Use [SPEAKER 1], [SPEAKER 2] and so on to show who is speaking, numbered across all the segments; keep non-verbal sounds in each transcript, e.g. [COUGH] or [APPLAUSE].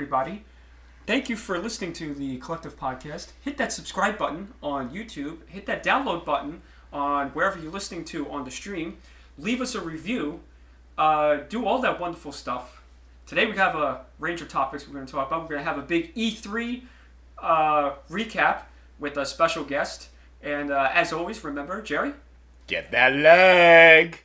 [SPEAKER 1] everybody. Thank you for listening to the Collective Podcast. Hit that subscribe button on YouTube. Hit that download button on wherever you're listening to on the stream. Leave us a review. Uh, do all that wonderful stuff. Today we have a range of topics we're going to talk about. We're going to have a big E3 uh, recap with a special guest. And uh, as always, remember, Jerry?
[SPEAKER 2] Get that leg.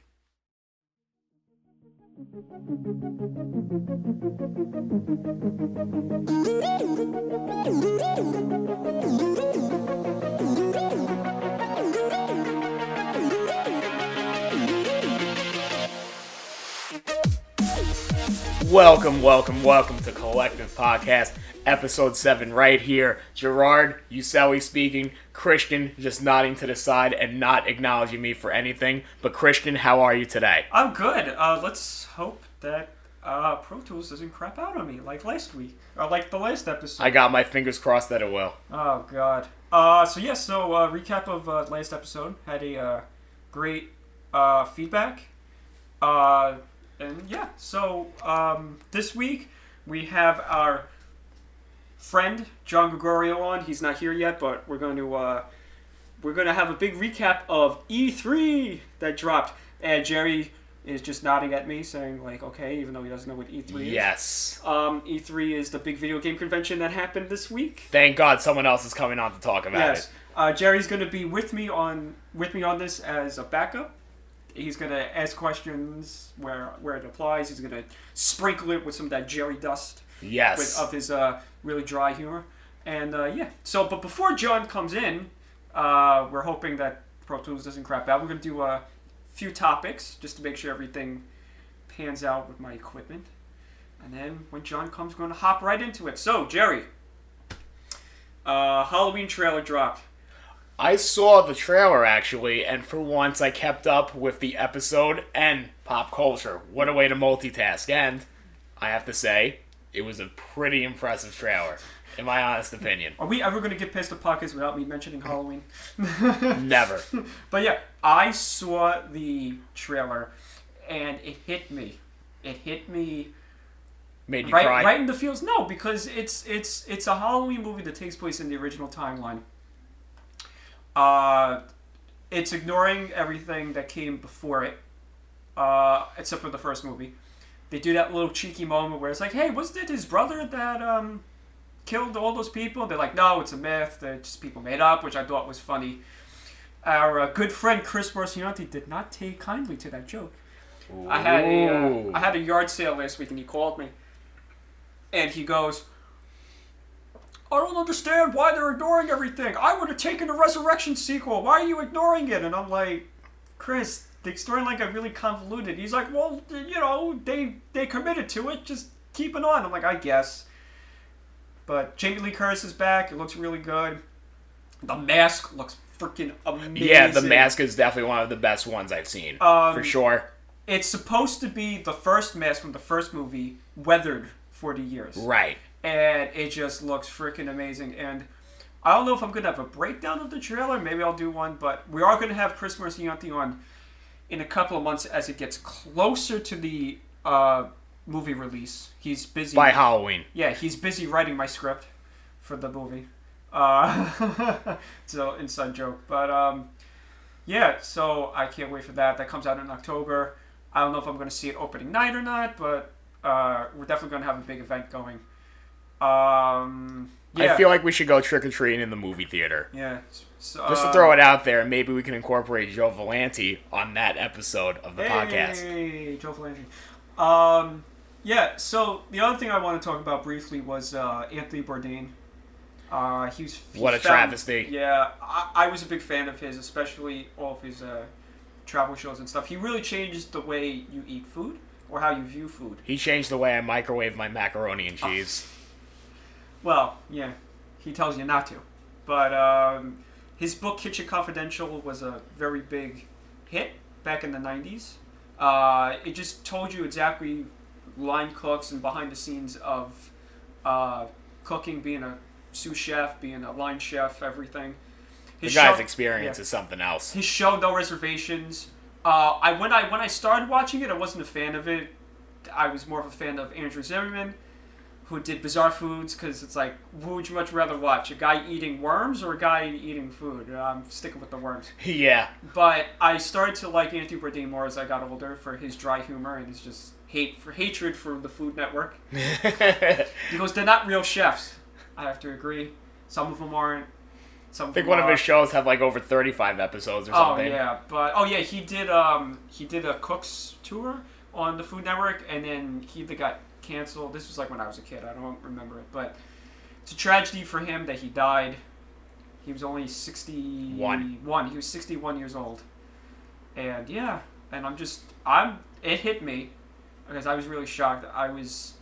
[SPEAKER 2] Welcome, welcome, welcome to Collective Podcast, episode 7, right here. Gerard Uselli speaking, Christian just nodding to the side and not acknowledging me for anything. But, Christian, how are you today?
[SPEAKER 1] I'm good. Uh, let's hope that uh, Pro Tools doesn't crap out on me like last week. Or like the last episode.
[SPEAKER 2] I got my fingers crossed that it will.
[SPEAKER 1] Oh God. Uh, so yes, so uh, recap of uh, last episode had a uh, great uh, feedback. Uh, and yeah, so um, this week we have our friend John Gregorio on. He's not here yet, but we're going to uh, we're going to have a big recap of E3 that dropped. And Jerry is just nodding at me, saying like, "Okay," even though he doesn't know what E3 is.
[SPEAKER 2] Yes.
[SPEAKER 1] Um, E3 is the big video game convention that happened this week.
[SPEAKER 2] Thank God someone else is coming on to talk about
[SPEAKER 1] Yes.
[SPEAKER 2] it.
[SPEAKER 1] Uh, Jerry's going to be with me on with me on this as a backup. He's going to ask questions where where it applies. He's going to sprinkle it with some of that Jerry dust
[SPEAKER 2] Yes.
[SPEAKER 1] with, of his uh, really dry humor. And uh, yeah, so but before John comes in, uh, we're hoping that Pro Tools doesn't crap out. We're going to do a few topics just to make sure everything pans out with my equipment. And then when John comes, we're going to hop right into it. So Jerry, uh, Halloween trailer dropped.
[SPEAKER 2] I saw the trailer actually, and for once I kept up with the episode and pop culture. What a way to multitask. And I have to say, it was a pretty impressive trailer, in my honest opinion.
[SPEAKER 1] Are we ever going to get past the pockets without me mentioning Halloween?
[SPEAKER 2] Never. [LAUGHS]
[SPEAKER 1] But yeah, I saw the trailer and it hit me. It hit me
[SPEAKER 2] Made you
[SPEAKER 1] right,
[SPEAKER 2] cry.
[SPEAKER 1] right in the feels. No, because it's it's it's a Halloween movie that takes place in the original timeline. Uh, it's ignoring everything that came before it, uh, except for the first movie. They do that little cheeky moment where it's like, "Hey, wasn't it his brother that um, killed all those people?" They're like, "No, it's a myth. They're just people made up," which I thought was funny. Our uh, good friend Chris Marcianti did not take kindly to that joke. I had a, uh, I had a yard sale last week, and he called me, and he goes, "I don't understand why they're ignoring everything. I would have taken the Resurrection sequel. Why are you ignoring it?" And I'm like, "Chris, the storyline got really convoluted." He's like, "Well, you know, they they committed to it. Just keep it on." I'm like, "I guess." But Jamie Lee Curtis is back. It looks really good. The mask looks freaking amazing.
[SPEAKER 2] yeah, the mask is definitely one of the best ones I've seen.
[SPEAKER 1] Um,
[SPEAKER 2] for sure.
[SPEAKER 1] It's supposed to be the first mask from the first movie, weathered 40 years.
[SPEAKER 2] Right.
[SPEAKER 1] And it just looks freaking amazing. And I don't know if I'm going to have a breakdown of the trailer. Maybe I'll do one. But we are going to have Chris Marcianti on in a couple of months as it gets closer to the uh, movie release. He's busy.
[SPEAKER 2] By Halloween.
[SPEAKER 1] Yeah, he's busy writing my script for the movie. Uh, [LAUGHS] it's an inside joke, but um, yeah. So I can't wait for that. That comes out in October. I don't know if I'm going to see it opening night or not, but uh, we're definitely going to have a big event going. Um, yeah,
[SPEAKER 2] I feel like we should go trick or treating in the movie theater.
[SPEAKER 1] yeah. So,
[SPEAKER 2] Just to throw it out there, maybe we can incorporate Joe Valenti on that episode of the podcast.
[SPEAKER 1] Hey, Joe Flandry. Um, yeah. So the other thing I want to talk about briefly was uh, Anthony Bourdain. Uh, he was he
[SPEAKER 2] What a
[SPEAKER 1] found-
[SPEAKER 2] travesty.
[SPEAKER 1] Yeah, I, I was a big fan of his, especially all of his uh, travel shows and stuff. He really changed the way you eat food or how you view food.
[SPEAKER 2] He changed the way I microwave my macaroni and cheese.
[SPEAKER 1] Well, yeah, he tells you not to. But um, his book Kitchen Confidential was a very big hit back in the 90s. Uh, it just told you exactly line cooks and behind the scenes of uh, cooking, being a sous chef, being a line chef, everything.
[SPEAKER 2] The
[SPEAKER 1] His
[SPEAKER 2] guy's
[SPEAKER 1] show-
[SPEAKER 2] experience
[SPEAKER 1] yeah.
[SPEAKER 2] is something else.
[SPEAKER 1] his show no reservations uh, I when I when I started watching it I wasn't a fan of it I was more of a fan of Andrew Zimmerman who did Bizarre Foods because it's like, who would you much rather watch? A guy eating worms or a guy eating food? I'm sticking with the worms. [LAUGHS]
[SPEAKER 2] yeah.
[SPEAKER 1] But I started to like Anthony Bourdain more as I got older for his dry humor and his just hate for hatred for the Food Network. [LAUGHS] He goes, they're not real chefs. I have to agree. Some of them aren't. Some
[SPEAKER 2] I think one of his shows have like over 35 episodes or
[SPEAKER 1] Oh
[SPEAKER 2] something.
[SPEAKER 1] Oh yeah, but oh yeah, he did um he did a Cooks tour on the Food Network, and then he either got canceled. This was like when I was a kid. I don't remember it, but it's a tragedy for him that he died. He was only sixty
[SPEAKER 2] One.
[SPEAKER 1] One. He was sixty-one years old, and yeah, and I'm just I'm it hit me because I was really shocked. I was.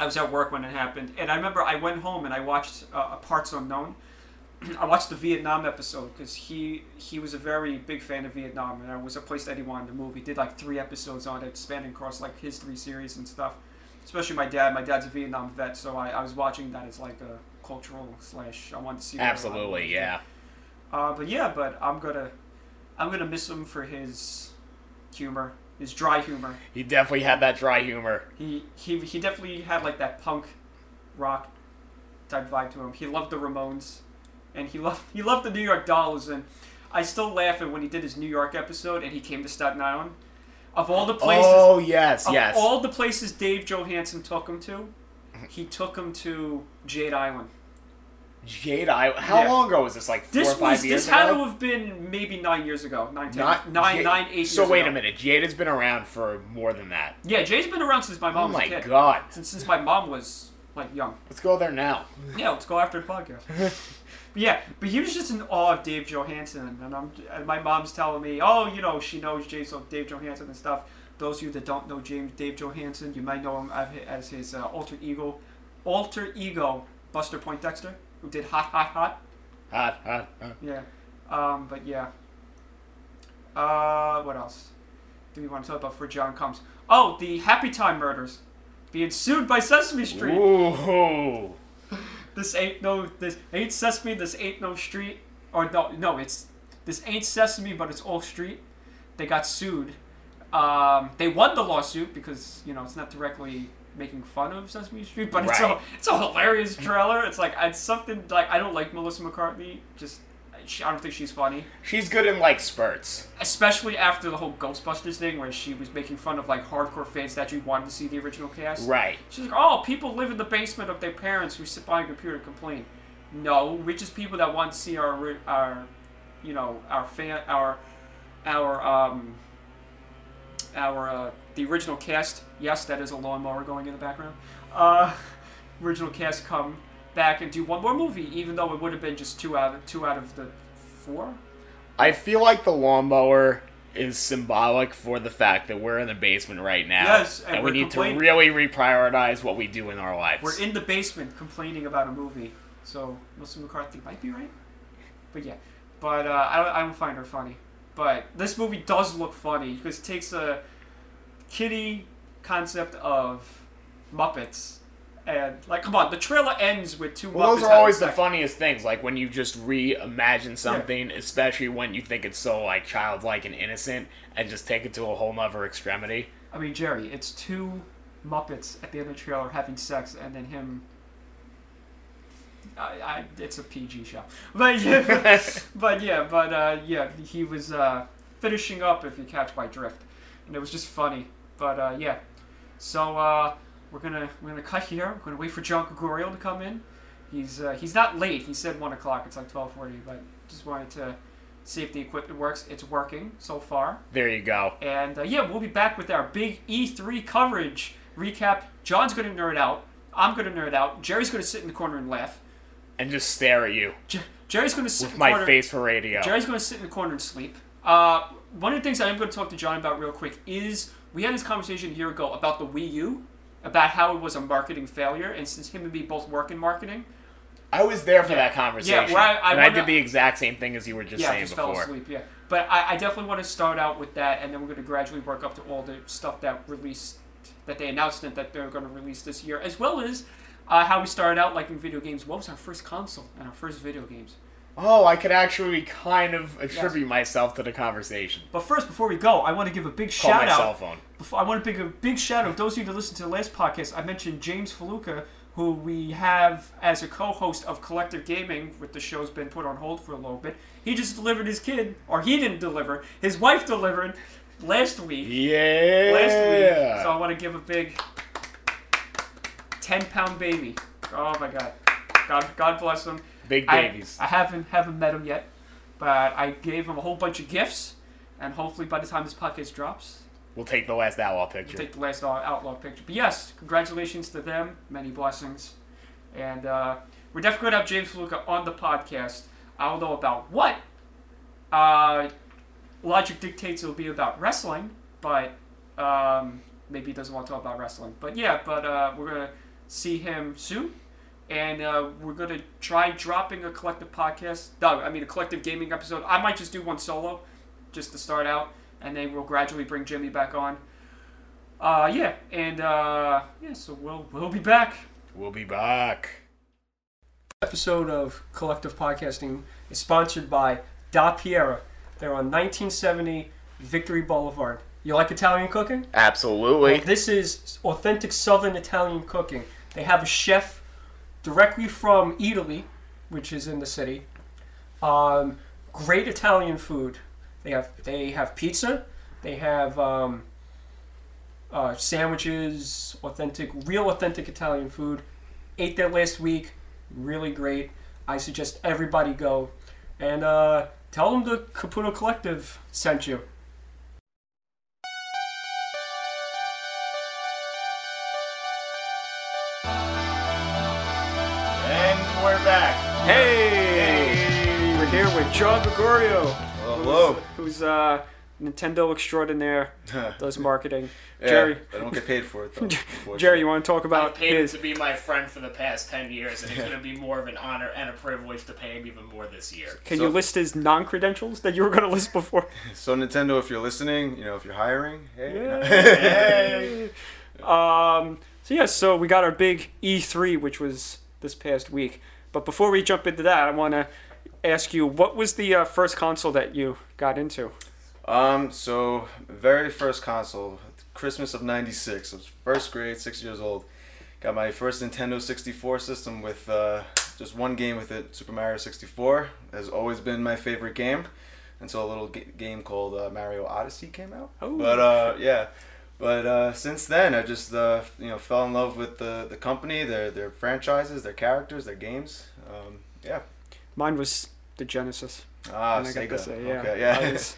[SPEAKER 1] I was at work when it happened, and I remember I went home and I watched uh, Parts Unknown. [CLEARS THROAT] I watched the Vietnam episode because he he was a very big fan of Vietnam, and it was a place that he wanted to move. He did like three episodes on it, spanning across like his three series and stuff. Especially my dad. My dad's a Vietnam vet, so I, I was watching that as like a cultural slash. I wanted to see.
[SPEAKER 2] Absolutely, yeah.
[SPEAKER 1] Uh, but yeah, but I'm gonna I'm gonna miss him for his humor, his dry humor.
[SPEAKER 2] He definitely had that dry humor.
[SPEAKER 1] He he he definitely had like that punk rock type vibe to him. He loved the Ramones, and he loved he loved the New York Dolls. And I still laugh at when he did his New York episode and he came to Staten Island. Of all the oh, places,
[SPEAKER 2] Oh yes,
[SPEAKER 1] of
[SPEAKER 2] yes.
[SPEAKER 1] all the places Dave Johansen took him to, he took him to Jade Island.
[SPEAKER 2] Jade How
[SPEAKER 1] Yeah.
[SPEAKER 2] long ago was this? Like four
[SPEAKER 1] This
[SPEAKER 2] or five
[SPEAKER 1] was
[SPEAKER 2] years
[SPEAKER 1] this had to have been maybe nine years ago, nine, ten,
[SPEAKER 2] Not
[SPEAKER 1] nine,
[SPEAKER 2] Jade-
[SPEAKER 1] nine, eight years
[SPEAKER 2] So wait
[SPEAKER 1] ago.
[SPEAKER 2] a minute. Jade has been around for more than that.
[SPEAKER 1] Yeah, Jay's been around since my
[SPEAKER 2] Oh
[SPEAKER 1] mom was
[SPEAKER 2] my
[SPEAKER 1] a kid.
[SPEAKER 2] my god.
[SPEAKER 1] Since since my mom was like young.
[SPEAKER 2] Let's go there now.
[SPEAKER 1] Yeah, let's go after the podcast. [LAUGHS] but yeah, but he was just in awe of Dave Johansen, and I'm and my mom's telling me, oh, you know, she knows James, Dave Johansen and stuff. Those of you that don't know James Dave Johansen, you might know him as his uh, alter ego, alter ego, Buster Poindexter, who did Hot Hot Hot.
[SPEAKER 2] Hot, hot, hot.
[SPEAKER 1] Yeah, um, but yeah. Uh, what else do we want to talk about for John comes? Oh, the Happy Time murders, being sued by Sesame Street.
[SPEAKER 2] Ooh. [LAUGHS]
[SPEAKER 1] This ain't no this ain't Sesame. This ain't no street. Or no, no, it's this ain't Sesame, but it's all street. They got sued. Um, they won the lawsuit because you know it's not directly making fun of Sesame Street, but it's a it's a hilarious trailer. It's like it's something like I don't like Melissa McCarthy. Just she, I don't think she's funny,
[SPEAKER 2] She's good in like spurts.
[SPEAKER 1] especially after the whole Ghostbusters thing where she was making fun of like hardcore fans that actually wanted to see the original cast.
[SPEAKER 2] Right.
[SPEAKER 1] She's like, oh, people live in the basement of their parents who sit by a computer and complain. No, we're just people that want to see our, our, you know, our fan, our, our, um, our, uh, the original cast. Yes, that is a lawnmower going in the background. Uh, [LAUGHS] original cast come back and do one more movie, even though it would have been just two out of two out of the four.
[SPEAKER 2] I feel like the lawnmower is symbolic for the fact that we're in the basement right now.
[SPEAKER 1] Yes, and
[SPEAKER 2] and,
[SPEAKER 1] we're
[SPEAKER 2] need to really reprioritize what we do in our lives.
[SPEAKER 1] We're in the basement complaining about a movie, so Melissa McCarthy might be right. But yeah, but uh, I, I don't find her funny. But this movie does look funny because it takes a kitty concept of Muppets and like, come on, the trailer ends with two
[SPEAKER 2] well,
[SPEAKER 1] Muppets.
[SPEAKER 2] those are always the funniest things, like when you just reimagine something, especially when you think it's so like childlike and innocent, and just take it to a whole nother extremity.
[SPEAKER 1] I mean, Jerry, it's two Muppets at the end of the trailer having sex, and then him. I, I, it's a PG show, but yeah, [LAUGHS] but yeah, but uh, yeah, he was uh, finishing up if you catch my drift, and it was just funny. But uh, yeah, so uh, we're gonna we're gonna cut here. We're gonna wait for John Gregorio to come in. He's uh, he's not late. He said one o'clock. It's like twelve forty, but just wanted to see if the equipment works. It's working so far.
[SPEAKER 2] There you go.
[SPEAKER 1] And uh, yeah, we'll be back with our big E3 coverage recap. John's going to nerd out. I'm going to nerd out. Jerry's going to sit in the corner and laugh.
[SPEAKER 2] And just stare at you
[SPEAKER 1] Jerry's going to sit
[SPEAKER 2] with
[SPEAKER 1] in the
[SPEAKER 2] my
[SPEAKER 1] corner.
[SPEAKER 2] face for radio.
[SPEAKER 1] Jerry's going to sit in the corner and sleep. Uh, one of the things I am going to talk to John about real quick is we had this conversation a year ago about the Wii U, about how it was a marketing failure, and since him and me both work in marketing,
[SPEAKER 2] I was there for
[SPEAKER 1] Yeah.
[SPEAKER 2] that conversation.
[SPEAKER 1] Yeah, I- I
[SPEAKER 2] and I did the exact same thing as you were just
[SPEAKER 1] yeah, I
[SPEAKER 2] saying
[SPEAKER 1] just fell asleep. Yeah, but I, I definitely want to start out with that, and then we're going to gradually work up to all the stuff that released, that they announced that they're going to release this year, as well as uh, how we started out liking video games. What was our first console and our first video games?
[SPEAKER 2] Oh, I could actually kind of attribute myself to the conversation.
[SPEAKER 1] But first, before we go, I want to give a big
[SPEAKER 2] Call
[SPEAKER 1] shout
[SPEAKER 2] my
[SPEAKER 1] out.
[SPEAKER 2] cell phone.
[SPEAKER 1] Before, I want to give a big shout out. Those of you that listened to the last podcast, I mentioned James Faluka, who we have as a co-host of Collective Gaming. With the show's been put on hold for a little bit, he just delivered his kid, or he didn't deliver. His wife delivered last week.
[SPEAKER 2] Yeah.
[SPEAKER 1] Last week, so I want to give a big ten-pound baby. Oh my God, God, God bless him.
[SPEAKER 2] Big babies.
[SPEAKER 1] I haven't haven't met him yet, but I gave him a whole bunch of gifts, and hopefully by the time this podcast drops,
[SPEAKER 2] we'll take the last outlaw picture.
[SPEAKER 1] we'll take the last out- outlaw picture. But yes, congratulations to them. Many blessings, and uh, we're definitely going to have James Luca on the podcast. I don't know about what. Uh, Logic dictates it'll be about wrestling, but um, maybe he doesn't want to talk about wrestling. But yeah, but uh, we're gonna see him soon, and uh, we're gonna try dropping a collective podcast. No, I mean a collective gaming episode. I might just do one solo, just to start out, and then we'll gradually bring Jimmy back on. Uh, yeah, and uh, yeah, so we'll we'll be back.
[SPEAKER 2] We'll be back.
[SPEAKER 1] episode of Collective Podcasting is sponsored by Da Piera. They're on 1970 Victory Boulevard. You like Italian cooking?
[SPEAKER 2] Absolutely.
[SPEAKER 1] Well, this is authentic Southern Italian cooking. They have a chef directly from Italy, which is in the city. Um, great Italian food. They have they have pizza. They have um, uh, sandwiches, authentic, real authentic Italian food. Ate there last week. Really great. I suggest everybody go and uh, tell them the Caputo Collective sent you.
[SPEAKER 2] Back.
[SPEAKER 1] Hey! We're here with John Gregorio.
[SPEAKER 3] Hello.
[SPEAKER 1] Who's, who's uh, Nintendo extraordinaire, [LAUGHS] does marketing.
[SPEAKER 3] Yeah,
[SPEAKER 1] Jerry.
[SPEAKER 3] I don't get paid for it though. [LAUGHS]
[SPEAKER 1] Jerry, you want to talk about?
[SPEAKER 2] I've
[SPEAKER 1] about
[SPEAKER 2] paid him to be my friend for the past 10 years, and it's going to be more of an honor and a privilege to pay him even more this year.
[SPEAKER 1] Can
[SPEAKER 3] So-
[SPEAKER 1] you list his non-credentials that you were going to list before? [LAUGHS]
[SPEAKER 3] So Nintendo, if you're listening, you know if you're hiring, hey.
[SPEAKER 1] Yay. um. So yeah, so we got our big E3, which was this past week. But before we jump into that, I want to ask you, what was the uh, first console that you got into?
[SPEAKER 3] um. So very first console, Christmas of '96. I was first grade, six years old. Got my first Nintendo 64 system with uh, just one game with it, Super Mario 64. Has always been my favorite game until a little g- game called uh, Mario Odyssey came out.
[SPEAKER 1] Oh.
[SPEAKER 3] But uh, yeah. But uh, since then, I just uh, you know fell in love with the, the company, their their franchises, their characters, their games. Um, yeah.
[SPEAKER 1] Mine was the Genesis.
[SPEAKER 3] Ah,
[SPEAKER 1] and I got
[SPEAKER 3] Sega.
[SPEAKER 1] to say, yeah,
[SPEAKER 3] Okay, yeah.
[SPEAKER 1] I, was-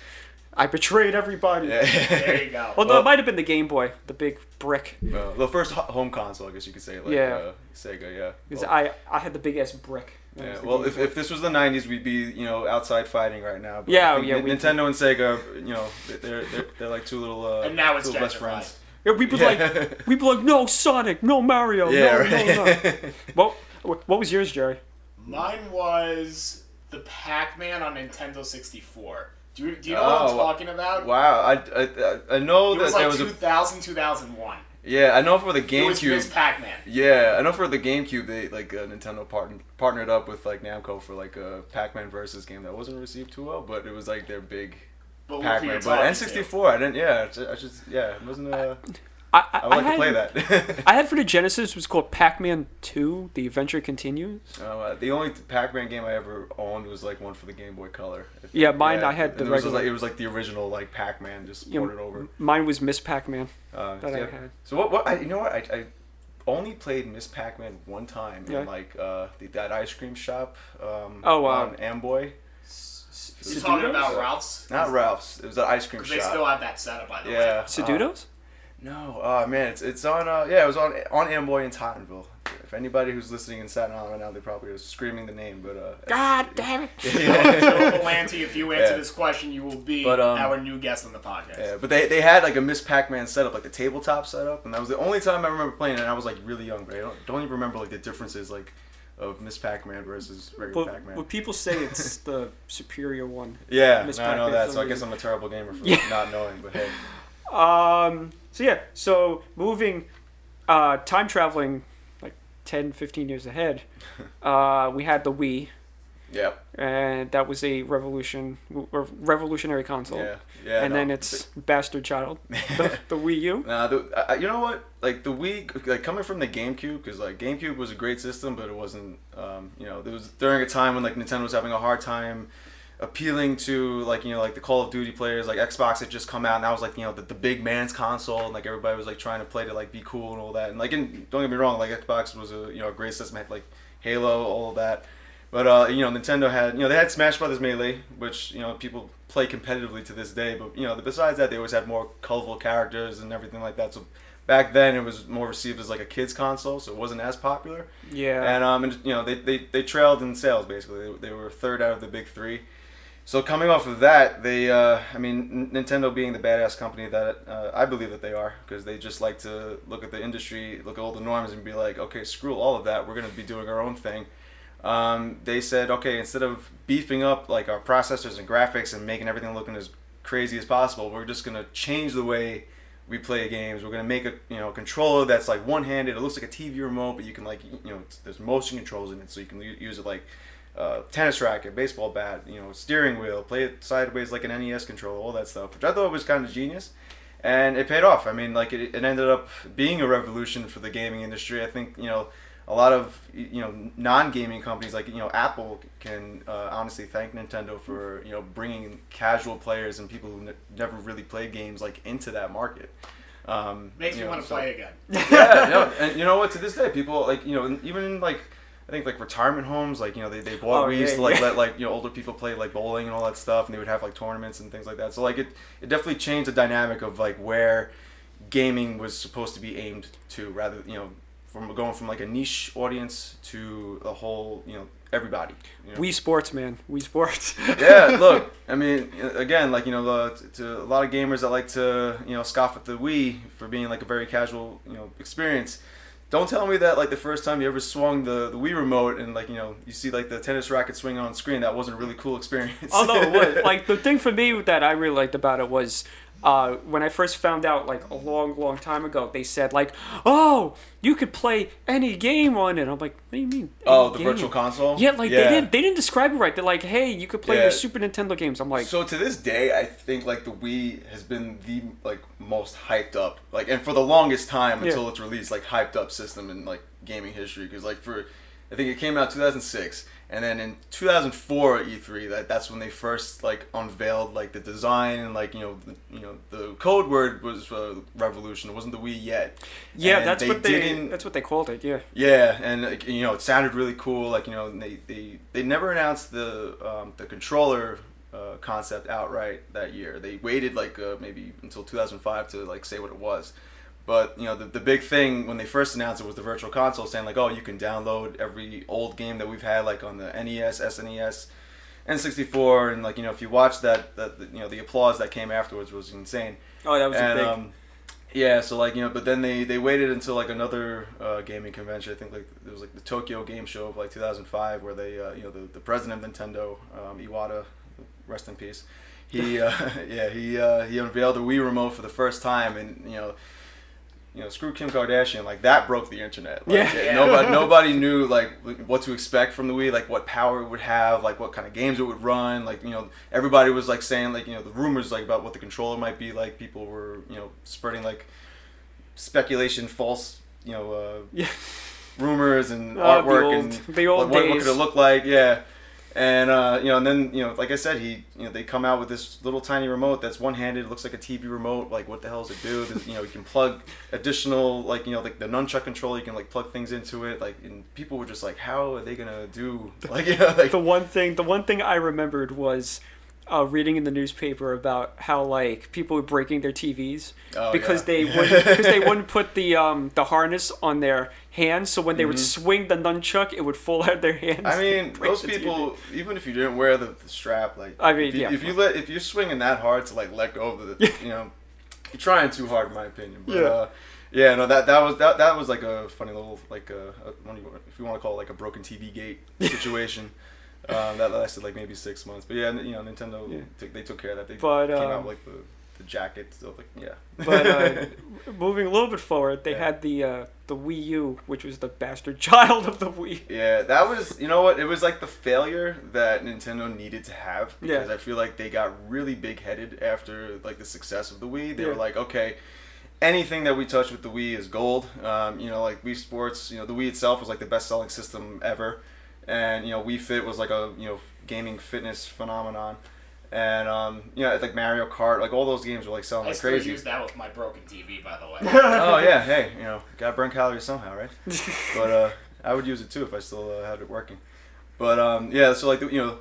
[SPEAKER 1] I betrayed everybody.
[SPEAKER 2] There you go.
[SPEAKER 1] Although
[SPEAKER 3] Well-
[SPEAKER 1] it might have been the Game Boy, the big brick.
[SPEAKER 3] Well, the first home console, I guess you could say, like
[SPEAKER 1] Yeah.
[SPEAKER 3] uh, Sega. Yeah.
[SPEAKER 1] Because
[SPEAKER 3] Well,
[SPEAKER 1] I, I had the big ass brick. That
[SPEAKER 3] yeah, well, if, if this was the '90s, we'd be you know outside fighting right now. But
[SPEAKER 1] Yeah, yeah,
[SPEAKER 3] N-
[SPEAKER 1] we-
[SPEAKER 3] Nintendo and Sega, you know, they're they're, they're like two little uh,
[SPEAKER 2] And now it's
[SPEAKER 3] two little best friends.
[SPEAKER 1] Yeah, we'd be
[SPEAKER 3] Yeah.
[SPEAKER 1] like, we'd like, no Sonic, no Mario,
[SPEAKER 3] Yeah,
[SPEAKER 1] no,
[SPEAKER 3] right.
[SPEAKER 1] no, no. What, what what was yours, Jerry?
[SPEAKER 2] Mine was the Pac-Man on Nintendo 64. Do you, do you know what I'm
[SPEAKER 3] Oh,
[SPEAKER 2] talking about?
[SPEAKER 3] wow, I, I, I- I know
[SPEAKER 2] It
[SPEAKER 3] that
[SPEAKER 2] was
[SPEAKER 3] there
[SPEAKER 2] like
[SPEAKER 3] was a
[SPEAKER 2] 2000, 2001.
[SPEAKER 3] Yeah, I know for the GameCube.
[SPEAKER 2] It was Pac-Man.
[SPEAKER 3] Yeah, I know for the GameCube, they like uh, Nintendo partnered partnered up with like Namco for like a Pac-Man versus game that wasn't received too well, but it was like their big
[SPEAKER 2] But
[SPEAKER 3] Pac-Man. But N64, I didn't. Yeah, I just, yeah, it wasn't. Uh,
[SPEAKER 1] I, I,
[SPEAKER 3] I would like
[SPEAKER 1] had,
[SPEAKER 3] to play that. [LAUGHS]
[SPEAKER 1] I had [LAUGHS] for the Genesis was called Pac-Man 2: The Adventure Continues.
[SPEAKER 3] Oh, uh, the only Pac-Man game I ever owned was like one for the Game Boy Color.
[SPEAKER 1] Yeah, mine, I had the
[SPEAKER 3] and it was like it was like the original like Pac-Man just
[SPEAKER 1] Yeah,
[SPEAKER 3] ported over.
[SPEAKER 1] Mine was Miss Pac-Man
[SPEAKER 3] Uh,
[SPEAKER 1] that I had.
[SPEAKER 3] So what? What? I, you know what? I, I only played Miss Pac-Man one time
[SPEAKER 1] Yeah.
[SPEAKER 3] in like uh, the, that ice cream shop. Um,
[SPEAKER 1] Oh, wow.
[SPEAKER 3] on Amboy.
[SPEAKER 2] You're talking about Ralph's?
[SPEAKER 3] Not Ralph's. It was an ice cream shop.
[SPEAKER 2] they still have that setup, by the way.
[SPEAKER 3] yeah.
[SPEAKER 1] Sedutos?
[SPEAKER 3] No, oh man, it's it's on. Uh, yeah, it was on on Amboy in Tottenville. If anybody who's listening in Staten Island right now, they probably are screaming the name, but uh,
[SPEAKER 1] God damn it! [LAUGHS]
[SPEAKER 3] yeah. [LAUGHS]
[SPEAKER 2] So, Lanty, if you answer
[SPEAKER 3] Yeah.
[SPEAKER 2] this question, you will be
[SPEAKER 3] But, um,
[SPEAKER 2] our new guest on the podcast.
[SPEAKER 3] Yeah, but they, they had like a Miss Pac-Man setup, like the tabletop setup, and that was the only time I remember playing it. And I was like really young, but I don't, don't even remember like the differences like of Miss Pac-Man versus regular
[SPEAKER 1] But,
[SPEAKER 3] Pac-Man.
[SPEAKER 1] but people say it's [LAUGHS] the superior one.
[SPEAKER 3] yeah,
[SPEAKER 1] Miss
[SPEAKER 3] no, I know that, so I guess. I'm a terrible gamer for
[SPEAKER 1] Yeah.
[SPEAKER 3] not knowing. But hey,
[SPEAKER 1] Um. So yeah. So moving, uh, time traveling, like 10, 15 years ahead. [LAUGHS] Uh, we had the Wii,
[SPEAKER 3] Yeah.
[SPEAKER 1] and that was a revolution, or revolutionary console.
[SPEAKER 3] Yeah. Yeah.
[SPEAKER 1] and
[SPEAKER 3] no.
[SPEAKER 1] then it's bastard child, [LAUGHS] the, the Wii U.
[SPEAKER 3] Nah, the, I, you know what? Like the Wii, like coming from the GameCube, because like GameCube was a great system, but it wasn't. Um, you know, there was during a time when like Nintendo was having a hard time appealing to like you know like the Call of Duty players. Like Xbox had just come out, and that was like you know the, the big man's console, and like everybody was like trying to play to like be cool and all that. And like, and don't get me wrong, like Xbox was a you know a great system, had like Halo, all of that. But uh, you know, Nintendo had you know they had Smash Brothers Melee, which you know people play competitively to this day. But you know, besides that, they always had more colorful characters and everything like that. So back then, it was more received as like a kids console, so it wasn't as popular.
[SPEAKER 1] Yeah.
[SPEAKER 3] And um, and you know, they, they, they trailed in sales basically. They, they were third out of the big three. So coming off of that, they, uh, I mean, Nintendo being the badass company that uh, I believe that they are, because they just like to look at the industry, look at all the norms, and be like, okay, screw all of that. We're gonna be doing our own thing. Um, they said, okay, instead of beefing up like our processors and graphics and making everything looking as crazy as possible, we're just gonna change the way we play games. We're gonna make a you know controller that's like one-handed. It looks like a TV remote, but you can like you know there's motion controls in it, so you can use it like uh, tennis racket, baseball bat, you know, steering wheel, play it sideways like an NES controller, all that stuff, which I thought was kind of genius. And it paid off. I mean, like it, it ended up being a revolution for the gaming industry. I think you know a lot of you know non-gaming companies like you know Apple can uh, honestly thank Nintendo for you know bringing casual players and people who n- never really played games like into that market. Um,
[SPEAKER 2] Makes me want to
[SPEAKER 3] so-
[SPEAKER 2] play again.
[SPEAKER 3] yeah, no, [LAUGHS] and you know what? To this day, people like you know even like I think like retirement homes, like you know they, they bought
[SPEAKER 1] Oh,
[SPEAKER 3] Wii's
[SPEAKER 1] yeah,
[SPEAKER 3] to like
[SPEAKER 1] yeah.
[SPEAKER 3] let like you know older people play like bowling and all that stuff, and they would have like tournaments and things like that. So like it it definitely changed the dynamic of like where gaming was supposed to be aimed to, rather you know from going from like a niche audience to a whole you know everybody. You know?
[SPEAKER 1] Wii Sports, man. Wii Sports. [LAUGHS]
[SPEAKER 3] yeah, look, [LAUGHS] I mean, again, like you know, the, to a lot of gamers that like to you know scoff at the Wii for being like a very casual you know experience. Don't tell me that like the first time you ever swung the, the Wii remote and like you know you see like the tennis racket swinging on screen that wasn't a really cool [LAUGHS] experience.
[SPEAKER 1] Although it was like the thing for me that I really liked about it was uh, when I first found out like a long, long time ago, they said like, "Oh, you could play any game on it." I'm like, "What do you mean?"
[SPEAKER 3] oh, the
[SPEAKER 1] game?"
[SPEAKER 3] virtual console.
[SPEAKER 1] Yeah, like they didn't they didn't describe it right. They're like, "Hey, you could play
[SPEAKER 3] Yeah.
[SPEAKER 1] your Super Nintendo games." I'm like,
[SPEAKER 3] so to this day, I think like the Wii has been the like most hyped up, like, and for the longest time
[SPEAKER 1] Yeah.
[SPEAKER 3] until it's released, like hyped up system in like gaming history. Because like for, I think it came out 2006, and then in 2004 at E3, that that's when they first like unveiled like the design and like you know the, you know the code word was uh, revolution. It wasn't the Wii yet.
[SPEAKER 1] "Yeah,
[SPEAKER 3] And
[SPEAKER 1] that's what they that's what they called it." Yeah.
[SPEAKER 3] yeah, and like, you know, it sounded really cool. Like you know, they they, they never announced the um, the controller uh, concept outright that year. They waited like uh, maybe until 2005 to like say what it was. But you know, the, the big thing when they first announced it was the virtual console, saying like, oh, you can download every old game that we've had like on the NES, SNES, N64, and like you know, if you watch that, that you know, the applause that came afterwards was insane.
[SPEAKER 1] Oh, that was
[SPEAKER 3] and,
[SPEAKER 1] big.
[SPEAKER 3] Um, yeah, so like you know, but then they they waited until like another uh, gaming convention. I think like it was like the Tokyo Game Show of like 2005, where they uh, you know the, the president of Nintendo, um, Iwata, rest in peace. He uh, [LAUGHS] yeah he uh, he unveiled the Wii remote for the first time, and you know. You know, screw Kim Kardashian. Like that broke the internet. Like,
[SPEAKER 1] Yeah.
[SPEAKER 3] Nobody, [LAUGHS] nobody knew like what to expect from the Wii, like what power it would have, like what kind of games it would run. Like you know, everybody was like saying like you know the rumors like about what the controller might be like. People were you know spreading like speculation, false you know uh,
[SPEAKER 1] yeah.
[SPEAKER 3] rumors and [LAUGHS]
[SPEAKER 1] Oh, the
[SPEAKER 3] artwork
[SPEAKER 1] old-
[SPEAKER 3] and
[SPEAKER 1] the old
[SPEAKER 3] what, what
[SPEAKER 1] days.
[SPEAKER 3] could it look like? Yeah, and uh, you know, and then you know, like I said, he you know they come out with this little tiny remote that's one handed, It looks like a TV remote. Like what the hell does it do? You know, you can plug additional like you know like the nunchuck controller. You can like plug things into it. Like and people were just like, how are they gonna do [LAUGHS] like you know like
[SPEAKER 1] the one thing the one thing I remembered was uh, reading in the newspaper about how like people were breaking their TVs
[SPEAKER 3] Oh,
[SPEAKER 1] because
[SPEAKER 3] yeah.
[SPEAKER 1] they [LAUGHS] wouldn't because they wouldn't put the um the harness on their hands so when they would
[SPEAKER 3] Mhm.
[SPEAKER 1] swing the nunchuck it would fall [LAUGHS] out of their hands.
[SPEAKER 3] I mean, those
[SPEAKER 1] the TV.
[SPEAKER 3] people, even if you didn't wear the, the strap, like
[SPEAKER 1] I mean,
[SPEAKER 3] if you,
[SPEAKER 1] yeah.
[SPEAKER 3] if you let if you're swinging that hard to like let go of the, you know, you're trying too hard, in my opinion. But,
[SPEAKER 1] Yeah.
[SPEAKER 3] Uh, yeah, no, that that was that that was like a funny little like a, a what do you- if you want to call it like a broken TV gate [LAUGHS] situation. um, that lasted like maybe six months, but yeah, you know, Nintendo
[SPEAKER 1] Yeah.
[SPEAKER 3] took, they took care of that. They
[SPEAKER 1] But,
[SPEAKER 3] came
[SPEAKER 1] um,
[SPEAKER 3] out like the the jacket. Like, yeah.
[SPEAKER 1] But uh, [LAUGHS] moving a little bit forward, they
[SPEAKER 3] Yeah.
[SPEAKER 1] had the uh, the Wii U, which was the bastard [LAUGHS] child of the Wii.
[SPEAKER 3] Yeah, that was you know what it was like the failure that Nintendo needed to have because
[SPEAKER 1] Yeah.
[SPEAKER 3] I feel like they got really big headed after like the success of the Wii. They
[SPEAKER 1] Yeah.
[SPEAKER 3] were like, okay, anything that we touch with the Wii is gold. Um, you know, like Wii Sports, you know, the Wii itself was like the best selling system ever, and you know, Wii Fit was like a you know gaming fitness phenomenon. And um, you know, it's like Mario Kart, like all those games were like selling
[SPEAKER 2] I
[SPEAKER 3] like
[SPEAKER 2] still
[SPEAKER 3] crazy.
[SPEAKER 2] use that with my broken TV, by the way. [LAUGHS]
[SPEAKER 3] oh yeah, hey, you know, gotta burn calories somehow, right? [LAUGHS] but uh, I would use it too if I still uh, had it working. But um, yeah, so like you know,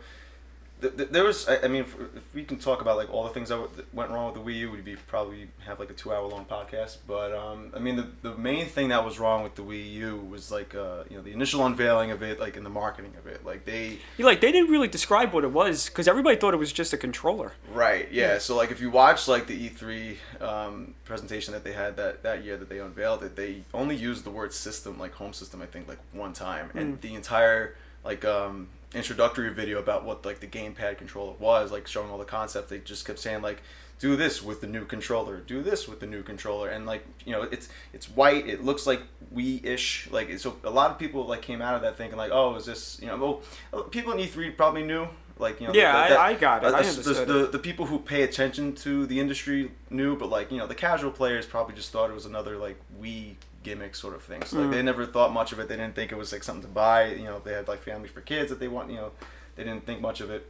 [SPEAKER 3] there was. I, mean, if, we can talk about like all the things that, went wrong with the Wii U, we'd be probably have like a two hour long podcast. But um, I mean, the the main thing that was wrong with the Wii U was like uh, you know the initial unveiling of it, like in the marketing of it, like they
[SPEAKER 1] You like they didn't really describe what it was because everybody thought it was just a controller.
[SPEAKER 3] Right. Yeah. So like, if you watch like the E3 um, presentation that they had that that year that they unveiled it, they only used the word system, like home system, I think, like one time, and the entire like um, introductory video about what like the gamepad controller was, like showing all the concepts, they just kept saying like. Do this with the new controller. Do this with the new controller, and like you know, it's it's white. It looks like Wii-ish. Like so, a lot of people like came out of that thinking like, oh, is this you know? Well, people in E3 probably knew like you know.
[SPEAKER 1] Yeah,
[SPEAKER 3] that- that-
[SPEAKER 1] I, I got it.
[SPEAKER 3] uh,
[SPEAKER 1] I
[SPEAKER 3] the,
[SPEAKER 1] understood
[SPEAKER 3] the, the people who pay attention to the industry knew, but like you know, the casual players probably just thought it was another like Wii gimmick sort of thing. So like
[SPEAKER 1] Mm.
[SPEAKER 3] they never thought much of it. They didn't think it was like something to buy. You know, they had like family for kids that they want. You know, they didn't think much of it.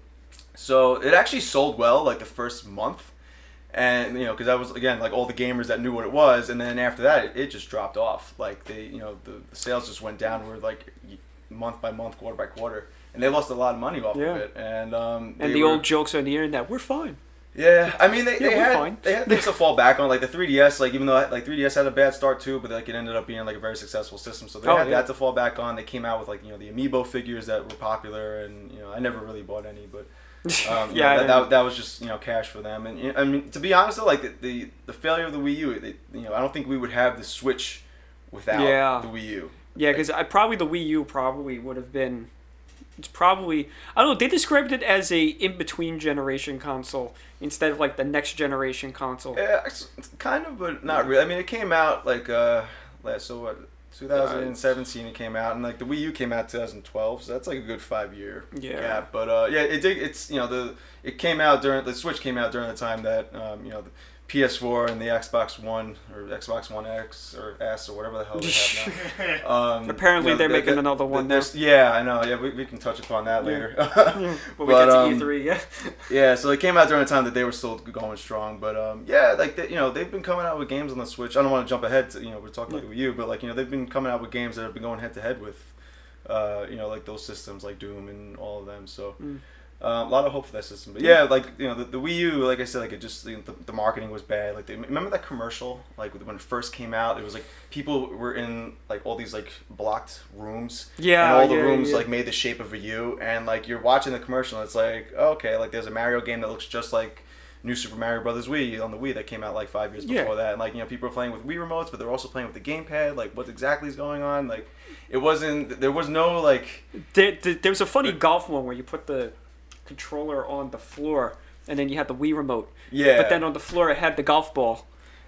[SPEAKER 3] So it actually sold well like the first month. And you know, because I was again like all the gamers that knew what it was, and then after that, it, it just dropped off. Like they, you know, the, the sales just went downward like month by month, quarter by quarter, and they lost a lot of money off
[SPEAKER 1] Yeah.
[SPEAKER 3] of it. And um,
[SPEAKER 1] and the
[SPEAKER 3] were-
[SPEAKER 1] old jokes on the internet, we're fine.
[SPEAKER 3] Yeah, I mean they,
[SPEAKER 1] Yeah,
[SPEAKER 3] they had
[SPEAKER 1] fine.
[SPEAKER 3] they had things to fall back on like the 3ds like even though like 3ds had a bad start too but like it ended up being like a very successful system so they
[SPEAKER 1] Oh,
[SPEAKER 3] had
[SPEAKER 1] yeah.
[SPEAKER 3] that to fall back on they came out with like you know the amiibo figures that were popular and you know I never really bought any but [LAUGHS] um,
[SPEAKER 1] Yeah,
[SPEAKER 3] yeah that, that, that was just you know cash for them and you know, I mean to be honest though like the, the, the failure of the Wii U it, you know I don't think we would have the Switch without
[SPEAKER 1] Yeah.
[SPEAKER 3] the Wii U
[SPEAKER 1] Yeah, because I probably the Wii U probably would have been. It's probably I don't know. They described it as a in between generation console instead of like the next generation console.
[SPEAKER 3] Yeah, it's kind of, but not really. I mean, it came out like uh, last so what, 2017 it came out, and like the Wii U came out 2012, so that's like a good five year
[SPEAKER 1] Yeah.
[SPEAKER 3] gap. But uh, yeah, it did. It's you know the it came out during the Switch came out during the time that um, you know the PS4 and the Xbox One or Xbox One X or S or whatever the hell they have now. [LAUGHS] Um,
[SPEAKER 1] Apparently
[SPEAKER 3] you know,
[SPEAKER 1] they're
[SPEAKER 3] the-
[SPEAKER 1] making
[SPEAKER 3] the-
[SPEAKER 1] another
[SPEAKER 3] the-
[SPEAKER 1] one now.
[SPEAKER 3] Yeah, I know. Yeah, we, we can touch upon that
[SPEAKER 1] Yeah.
[SPEAKER 3] later. [LAUGHS] [LAUGHS]
[SPEAKER 1] When we
[SPEAKER 3] But,
[SPEAKER 1] get to
[SPEAKER 3] um,
[SPEAKER 1] E3, yeah.
[SPEAKER 3] Yeah, so it came out during a time that they were still going strong, but um, yeah, like they, you know they've been coming out with games on the Switch. I don't want to jump ahead to you know we're talking about the Wii U, but like you know they've been coming out with games that have been going head to head with, uh, you know like those systems like Doom and all of them. So
[SPEAKER 1] Mm.
[SPEAKER 3] Uh, a lot of hope for that system. But yeah, like you know the, the Wii U, like I said, like it just the, the marketing was bad. Like they, remember that commercial like when it first came out, it was like people were in like all these like blocked rooms
[SPEAKER 1] Yeah,
[SPEAKER 3] and all the
[SPEAKER 1] yeah,
[SPEAKER 3] rooms
[SPEAKER 1] yeah.
[SPEAKER 3] like made the shape of a U, and like you're watching the commercial, and it's like okay, like there's a Mario game that looks just like New Super Mario Brothers Wii on the Wii that came out like five years
[SPEAKER 1] Yeah.
[SPEAKER 3] before that, and like you know people are playing with Wii remotes, but they're also playing with the gamepad. Like what exactly is going on? Like it wasn't. There was no like.
[SPEAKER 1] There, there, there was a funny golf one where you put the controller on the floor and then you had the Wii remote.
[SPEAKER 3] Yeah.
[SPEAKER 1] But then on the floor it had the golf ball.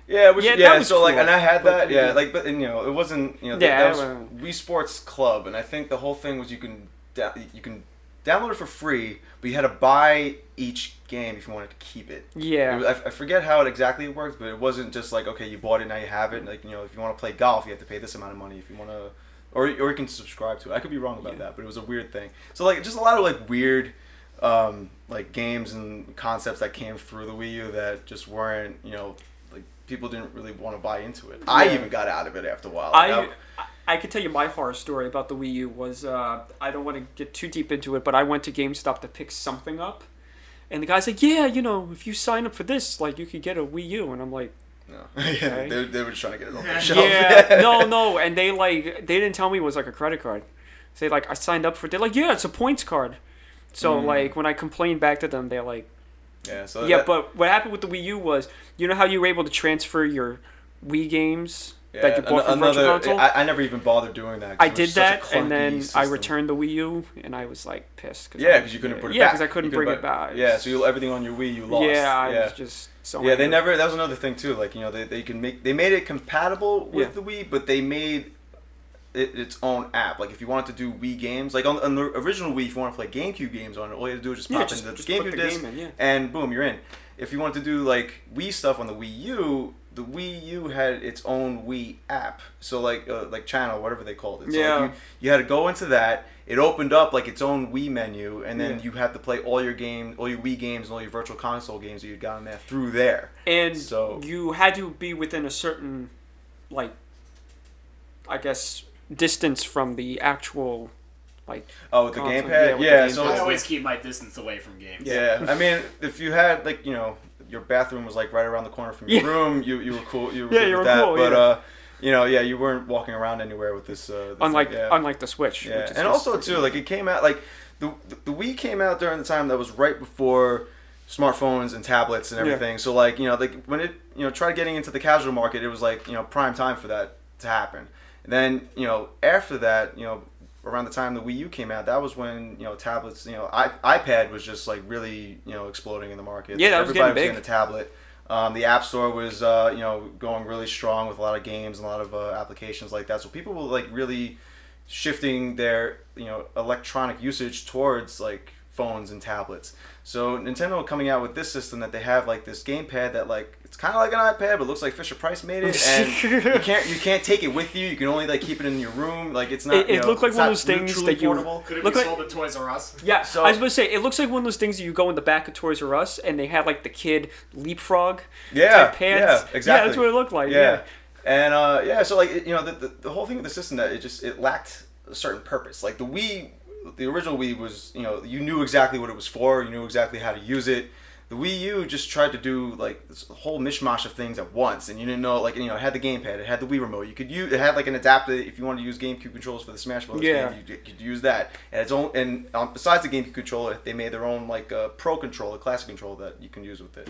[SPEAKER 3] Yeah, which,
[SPEAKER 1] Yeah,
[SPEAKER 3] yeah,
[SPEAKER 1] that was
[SPEAKER 3] so like, and I had
[SPEAKER 1] But-
[SPEAKER 3] that, yeah, like, but and, you know, it wasn't, you know,
[SPEAKER 1] Yeah,
[SPEAKER 3] that, that was Wii Sports Club, and I think the whole thing was you can, da- you can download it for free, but you had to buy each game if you wanted to keep it.
[SPEAKER 1] Yeah.
[SPEAKER 3] It was- I, I forget how it exactly worked, but it wasn't just like okay, you bought it now you have it. Like you know, if you want to play golf, you have to pay this amount of money. If you want to, or or you can subscribe to it. I could be wrong about
[SPEAKER 1] Yeah.
[SPEAKER 3] that, but it was a weird thing. So like just a lot of like weird, um, like games and concepts that came through the Wii U that just weren't you know like people didn't really want to buy into it. I even got out of it after a while. Like,
[SPEAKER 1] I, I could tell you my horror story about the Wii U was uh, I don't want to get too deep into it, but I went to GameStop to pick something up, and the guy's like, "Yeah, you know, if you sign up for this, like you could get a Wii U," and I'm like,
[SPEAKER 3] no. [LAUGHS] yeah, they, they were just trying to get it off the shelf.
[SPEAKER 1] "Yeah, [LAUGHS] no, no," and they like they didn't tell me it was like a credit card. Say like I signed up for it. They're like, "Yeah, it's a points card." So
[SPEAKER 3] Mm.
[SPEAKER 1] like when I complained back to them, they're like,
[SPEAKER 3] yeah. So
[SPEAKER 1] "Yeah,
[SPEAKER 3] that-
[SPEAKER 1] but what happened with the Wii U was, you know how you were able to transfer your Wii games
[SPEAKER 3] Yeah,
[SPEAKER 1] that you bought
[SPEAKER 3] an-
[SPEAKER 1] from Virtual. Console?
[SPEAKER 3] I, I never even bothered doing that.
[SPEAKER 1] I did that, and then I returned the Wii U, and I was like pissed.
[SPEAKER 3] Yeah, because you couldn't put it
[SPEAKER 1] yeah, because I couldn't bring
[SPEAKER 3] couldn't
[SPEAKER 1] it back.
[SPEAKER 3] Yeah, so you, everything on your Wii you lost.
[SPEAKER 1] Yeah, I
[SPEAKER 3] yeah.
[SPEAKER 1] was just so.
[SPEAKER 3] Yeah, they never. That was another thing too. Like you know, they, they can make they made it compatible with
[SPEAKER 1] Yeah.
[SPEAKER 3] the Wii, but they made it its own app. Like if you wanted to do Wii games, like on, on the original Wii, if you want to play GameCube games on it, all you had to do was just
[SPEAKER 1] Yeah,
[SPEAKER 3] pop
[SPEAKER 1] just-
[SPEAKER 3] in the
[SPEAKER 1] just
[SPEAKER 3] GameCube
[SPEAKER 1] the
[SPEAKER 3] disc,
[SPEAKER 1] game in, yeah.
[SPEAKER 3] and boom, you're in. If you wanted to do like Wii stuff on the Wii U, the Wii U had its own Wii app. So like uh, like channel, whatever they called it. So
[SPEAKER 1] Yeah.
[SPEAKER 3] like you, you had to go into that. It opened up like its own Wii menu, and then
[SPEAKER 1] Yeah.
[SPEAKER 3] you had to play all your game, all your Wii games, and all your Virtual Console games that you'd gotten there through there.
[SPEAKER 1] and
[SPEAKER 3] So-
[SPEAKER 1] you had to be within a certain, like, I guess, distance from the actual, like,
[SPEAKER 3] Oh, the
[SPEAKER 1] Console,
[SPEAKER 3] gamepad,
[SPEAKER 1] yeah, with the
[SPEAKER 3] yeah. so
[SPEAKER 2] I always keep my distance away from games.
[SPEAKER 3] yeah. I mean, if you had like you know your bathroom was like right around the corner from your
[SPEAKER 1] Yeah.
[SPEAKER 3] room, you you were cool. You were
[SPEAKER 1] Yeah,
[SPEAKER 3] good
[SPEAKER 1] you
[SPEAKER 3] with
[SPEAKER 1] were
[SPEAKER 3] that.
[SPEAKER 1] cool,
[SPEAKER 3] But
[SPEAKER 1] yeah.
[SPEAKER 3] uh, you know, yeah, you weren't walking around anywhere with this. Uh, this
[SPEAKER 1] unlike
[SPEAKER 3] yeah.
[SPEAKER 1] unlike the Switch.
[SPEAKER 3] Yeah,
[SPEAKER 1] which is
[SPEAKER 3] and also too, like it came out like the the Wii came out during the time that was right before smartphones and tablets and
[SPEAKER 1] Yeah.
[SPEAKER 3] everything. So like you know, like when it you know tried getting into the casual market, it was like you know prime time for that to happen. Then you know after that, you know around the time the Wii U came out, that was when you know tablets, you know I, iPad was just like really you know exploding in the market.
[SPEAKER 1] Yeah, that was
[SPEAKER 3] Everybody
[SPEAKER 1] getting
[SPEAKER 3] was getting a tablet. Um, the App Store was, uh, you know, going really strong with a lot of games and a lot of uh, applications like that. So people were like really shifting their, you know, electronic usage towards like phones and tablets. So Nintendo coming out with this system that they have like this gamepad that like it's kind of like an iPad, but looks like Fisher Price made it, and you [LAUGHS] can't you can't take it with you. You can only like keep it in your room. Like it's not.
[SPEAKER 1] It-
[SPEAKER 3] you know,
[SPEAKER 1] looked like one of those things that you-
[SPEAKER 3] portable.
[SPEAKER 2] Could it
[SPEAKER 1] Look
[SPEAKER 2] be
[SPEAKER 1] like-
[SPEAKER 2] sold at Toys R Us?
[SPEAKER 1] Yeah,
[SPEAKER 3] So-
[SPEAKER 1] I was going to say it looks like one of those things that you go in the back of Toys R Us and they had like the kid leapfrog
[SPEAKER 3] Yeah,
[SPEAKER 1] type pads.
[SPEAKER 3] yeah, exactly.
[SPEAKER 1] Yeah, that's what it looked like.
[SPEAKER 3] yeah.
[SPEAKER 1] Yeah,
[SPEAKER 3] And uh, yeah, so like it- you know the, the the whole thing with the system that it just it lacked a certain purpose. Like the Wii, the original Wii was you know you knew exactly what it was for. You knew exactly how to use it. The Wii U just tried to do like this whole mishmash of things at once, and you didn't know like you know it had the gamepad, it had the Wii remote. You could use it had like an adapter if you wanted to use GameCube controls for the Smash Bros.
[SPEAKER 1] Yeah.
[SPEAKER 3] game. You could use that. And its own and um, besides the GameCube controller, they made their own like uh, Pro controller, a classic controller that you can use with it,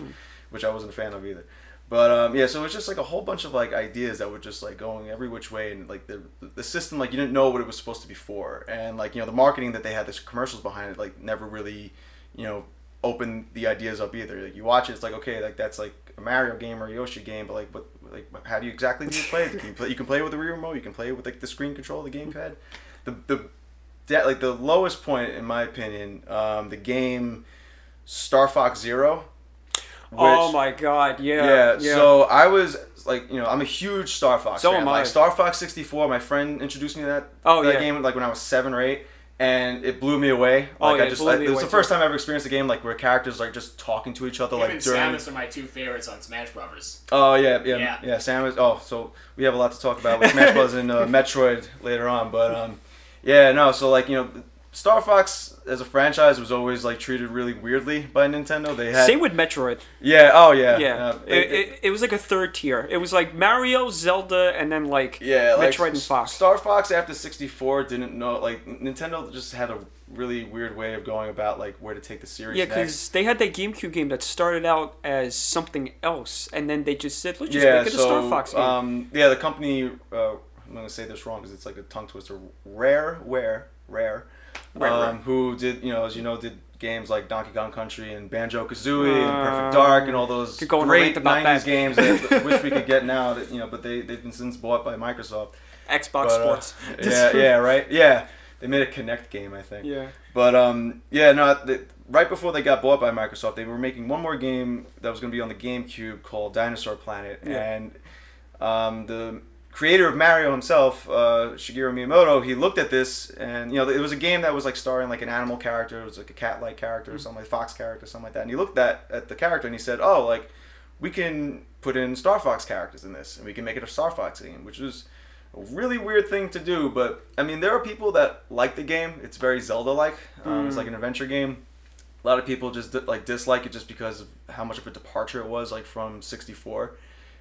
[SPEAKER 3] which I wasn't a fan of either. But um, yeah, so it was just like a whole bunch of like ideas that were just like going every which way, and like the the system like you didn't know what it was supposed to be for, and like you know the marketing that they had, this commercials behind it, like never really, you know, opened the ideas up either. Like you watch it, it's like okay, like that's like a Mario game or a Yoshi game, but like what like how do you exactly do you play? it? Can you play? You can play it with the Wii remote. You can play it with like the screen control, the gamepad. The the that like the lowest point in my opinion, um, the game Star Fox Zero.
[SPEAKER 1] Oh my god, yeah,
[SPEAKER 3] yeah,
[SPEAKER 1] yeah.
[SPEAKER 3] So I was like, you know, I'm a huge Star Fox
[SPEAKER 1] So
[SPEAKER 3] fan.
[SPEAKER 1] am I.
[SPEAKER 3] Like Star Fox 64, my friend introduced me to that
[SPEAKER 1] Oh,
[SPEAKER 3] that
[SPEAKER 1] yeah.
[SPEAKER 3] game like when I was seven or eight, and it blew me away.
[SPEAKER 1] Oh,
[SPEAKER 3] Like
[SPEAKER 1] yeah,
[SPEAKER 3] I
[SPEAKER 1] it
[SPEAKER 3] just,
[SPEAKER 1] blew
[SPEAKER 3] like,
[SPEAKER 1] me
[SPEAKER 3] it was
[SPEAKER 1] away
[SPEAKER 3] the first
[SPEAKER 1] too.
[SPEAKER 3] time I ever experienced a game like where characters like just talking to each other
[SPEAKER 2] Him
[SPEAKER 3] like
[SPEAKER 2] and
[SPEAKER 3] during.
[SPEAKER 2] Samus are my two favorites on Smash Brothers.
[SPEAKER 3] Oh yeah, yeah,
[SPEAKER 2] Yeah.
[SPEAKER 3] yeah, Samus. Oh, so we have a lot to talk about with Smash Bros. and uh, [LAUGHS] Metroid later on, but um, yeah, no. So like you know, Star Fox as a franchise was always like treated really weirdly by Nintendo. They had
[SPEAKER 1] Same with Metroid.
[SPEAKER 3] yeah, oh yeah,
[SPEAKER 1] Yeah,
[SPEAKER 3] uh,
[SPEAKER 1] it, it, it was like a third tier. It was like Mario, Zelda, and then like
[SPEAKER 3] Yeah, like
[SPEAKER 1] Metroid and
[SPEAKER 3] S-
[SPEAKER 1] Fox.
[SPEAKER 3] Star Fox after 64 didn't know like Nintendo just had a really weird way of going about like where to take the series
[SPEAKER 1] Yeah, because they had that GameCube game that started out as something else, and then they just said, "Let's just
[SPEAKER 3] yeah,
[SPEAKER 1] make it a Star Fox game."
[SPEAKER 3] um, yeah, the company uh, I'm gonna say this wrong because it's like a tongue twister. Rare, where, rare,
[SPEAKER 1] Rare,
[SPEAKER 3] um,
[SPEAKER 1] Rare.
[SPEAKER 3] who did you know as you know did games like Donkey Kong Country and Banjo Kazooie and
[SPEAKER 1] Uh,
[SPEAKER 3] Perfect Dark and all those
[SPEAKER 1] could go on a
[SPEAKER 3] great 90s
[SPEAKER 1] that.
[SPEAKER 3] games that [LAUGHS] wish we could get now that you know but they they've been since bought by Microsoft.
[SPEAKER 1] Xbox
[SPEAKER 3] But, uh,
[SPEAKER 1] Sports.
[SPEAKER 3] yeah, [LAUGHS] yeah, right, yeah. They made a Kinect game, I think.
[SPEAKER 1] yeah.
[SPEAKER 3] But um, yeah, no. The, right before they got bought by Microsoft, they were making one more game that was going to be on the GameCube called Dinosaur Planet,
[SPEAKER 1] Yeah.
[SPEAKER 3] and um, the creator of Mario himself, uh, Shigeru Miyamoto, he looked at this, and you know, it was a game that was like starring like an animal character, it was like a cat-like character, or something like fox character, something like that. And he looked at at the character and he said, "Oh, like we can put in Star Fox characters in this, and we can make it a Star Fox game," which was a really weird thing to do, but I mean, there are people that like the game. It's very Zelda-like. Um, It's like an adventure game. A lot of people just like dislike it just because of how much of a departure it was, like from '64.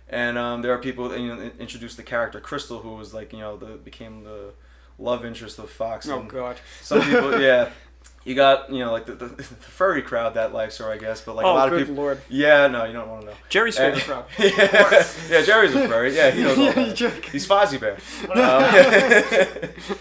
[SPEAKER 3] And um, there are people that you know introduced the character Krystal, who was like you know the became the love interest of Fox.
[SPEAKER 1] Oh
[SPEAKER 3] and
[SPEAKER 1] God.
[SPEAKER 3] some [LAUGHS] people, yeah. you got you know like the, the, the furry crowd that likes her, I guess, but like
[SPEAKER 1] oh,
[SPEAKER 3] a lot
[SPEAKER 1] good
[SPEAKER 3] of people.
[SPEAKER 1] lord.
[SPEAKER 3] Yeah, no, you don't want to know.
[SPEAKER 1] Jerry's
[SPEAKER 3] And-
[SPEAKER 1] favorite crowd. [LAUGHS]
[SPEAKER 3] yeah, yeah, Jerry's a furry. Yeah, he knows all that. [LAUGHS] He's Fozzie Bear. Um,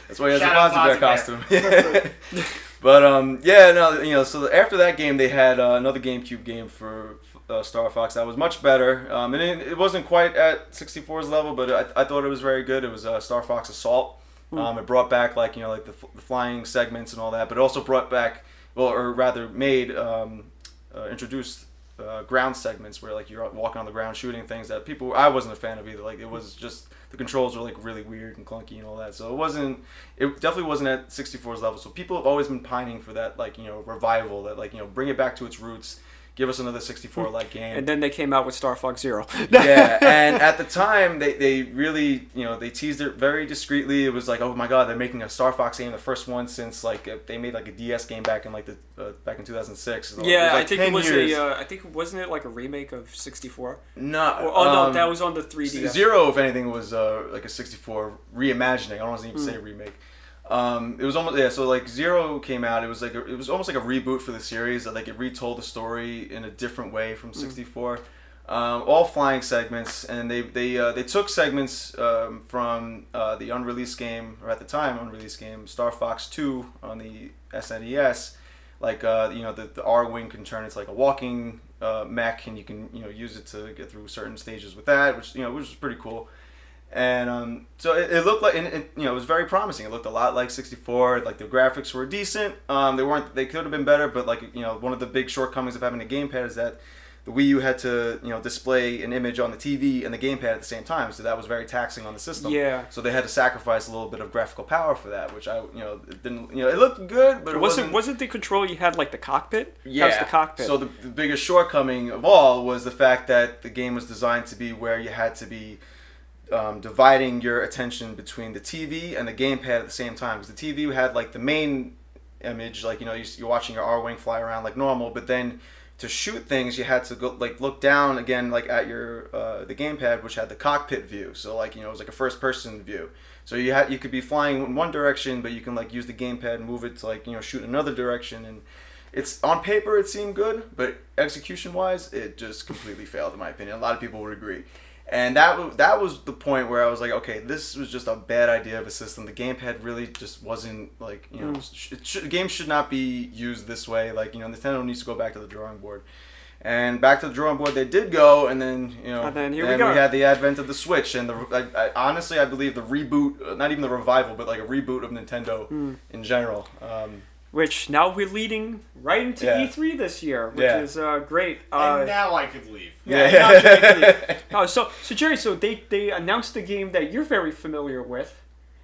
[SPEAKER 3] that's why he has
[SPEAKER 2] Shout
[SPEAKER 3] a
[SPEAKER 2] out
[SPEAKER 3] Fozzie Bear
[SPEAKER 2] Fozzie Bear.
[SPEAKER 3] costume. but um, yeah, no, you know, so after that game, they had uh, another GameCube game for uh, Star Fox that was much better. Um, and it, it wasn't quite at 64's level, but I, I thought it was very good. It was uh, Star Fox Assault. Um, it brought back like you know like the, f- the flying segments and all that, but it also brought back, well, or rather made um, uh, introduced uh, ground segments where like you're walking on the ground shooting things that people I wasn't a fan of either. Like it was just the controls were like really weird and clunky and all that. So it wasn't. It definitely wasn't at 64's level. So people have always been pining for that like you know revival that like you know bring it back to its roots. Give us another 64 like game.
[SPEAKER 1] And then they came out with Star Fox Zero.
[SPEAKER 3] yeah, [LAUGHS] and at the time they, they really you know they teased it very discreetly. It was like oh my god they're making a Star Fox game, the first one since like uh, they made like a DS game back in like the uh, back in 2006. So
[SPEAKER 1] yeah,
[SPEAKER 3] like,
[SPEAKER 1] I think it was
[SPEAKER 3] years.
[SPEAKER 1] a. Uh, I think wasn't it like a remake of 64?
[SPEAKER 3] no.
[SPEAKER 1] Or, oh no,
[SPEAKER 3] um,
[SPEAKER 1] that was on the 3D.
[SPEAKER 3] Zero, if anything, was uh, like a 64 reimagining. I don't want to even
[SPEAKER 1] Hmm.
[SPEAKER 3] say remake. Um, it was almost yeah. So like Zero came out. It was like a, it was almost like a reboot for the series. That like it retold the story in a different way from
[SPEAKER 1] Hmm.
[SPEAKER 3] 64. Um, all flying segments, and they they uh, they took segments um, from uh, the unreleased game, or at the time unreleased game, Star Fox 2 on the SNES. Like uh, you know, the, the Arwing can turn. It's like a walking uh, mech, and you can you know use it to get through certain stages with that, which you know which is pretty cool. And um, so it, it looked like, and it, you know, it was very promising. It looked a lot like 64. Like the graphics were decent. Um, they weren't. They could have been better, but like you know, one of the big shortcomings of having a gamepad is that the Wii U had to you know display an image on the TV and the gamepad at the same time. So that was very taxing on the system.
[SPEAKER 1] Yeah.
[SPEAKER 3] So they had to sacrifice a little bit of graphical power for that, which I you know it didn't you know it looked good, but it
[SPEAKER 1] wasn't
[SPEAKER 3] wasn't.
[SPEAKER 1] wasn't the control you had like the cockpit?
[SPEAKER 3] Yeah.
[SPEAKER 1] Was the cockpit.
[SPEAKER 3] So the, the biggest shortcoming of all was the fact that the game was designed to be where you had to be um, dividing your attention between the TV and the gamepad at the same time. Because the TV had like the main image, like you know you- you're watching your Arwing fly around like normal, but then to shoot things you had to go like look down again like at your uh, the gamepad which had the cockpit view. So like you know it was like a first person view. So you had you could be flying in one direction but you can like use the gamepad and move it to like you know shoot another direction. And it's on paper it seemed good but execution wise it just completely failed in my opinion. A lot of people would agree and that was that was the point where I was like, okay, this was just a bad idea of a system. The gamepad really just wasn't like you know, sh- it should, games should not be used this way. Like you know, Nintendo needs to go back to the drawing board. And back to the drawing board they did go, and then you know,
[SPEAKER 1] And then here we
[SPEAKER 3] then
[SPEAKER 1] go.
[SPEAKER 3] had the advent of the Switch, and the I, I, honestly I believe the reboot, uh, not even the revival, but like a reboot of Nintendo
[SPEAKER 1] Hmm.
[SPEAKER 3] in general. Um,
[SPEAKER 1] which now we're leading right into
[SPEAKER 3] Yeah.
[SPEAKER 1] E3 this year, which
[SPEAKER 3] Yeah.
[SPEAKER 1] is uh, great.
[SPEAKER 2] And
[SPEAKER 1] Uh,
[SPEAKER 2] now I could leave.
[SPEAKER 1] Yeah, now Jerry can leave. [LAUGHS] oh, so so Jerry, so they they announced a game that you're very familiar with,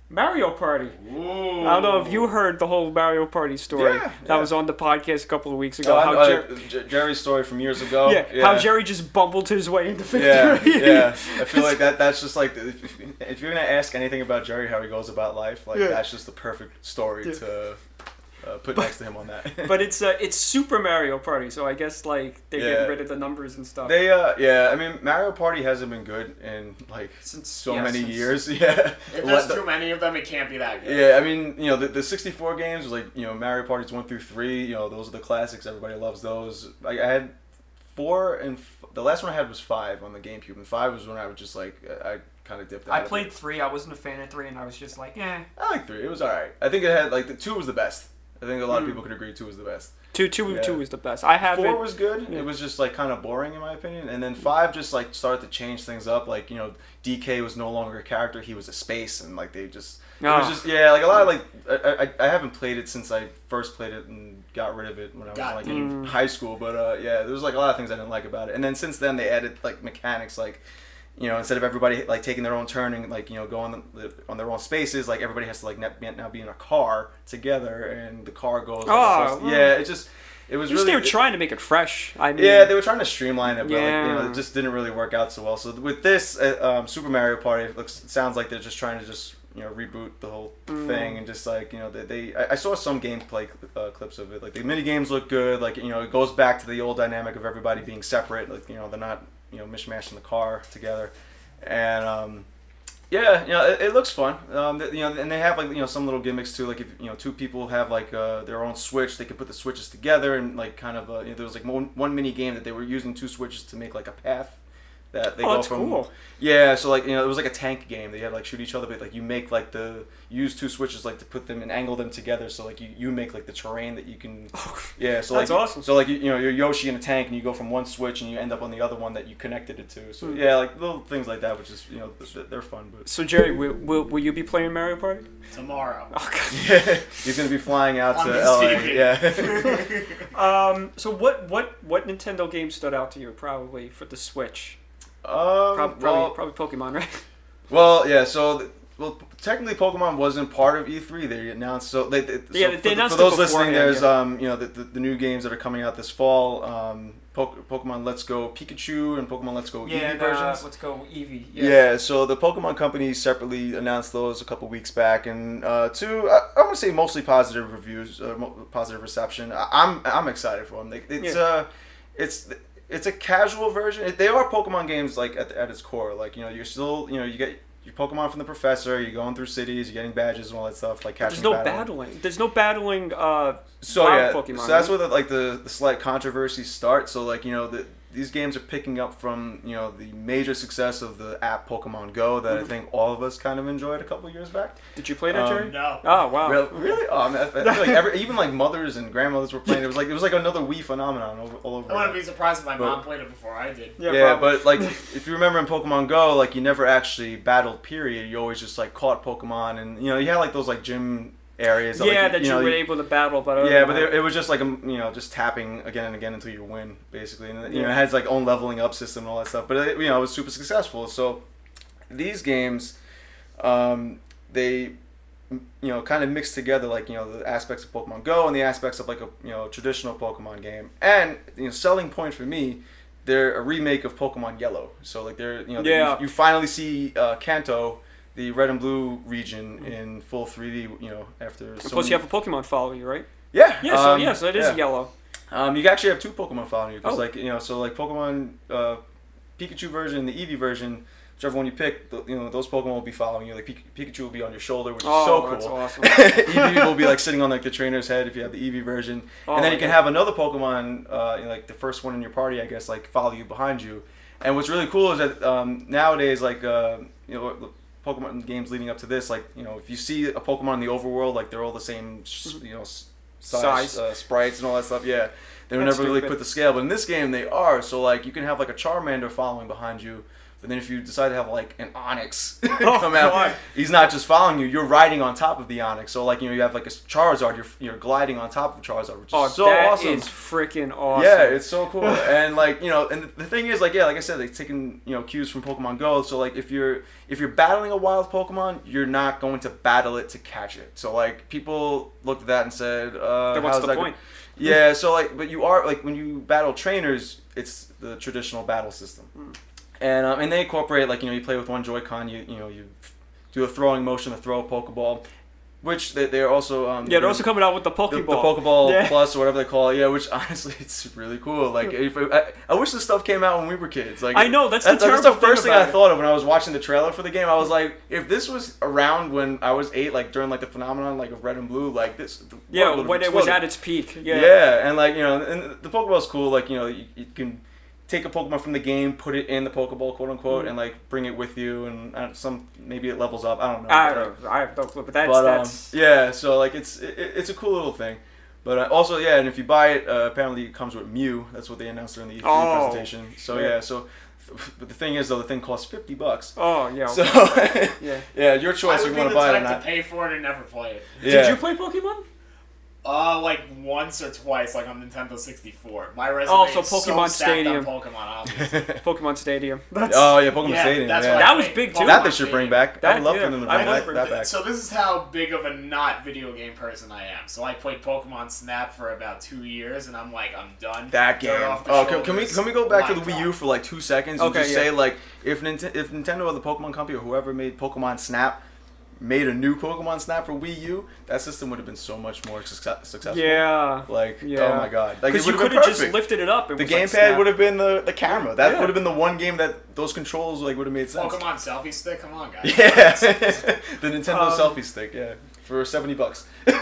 [SPEAKER 1] Mario Party.
[SPEAKER 2] Ooh.
[SPEAKER 1] I don't know if you heard the whole Mario Party story
[SPEAKER 3] Yeah,
[SPEAKER 1] that
[SPEAKER 3] yeah.
[SPEAKER 1] was on the podcast a couple of weeks ago.
[SPEAKER 3] Oh,
[SPEAKER 1] how
[SPEAKER 3] I-
[SPEAKER 1] Jer-
[SPEAKER 3] uh, J- Jerry's story from years ago.
[SPEAKER 1] yeah, how Jerry just bumbled his way into
[SPEAKER 3] Yeah,
[SPEAKER 1] victory.
[SPEAKER 3] yeah. yeah. [LAUGHS] I feel like that. That's just like if, if- if you're gonna ask anything about Jerry, how he goes about life, like
[SPEAKER 1] Yeah.
[SPEAKER 3] that's just the perfect story
[SPEAKER 1] Yeah.
[SPEAKER 3] to uh, put next to him on that. [LAUGHS]
[SPEAKER 1] but it's uh, it's Super Mario Party, so I guess like they're
[SPEAKER 3] Yeah.
[SPEAKER 1] getting rid of the numbers and stuff.
[SPEAKER 3] they, uh, yeah. I mean, Mario Party hasn't been good in like
[SPEAKER 1] Since-
[SPEAKER 3] so
[SPEAKER 1] yeah,
[SPEAKER 3] many
[SPEAKER 1] since-
[SPEAKER 3] year [LAUGHS] Yeah.
[SPEAKER 2] If there's too many of them, it can't be that good.
[SPEAKER 3] Yeah, I mean, you know, the, the 64 games was like, you know, Mario Parties 1 through 3, you know, those are the classics. Everybody loves those. I, I had four and f- the last one I had was 5 on the GameCube. And 5 was when I was just like, I kind of dipped out.
[SPEAKER 1] I
[SPEAKER 3] of
[SPEAKER 1] played three. I wasn't a fan of three, and I was just like, eh.
[SPEAKER 3] I like 3. It was alright. I think it had, like, the 2 was the best. I think a lot
[SPEAKER 1] Hmm.
[SPEAKER 3] of people could agree 2 was the best.
[SPEAKER 1] Two, two,
[SPEAKER 3] Yeah.
[SPEAKER 1] two is the best. I have
[SPEAKER 3] Four
[SPEAKER 1] it.
[SPEAKER 3] was good.
[SPEAKER 1] Yeah.
[SPEAKER 3] It was just like kind of boring in my opinion. And then five just like started to change things up. Like you know, DK was no longer a character; he was a space, and like they just it was
[SPEAKER 1] Ah.
[SPEAKER 3] just yeah, like a lot of like I, I, I haven't played it since I first played it and got rid of it when I was
[SPEAKER 2] Got
[SPEAKER 3] like
[SPEAKER 1] it.
[SPEAKER 3] in
[SPEAKER 1] Mm.
[SPEAKER 3] high school. But uh, yeah, there was like a lot of things I didn't like about it. And then since then they added like mechanics like. You know, instead of everybody like taking their own turn and like you know going on, on their own spaces, like everybody has to like now be in a car together, and the car goes.
[SPEAKER 1] Oh, well.
[SPEAKER 3] yeah, it just it was
[SPEAKER 1] Just
[SPEAKER 3] really
[SPEAKER 1] they were trying to make it fresh. I mean,
[SPEAKER 3] yeah, they were trying to streamline it, but like, you know, it just didn't really work out so well. So with this uh, um, Super Mario Party, it looks it sounds like they're just trying to just you know reboot the whole
[SPEAKER 1] Mm.
[SPEAKER 3] thing and just like you know they, they I, I saw some gameplay uh, clips of it. Like the mini games look good. Like you know it goes back to the old dynamic of everybody being separate. Like you know they're not you know mishmashing the car together, and um, Yeah, you know, it, it looks fun. Um, you know, and they have like you know some little gimmicks too. Like if you know two people have like uh, their own switch, they can put the switches together and like kind of uh, you know, there was like one, one mini game that they were using two switches to make like a path that they
[SPEAKER 1] Oh,
[SPEAKER 3] go
[SPEAKER 1] that's
[SPEAKER 3] from.
[SPEAKER 1] cool.
[SPEAKER 3] Yeah, so like you know it was like a tank game. They had like shoot each other, but like you make like the you use two switches like to put them and angle them together. So like you, you make like the terrain that you can. [LAUGHS] Yeah, so
[SPEAKER 1] That's
[SPEAKER 3] like
[SPEAKER 1] awesome.
[SPEAKER 3] So like you, you know you're Yoshi in a tank and you go from one switch and you end up on the other one that you connected it to. So
[SPEAKER 1] Hmm.
[SPEAKER 3] yeah, like little things like that, which is you know they're fun. But
[SPEAKER 1] So Jerry, will, will, will you be playing Mario Party?
[SPEAKER 2] Tomorrow.
[SPEAKER 1] Oh, God.
[SPEAKER 3] yeah, he's gonna be flying out to LA. Yeah. [LAUGHS] [LAUGHS]
[SPEAKER 1] Um, so what what what Nintendo game stood out to you probably for the Switch?
[SPEAKER 3] Um,
[SPEAKER 1] Probably
[SPEAKER 3] well,
[SPEAKER 1] probably Pokemon, [LAUGHS] right?
[SPEAKER 3] well, yeah. So. th- well, technically, Pokemon wasn't part of E3. They announced so they, they
[SPEAKER 1] Yeah,
[SPEAKER 3] so
[SPEAKER 1] they
[SPEAKER 3] for,
[SPEAKER 1] announced
[SPEAKER 3] for those listening. There's
[SPEAKER 1] yeah.
[SPEAKER 3] um you know the, the, the new games that are coming out this fall. Um, po- Pokemon Let's Go Pikachu and Pokemon Let's Go Eevee versions.
[SPEAKER 1] let's go Eevee.
[SPEAKER 3] Yeah. so the Pokemon Company separately announced those a couple weeks back, and uh, two, I, I want to say mostly positive reviews, uh, mo- positive reception. I, I'm I'm excited for them. They, it's
[SPEAKER 1] Yeah.
[SPEAKER 3] uh, it's it's a casual version. They are Pokemon games, like at, at its core. Like you know, you're still you know you get your Pokemon from the professor. You're going through cities. You're getting badges and all that stuff. Like catching.
[SPEAKER 1] There's no
[SPEAKER 3] battling.
[SPEAKER 1] battling. There's no battling. Uh,
[SPEAKER 3] So yeah,
[SPEAKER 1] Pokemon,
[SPEAKER 3] so that's
[SPEAKER 1] right?
[SPEAKER 3] where the, like the, the slight controversy starts. So like you know the these games are picking up from you know the major success of the app Pokemon Go that. I think all of us kind of enjoyed a couple years back.
[SPEAKER 1] did you play that,
[SPEAKER 3] Um,
[SPEAKER 1] Jerry?
[SPEAKER 2] No.
[SPEAKER 1] Oh wow.
[SPEAKER 3] Really, really? Oh, man, I feel like [LAUGHS] every, even like mothers and grandmothers were playing. It was like it was like another Wii phenomenon over, all over.
[SPEAKER 2] I wouldn't be surprised if my
[SPEAKER 3] But-
[SPEAKER 2] mom played it before I did.
[SPEAKER 1] Yeah,
[SPEAKER 3] Yeah, but like [LAUGHS] if you remember in Pokemon Go, like you never actually battled. Period. You always just like caught Pokemon, and you know you had like those like gym areas.
[SPEAKER 1] yeah,
[SPEAKER 3] like,
[SPEAKER 1] that you,
[SPEAKER 3] know,
[SPEAKER 1] were able to battle, but
[SPEAKER 3] Yeah, but it, it was just like you know just tapping again and again until you win basically, and you know it has like own leveling up system and all that stuff. But it, you know it was super successful. So these games, um, they you know kind of mixed together like you know the aspects of Pokemon Go and the aspects of like a you know traditional Pokemon game. And you know selling point for me. They're a remake of Pokemon Yellow, so like they're you know
[SPEAKER 1] Yeah.
[SPEAKER 3] you, you finally see uh, Kanto, the red and blue region
[SPEAKER 1] Mm.
[SPEAKER 3] in full 3D. You know after so
[SPEAKER 1] plus,
[SPEAKER 3] many-
[SPEAKER 1] you have a Pokemon follow you, right?
[SPEAKER 3] yeah,
[SPEAKER 1] Yeah, so
[SPEAKER 3] um,
[SPEAKER 1] yeah, so it is
[SPEAKER 3] yeah.
[SPEAKER 1] yellow.
[SPEAKER 3] Um, you actually have two Pokemon following you because,
[SPEAKER 1] Oh.
[SPEAKER 3] like, you know, so like Pokemon uh, Pikachu version, and the Eevee version, whichever one you pick, the, you know, those Pokemon will be following you. Like Pik- Pikachu will be on your shoulder, which is
[SPEAKER 1] Oh,
[SPEAKER 3] so
[SPEAKER 1] that's
[SPEAKER 3] cool.
[SPEAKER 1] awesome. [LAUGHS]
[SPEAKER 3] Eevee will be like sitting on like the trainer's head if you have the Eevee version,
[SPEAKER 1] Oh,
[SPEAKER 3] and then you can have another Pokemon, uh, you know, like the first one in your party, I guess, like follow you behind you. And what's really cool is that um, nowadays, like, uh, you know. Pokemon games leading up to this, like you know, if you see a Pokemon in the overworld, like they're all the same, you know, size,
[SPEAKER 1] Mm-hmm. Size.
[SPEAKER 3] Uh, sprites and all that stuff. Yeah, they would never really put the scale, but in this game they are. So like you can have like a Charmander following behind you, but then if you decide to have like an Onix [LAUGHS]
[SPEAKER 1] Oh,
[SPEAKER 3] come out,
[SPEAKER 1] God.
[SPEAKER 3] he's not just following you; you're riding on top of the Onix. So like you know you have like a Charizard, you're you're gliding on top of Charizard, which is
[SPEAKER 1] Oh,
[SPEAKER 3] so
[SPEAKER 1] that
[SPEAKER 3] awesome.
[SPEAKER 1] is freaking awesome.
[SPEAKER 3] Yeah, it's so cool. and [LAUGHS] like, you know, and the thing is like, yeah, like I said, like taking, you know, cues from Pokemon Go. So like if you're if you're battling a wild Pokemon, you're not going to battle it to catch it. So like people looked at that and said, uh
[SPEAKER 1] Then what's the
[SPEAKER 3] that
[SPEAKER 1] point?
[SPEAKER 3] Yeah, so like but you are like when you battle trainers, it's the traditional battle system.
[SPEAKER 1] Hmm.
[SPEAKER 3] And um, and they incorporate like, you know, you play with one Joy-Con, you you know, you do a throwing motion to throw a Pokeball. Which they, they're also um,
[SPEAKER 1] Yeah, they're also coming out with the
[SPEAKER 3] the,
[SPEAKER 1] Pokeball.
[SPEAKER 3] the Pokeball
[SPEAKER 1] Yeah.
[SPEAKER 3] Plus or whatever they call it. Yeah, which [LAUGHS] honestly it's really cool. Like if I, I wish this stuff came out when we were kids. Like
[SPEAKER 1] I know, that's the
[SPEAKER 3] that's, that's the first
[SPEAKER 1] thing
[SPEAKER 3] thing, I thought of when I was watching the trailer for the game. I was like, if this was around when I was eight, like during like the phenomenon like of red and blue, like this.
[SPEAKER 1] Yeah, when it was at its peak. Yeah.
[SPEAKER 3] Yeah. and like you know, and the Pokeball's cool. Like you know, you, you can take a Pokemon from the game, put it in the Pokeball, quote unquote,
[SPEAKER 1] Mhm.
[SPEAKER 3] and like bring it with you, and uh, some maybe it levels up. I don't know.
[SPEAKER 1] I
[SPEAKER 3] but, uh.
[SPEAKER 1] I have no clue, but that's
[SPEAKER 3] but um,
[SPEAKER 1] that's.
[SPEAKER 3] yeah, so like it's it, it's a cool little thing. But uh, also, yeah, and if you buy it, uh, apparently it comes with Mew. That's what they announced during the E3
[SPEAKER 1] Oh,
[SPEAKER 3] presentation. So
[SPEAKER 1] shit.
[SPEAKER 3] yeah, so but the thing is though, the thing costs fifty bucks.
[SPEAKER 1] Oh yeah.
[SPEAKER 3] So [LAUGHS]
[SPEAKER 1] yeah.
[SPEAKER 3] yeah, your
[SPEAKER 2] I
[SPEAKER 3] choice if
[SPEAKER 2] would
[SPEAKER 3] you want to buy it or
[SPEAKER 2] type to pay for it and never play it.
[SPEAKER 3] Yeah.
[SPEAKER 1] Did you play Pokemon?
[SPEAKER 2] Uh, like once or twice, like on Nintendo 64. My resume
[SPEAKER 1] Oh, so
[SPEAKER 2] is
[SPEAKER 1] Pokemon
[SPEAKER 2] so stacked
[SPEAKER 1] Stadium.
[SPEAKER 2] on Pokemon, obviously. [LAUGHS]
[SPEAKER 1] Pokemon Stadium. [LAUGHS] That's,
[SPEAKER 3] oh yeah, Pokemon
[SPEAKER 2] Yeah,
[SPEAKER 3] Stadium.
[SPEAKER 2] that's
[SPEAKER 3] yeah.
[SPEAKER 2] what I
[SPEAKER 1] That was
[SPEAKER 2] played.
[SPEAKER 1] big, too.
[SPEAKER 2] Pokemon
[SPEAKER 3] that they should bring
[SPEAKER 2] Stadium.
[SPEAKER 3] back. I
[SPEAKER 1] That-
[SPEAKER 3] would love
[SPEAKER 1] yeah,
[SPEAKER 3] for them to
[SPEAKER 1] I
[SPEAKER 3] bring
[SPEAKER 1] would
[SPEAKER 3] that,
[SPEAKER 1] bring
[SPEAKER 3] that
[SPEAKER 1] that.
[SPEAKER 3] back.
[SPEAKER 2] So this is how big of a not video game person I am. So I played Pokemon Snap for about two years, and I'm like, I'm done.
[SPEAKER 3] That
[SPEAKER 2] Dirt
[SPEAKER 3] game.
[SPEAKER 2] off the
[SPEAKER 3] Oh, can, can we
[SPEAKER 2] shoulders.
[SPEAKER 3] can we go back to the
[SPEAKER 2] My
[SPEAKER 3] Wii
[SPEAKER 2] God.
[SPEAKER 3] U for like two seconds and
[SPEAKER 1] Okay,
[SPEAKER 3] just
[SPEAKER 1] yeah.
[SPEAKER 3] say like if Nintendo if Nintendo or the Pokemon Company or whoever made Pokemon Snap made a new Pokemon Snap for Wii U, that system would have been so much more success- successful.
[SPEAKER 1] Yeah.
[SPEAKER 3] Like,
[SPEAKER 1] Yeah.
[SPEAKER 3] oh my god. Like,
[SPEAKER 1] Because you could
[SPEAKER 3] have
[SPEAKER 1] have just lifted it up. And
[SPEAKER 3] the
[SPEAKER 1] was like,
[SPEAKER 3] gamepad would have been the, the camera. That
[SPEAKER 1] Yeah.
[SPEAKER 3] would have been the one game that those controls like would have made sense.
[SPEAKER 2] Pokemon selfie stick. Come on, guys. [LAUGHS]
[SPEAKER 3] Yeah, [LAUGHS] the Nintendo
[SPEAKER 1] Um,
[SPEAKER 3] selfie stick. Yeah, for seventy bucks. [LAUGHS]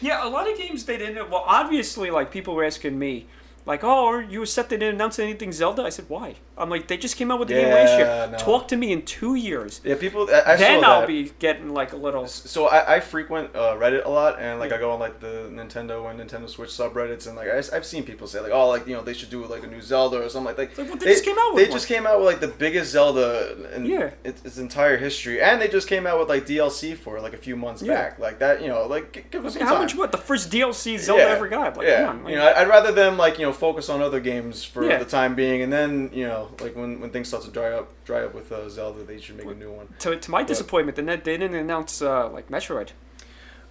[SPEAKER 1] Yeah, a lot of games they didn't. Well, obviously, like people were asking me, like, "Oh, you were set they didn't announce anything Zelda." I said, "Why?" I'm like, "They just came out with the game last
[SPEAKER 3] Yeah,
[SPEAKER 1] year.
[SPEAKER 3] no.
[SPEAKER 1] Talk to me in two years,
[SPEAKER 3] yeah, people. I, I
[SPEAKER 1] then
[SPEAKER 3] saw
[SPEAKER 1] I'll be getting like a little."
[SPEAKER 3] So I, I frequent uh, Reddit a lot, and like
[SPEAKER 1] Yeah.
[SPEAKER 3] I go on like the Nintendo and Nintendo Switch subreddits, and like I, have seen people say like, oh, like you know they should do like a new Zelda or something like that.
[SPEAKER 1] Like, well, they just came out with
[SPEAKER 3] They
[SPEAKER 1] one.
[SPEAKER 3] just came out with like the biggest Zelda in
[SPEAKER 1] Yeah.
[SPEAKER 3] its, its entire history, and they just came out with like DLC for like a few months
[SPEAKER 1] Yeah.
[SPEAKER 3] back, like that. You know, like give us
[SPEAKER 1] Like, how
[SPEAKER 3] time.
[SPEAKER 1] much? What the first DLC Zelda
[SPEAKER 3] Yeah.
[SPEAKER 1] ever got? Like,
[SPEAKER 3] yeah,
[SPEAKER 1] on, like,
[SPEAKER 3] you know, I'd rather them like you know focus on other games for
[SPEAKER 1] Yeah.
[SPEAKER 3] the time being, and then you know like when, when things start to dry up, dry up with uh, Zelda, they should make a new one.
[SPEAKER 1] to, to my disappointment, they didn't announce uh, like Metroid.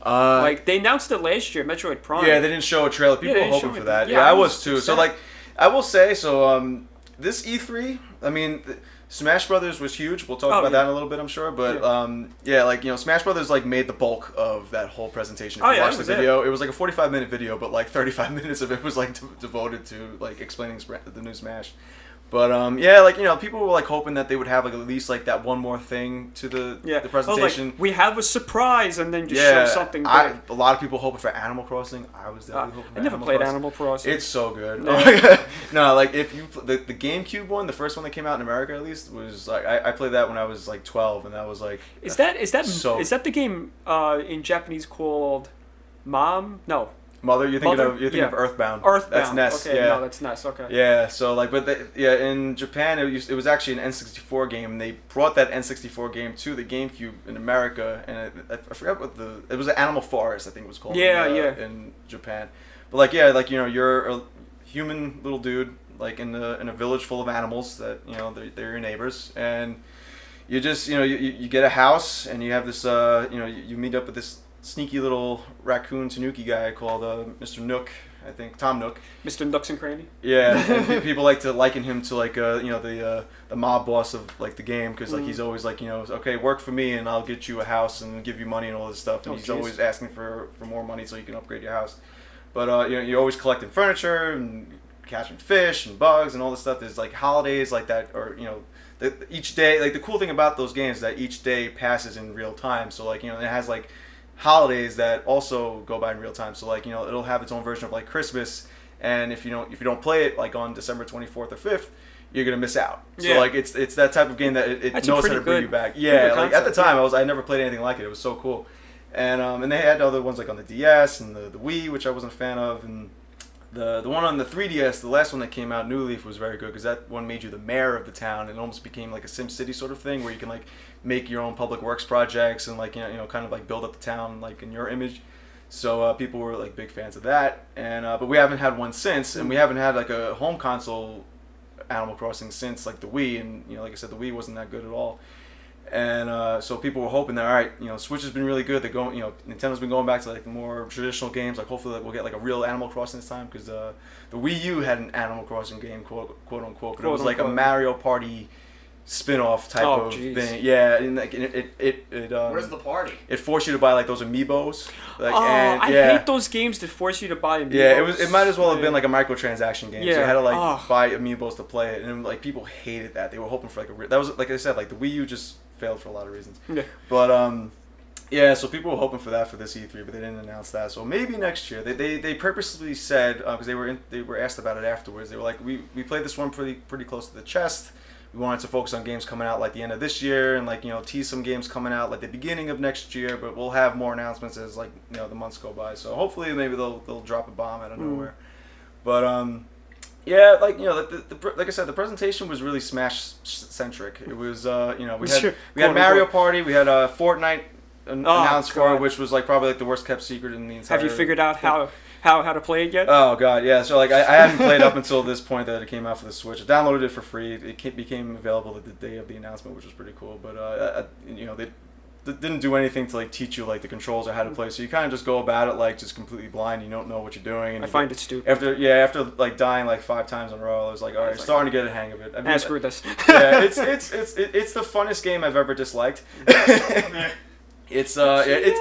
[SPEAKER 3] Uh,
[SPEAKER 1] like they announced it last year, Metroid Prime.
[SPEAKER 3] Yeah, they didn't show a trailer. People
[SPEAKER 1] they
[SPEAKER 3] were hoping for that.
[SPEAKER 1] Yeah,
[SPEAKER 3] Yeah,
[SPEAKER 1] I was
[SPEAKER 3] was too. So like, I will say so. Um, this E3, I mean, th- Smash Brothers was huge. We'll talk
[SPEAKER 1] Oh,
[SPEAKER 3] about
[SPEAKER 1] yeah.
[SPEAKER 3] that in a little bit, I'm sure. But
[SPEAKER 1] Yeah.
[SPEAKER 3] um, yeah, like you know, Smash Brothers like made the bulk of that whole presentation. If
[SPEAKER 1] Oh,
[SPEAKER 3] you
[SPEAKER 1] yeah,
[SPEAKER 3] watch the
[SPEAKER 1] was it.
[SPEAKER 3] video, it. was like a 45 minute video, but like 35 [LAUGHS] minutes of it was like de- devoted to like explaining the new Smash. But um, yeah, like you know, people were like hoping that they would have like at least like that one more thing to the
[SPEAKER 1] yeah.
[SPEAKER 3] the
[SPEAKER 1] Oh, like,
[SPEAKER 3] presentation.
[SPEAKER 1] we have a surprise, and then just
[SPEAKER 3] yeah,
[SPEAKER 1] show something big.
[SPEAKER 3] I, a lot of people hoping for Animal Crossing. I was
[SPEAKER 1] Uh,
[SPEAKER 3] definitely hoping for
[SPEAKER 1] I never
[SPEAKER 3] Animal
[SPEAKER 1] played
[SPEAKER 3] Crossing.
[SPEAKER 1] Animal Crossing.
[SPEAKER 3] It's so good.
[SPEAKER 1] Yeah. [LAUGHS]
[SPEAKER 3] no, like if you the, the GameCube one, the first one that came out in America at least was like I, I played that when I was like twelve, and that was like
[SPEAKER 1] Is that is that
[SPEAKER 3] So- is
[SPEAKER 1] that the game uh, in Japanese called Mom? No,
[SPEAKER 3] Mother. You're thinking
[SPEAKER 1] Mother?
[SPEAKER 3] of you're thinking
[SPEAKER 1] Yeah.
[SPEAKER 3] of Earthbound.
[SPEAKER 1] Earthbound.
[SPEAKER 3] That's NES.
[SPEAKER 1] Okay,
[SPEAKER 3] yeah.
[SPEAKER 1] no, that's NES. Okay.
[SPEAKER 3] yeah, so like, but the, yeah, in Japan it, used, it was actually an N64 game, and they brought that N64 game to the GameCube in America, and it, I, forgot what the it was Animal Forest, I think it was called.
[SPEAKER 1] Yeah,
[SPEAKER 3] in, uh,
[SPEAKER 1] yeah.
[SPEAKER 3] In Japan, but like yeah, like you know, you're a human little dude, like in a in a village full of animals that you know they're, they're your neighbors, and you just you know you, you you get a house, and you have this uh you know you, you meet up with this sneaky little raccoon tanuki guy called uh, Mr. Nook. I think Tom Nook.
[SPEAKER 1] Mr. Nooks and Cranny.
[SPEAKER 3] Yeah, and [LAUGHS] people like to liken him to like uh, you know the uh, the mob boss of like the game because like
[SPEAKER 1] Mm.
[SPEAKER 3] he's always like you know okay work for me and I'll get you a house and give you money and all this stuff and
[SPEAKER 1] Oh,
[SPEAKER 3] he's
[SPEAKER 1] jeez.
[SPEAKER 3] always asking for for more money so you can upgrade your house. But uh, you know you're always collecting furniture and catching fish and bugs and all this stuff. There's like holidays like that or you know. The, each day, like the cool thing about those games is that each day passes in real time. So like you know, it has like holidays that also go by in real time. So like you know, it'll have its own version of like Christmas, and if you don't if you don't play it like on December twenty fourth or fifth, you're gonna miss out. So
[SPEAKER 1] Yeah.
[SPEAKER 3] like it's it's that type of game that it, it knows how to bring you back. Yeah,
[SPEAKER 1] good
[SPEAKER 3] like at the
[SPEAKER 1] concept,
[SPEAKER 3] time I was I never played anything like it. It was so cool, and um and they had other ones like on the DS and the the Wii, which I wasn't a fan of, and. The, the one on the 3DS, the last one that came out, New Leaf, was very good because that one made you the mayor of the town and it almost became like a Sim City sort of thing where you can like make your own public works projects and like you know, you know kind of like build up the town like in your image. So uh, people were like big fans of that, and uh, but we haven't had one since, and we haven't had like a home console Animal Crossing since like the Wii, and you know like I said, the Wii wasn't that good at all. And uh, so people were hoping that all right, you know, Switch has been really good. They're going, you know, Nintendo's been going back to like more traditional games. Like hopefully like, we'll get like a real Animal Crossing this time because uh, the Wii U had an Animal Crossing game, quote quote unquote, but it was like a Mario Party spin-off type
[SPEAKER 1] Oh,
[SPEAKER 3] of
[SPEAKER 1] jeez.
[SPEAKER 3] thing. Yeah, and like it it it, it um,
[SPEAKER 2] Where's the party?
[SPEAKER 3] it forced you to buy like those amiibos. Like,
[SPEAKER 1] oh,
[SPEAKER 3] and,
[SPEAKER 1] I
[SPEAKER 3] yeah.
[SPEAKER 1] hate those games that force you to buy amiibos.
[SPEAKER 3] Yeah, it was. It might as well have been like a microtransaction game. So you had to like
[SPEAKER 1] Oh.
[SPEAKER 3] buy amiibos to play it, and like people hated that. They were hoping for like a re- that was like I said, like the Wii U just failed for a lot of reasons.
[SPEAKER 1] Yeah.
[SPEAKER 3] But um, yeah. So people were hoping for that for this E3, but they didn't announce that. So maybe next year. They they, they purposely said because they were in, they were asked about it afterwards. They were like, we we played this one pretty pretty close to the chest. We wanted to focus on games coming out like the end of this year and like you know tease some games coming out like the beginning of next year. But we'll have more announcements as like you know the months go by. So hopefully maybe they'll they'll drop a bomb out of
[SPEAKER 1] Mm.
[SPEAKER 3] nowhere. But um, yeah, like you know, the, the, the, like I said, the presentation was really Smash centric. It was uh, you know, we had
[SPEAKER 1] Sure.
[SPEAKER 3] we had Mario. Party, we had uh, Fortnite an-
[SPEAKER 1] Oh,
[SPEAKER 3] announced for, which was like probably like the worst kept secret in the entire.
[SPEAKER 1] Have you figured out how how how to play it yet?
[SPEAKER 3] Oh god, yeah. So like I, I hadn't played up [LAUGHS] until this point that it came out for the Switch. I downloaded it for free. It ca- became available at the day of the announcement, which was pretty cool. But uh, I, you know they, they didn't do anything to like teach you like the controls or how to play. So you kind of just go about it like just completely blind. You don't know what you're doing. And
[SPEAKER 1] I
[SPEAKER 3] you
[SPEAKER 1] find
[SPEAKER 3] get-
[SPEAKER 1] it stupid.
[SPEAKER 3] after yeah after like dying like five times in a row. I was like all right,
[SPEAKER 1] It's like,
[SPEAKER 3] starting to get a hang of it. I mean,
[SPEAKER 1] screw this. [LAUGHS]
[SPEAKER 3] yeah, it's [LAUGHS] it's it's it's the funnest game I've ever disliked. [LAUGHS] It's uh, yeah, it's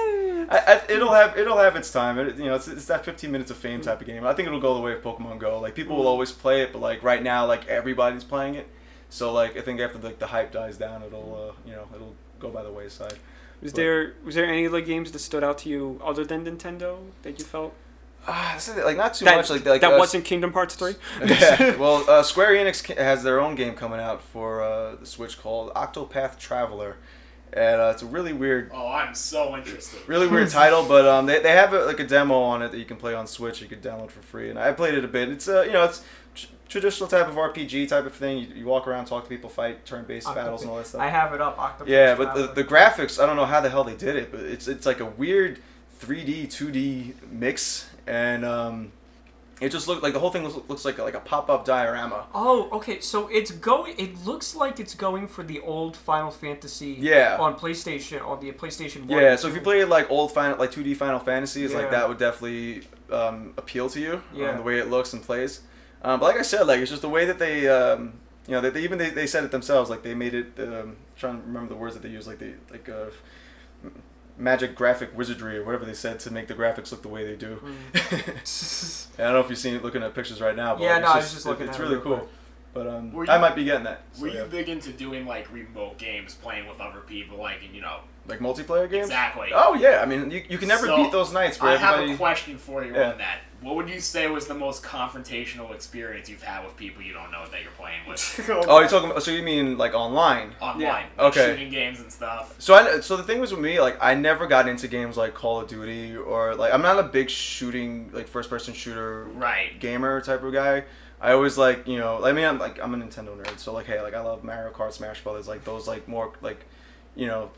[SPEAKER 3] I, I, it'll have it'll have its time. It, you know, it's, it's that 15 minutes of fame type of game. I think it'll go the way of Pokemon Go. Like people will always play it, but like right now, like everybody's playing it. So like I think after like the hype dies down, it'll uh, you know it'll go by the wayside.
[SPEAKER 1] Was
[SPEAKER 3] But-
[SPEAKER 1] there was there any other games that stood out to you other than Nintendo that you felt
[SPEAKER 3] Ah, this is, like not too
[SPEAKER 1] that,
[SPEAKER 3] much. Like like
[SPEAKER 1] that
[SPEAKER 3] uh,
[SPEAKER 1] wasn't Kingdom Hearts three? [LAUGHS]
[SPEAKER 3] yeah. Well, uh, Square Enix has their own game coming out for uh, the Switch called Octopath Traveler, and uh, it's a really weird,
[SPEAKER 2] Oh, I'm so interested.
[SPEAKER 3] really weird [LAUGHS] title. But um, they, they have a, like a demo on it that you can play on Switch. You can download for free, and I played it a bit. It's uh, you know, it's tr- traditional type of RPG type of thing. You, you walk around, talk to people, fight turn-based battles, and all that stuff.
[SPEAKER 1] I have it up. Octopus
[SPEAKER 3] Yeah, but the, the graphics, I don't know how the hell they did it, but it's it's like a weird 3D, 2D mix, and um, it just looked like the whole thing looks, looks like a, like a pop up diorama.
[SPEAKER 1] Oh, okay. So it's going. It looks like it's going for the old Final Fantasy.
[SPEAKER 3] Yeah.
[SPEAKER 1] On PlayStation, on the PlayStation One.
[SPEAKER 3] Yeah, so if you play like old final, like 2D Final Fantasies,
[SPEAKER 1] Yeah.
[SPEAKER 3] like that would definitely um, appeal to you.
[SPEAKER 1] Yeah.
[SPEAKER 3] Um, the way it looks and plays. Um, but like I said, like it's just the way that they, um, you know, they, they even they, they said it themselves. Like they made it. Um, trying to remember the words that they use. Like they like uh, magic graphic wizardry or whatever they said to make the graphics look the way they do.
[SPEAKER 1] Mm. [LAUGHS]
[SPEAKER 3] I don't know if you've seen it looking at pictures right now. But
[SPEAKER 1] Yeah,
[SPEAKER 3] like,
[SPEAKER 1] no,
[SPEAKER 3] it's
[SPEAKER 1] I was just looking
[SPEAKER 3] It's
[SPEAKER 1] at it
[SPEAKER 3] really
[SPEAKER 1] real
[SPEAKER 3] cool.
[SPEAKER 1] quick.
[SPEAKER 3] But um,
[SPEAKER 2] Were
[SPEAKER 3] I might be getting that. So,
[SPEAKER 2] Were
[SPEAKER 3] yeah.
[SPEAKER 2] you big into doing like remote games, playing with other people, like you know?
[SPEAKER 3] Like multiplayer games.
[SPEAKER 2] Exactly.
[SPEAKER 3] Oh yeah, I mean you, you can never
[SPEAKER 2] So,
[SPEAKER 3] beat those nights where
[SPEAKER 2] I have
[SPEAKER 3] everybody.
[SPEAKER 2] a question for you
[SPEAKER 3] Yeah.
[SPEAKER 2] on that. What would you say was the most confrontational experience you've had with people you don't know that you're playing with [LAUGHS]
[SPEAKER 3] oh, oh, you're talking. About, so you mean like online?
[SPEAKER 2] online?
[SPEAKER 1] Yeah.
[SPEAKER 2] Like
[SPEAKER 3] Okay.
[SPEAKER 2] Shooting games and stuff.
[SPEAKER 3] So I so the thing was with me, like I never got into games like Call of Duty or like I'm not a big shooting like first person shooter
[SPEAKER 2] Right.
[SPEAKER 3] gamer type of guy. I always like you know I mean I'm like I'm a Nintendo nerd, so like hey like I love Mario Kart, Smash Brothers, like those like more like you know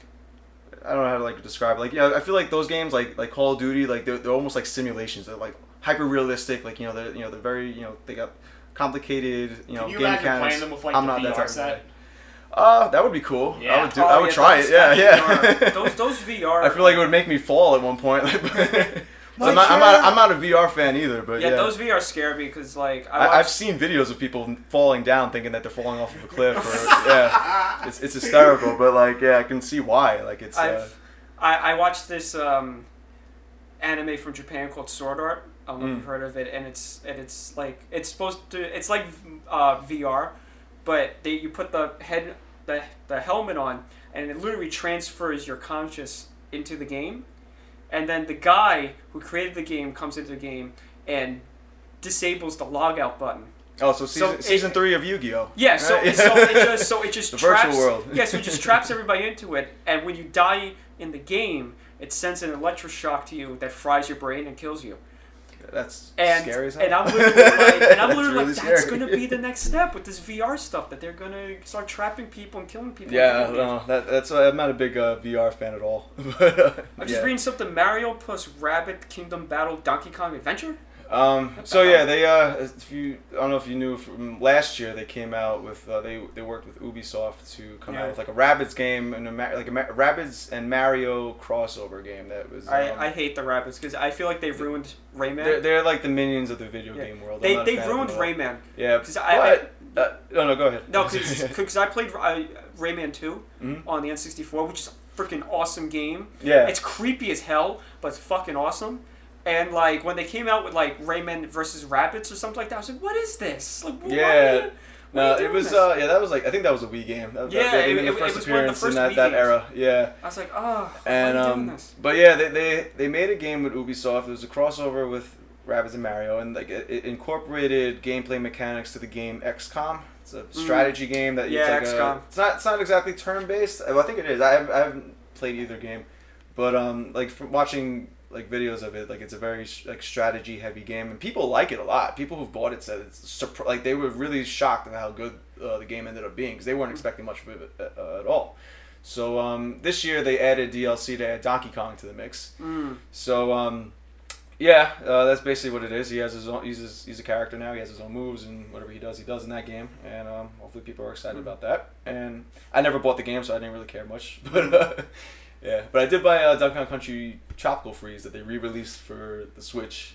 [SPEAKER 3] I don't know how to like describe it. like you know I feel like those games like like Call of Duty like they're, they're almost like simulations. They're like hyper realistic. Like you know they're you know they're very you know they got complicated you know
[SPEAKER 2] Can you
[SPEAKER 3] game
[SPEAKER 2] imagine
[SPEAKER 3] mechanics.
[SPEAKER 2] playing them with like
[SPEAKER 3] I'm
[SPEAKER 2] the
[SPEAKER 3] not that
[SPEAKER 2] VR
[SPEAKER 3] type of
[SPEAKER 2] set?
[SPEAKER 3] guy. Uh, that would be cool. I
[SPEAKER 2] Yeah.
[SPEAKER 3] would do.
[SPEAKER 1] Oh,
[SPEAKER 3] I would
[SPEAKER 1] yeah,
[SPEAKER 3] try
[SPEAKER 1] those-
[SPEAKER 3] it. Yeah, yeah.
[SPEAKER 1] Those those VR. [LAUGHS]
[SPEAKER 3] I feel like it would make me fall at one point. [LAUGHS] [LAUGHS] so
[SPEAKER 1] My
[SPEAKER 3] I'm, not, I'm not. I'm not a VR fan either. But
[SPEAKER 1] yeah,
[SPEAKER 3] yeah,
[SPEAKER 1] those VR scare me because like I
[SPEAKER 3] I, I've
[SPEAKER 1] watched,
[SPEAKER 3] seen videos of people falling down, thinking that they're falling off of a cliff. Or [LAUGHS] yeah, it's, it's hysterical. But like, yeah, I can see why. Like, it's. Uh,
[SPEAKER 1] I've I, I watched this um, anime from Japan called Sword Art. I don't know if
[SPEAKER 3] Mm.
[SPEAKER 1] you've heard of it, and it's and it's like it's supposed to it's like uh, VR, but they you put the head the the helmet on, and it literally transfers your conscious into the game, and then the guy who created the game comes into the game and disables the logout button.
[SPEAKER 3] oh, so
[SPEAKER 1] so
[SPEAKER 3] season,
[SPEAKER 1] it-
[SPEAKER 3] three of Yu-Gi-Oh.
[SPEAKER 1] Yeah, so,
[SPEAKER 3] Right?
[SPEAKER 1] so it just so it [LAUGHS] just
[SPEAKER 3] The virtual world.
[SPEAKER 1] yeah, so it just traps [LAUGHS] everybody into it, and when you die in the game, it sends an electroshock to you that fries your brain and kills you.
[SPEAKER 3] That's
[SPEAKER 1] And
[SPEAKER 3] scary as hell.
[SPEAKER 1] and I'm literally like, and I'm [LAUGHS]
[SPEAKER 3] That's
[SPEAKER 1] literally
[SPEAKER 3] really
[SPEAKER 1] like, that's
[SPEAKER 3] scary.
[SPEAKER 1] gonna be the next step with this VR stuff that they're gonna start trapping people and killing people.
[SPEAKER 3] Yeah, no, that, that's. I'm not a big uh, VR fan at all. [LAUGHS] but, uh,
[SPEAKER 1] I'm just
[SPEAKER 3] yeah.
[SPEAKER 1] reading something Mario plus Rabbids Kingdom Battle Donkey Kong Adventure.
[SPEAKER 3] Um, so yeah, they uh, if you I don't know if you knew from last year they came out with uh, they they worked with Ubisoft to come
[SPEAKER 1] Yeah.
[SPEAKER 3] out with like a Rabbids game and a Ma- like a Ma- Rabbids and Mario crossover game that was. Um,
[SPEAKER 1] I, I hate the Rabbids because I feel like they ruined Rayman.
[SPEAKER 3] they're, they're like the minions of the video
[SPEAKER 1] Yeah.
[SPEAKER 3] game world.
[SPEAKER 1] They they ruined
[SPEAKER 3] them at all.
[SPEAKER 1] Rayman.
[SPEAKER 3] Yeah,
[SPEAKER 1] 'Cause I-
[SPEAKER 3] uh, no, no, go ahead.
[SPEAKER 1] No, [LAUGHS] because I played uh, Rayman 2
[SPEAKER 3] Mhm.
[SPEAKER 1] on the N64, which is a freaking awesome game.
[SPEAKER 3] yeah,
[SPEAKER 1] It's creepy as hell, but it's fucking awesome. And like when they came out with like Rayman versus Rabbids or something like that, I was like, "What is this?" Like, why
[SPEAKER 3] Yeah.
[SPEAKER 1] are you- why are
[SPEAKER 3] no, it was uh, yeah, that was like I think that was a Wii game. That,
[SPEAKER 1] Yeah,
[SPEAKER 3] that,
[SPEAKER 1] it- it-
[SPEAKER 3] the
[SPEAKER 1] it
[SPEAKER 3] first
[SPEAKER 1] was one of the
[SPEAKER 3] appearance
[SPEAKER 1] first
[SPEAKER 3] in that,
[SPEAKER 1] Wii
[SPEAKER 3] that
[SPEAKER 1] games.
[SPEAKER 3] era. Yeah.
[SPEAKER 1] I was like, "Oh,
[SPEAKER 3] And um,
[SPEAKER 1] doing this?"
[SPEAKER 3] but yeah, they, they they made a game with Ubisoft. It was a crossover with Rabbids and Mario, and like it, it incorporated gameplay mechanics to the game XCOM. It's a strategy game that
[SPEAKER 1] Mm. Yeah,
[SPEAKER 3] it's like
[SPEAKER 1] XCOM.
[SPEAKER 3] A, it's not it's not exactly turn based. I think it is. I haven't, I haven't played either game, but um, like from watching like videos of it, like it's a very like strategy heavy game, and people like it a lot. People who've bought it said it's like they were really shocked at how good uh, the game ended up being because they weren't expecting much of it uh, at all. So um, this year they added DLC to add Donkey Kong to the mix.
[SPEAKER 1] Mm.
[SPEAKER 3] So um, yeah, uh, that's basically what it is. He has his own. He's his, he's a character now. He has his own moves and whatever he does, he does in that game. And um, hopefully people are excited about that. And I never bought the game, so I didn't really care much. [LAUGHS] But uh, yeah, but I did buy uh, Donkey Kong Country Tropical Freeze that they re-released for the Switch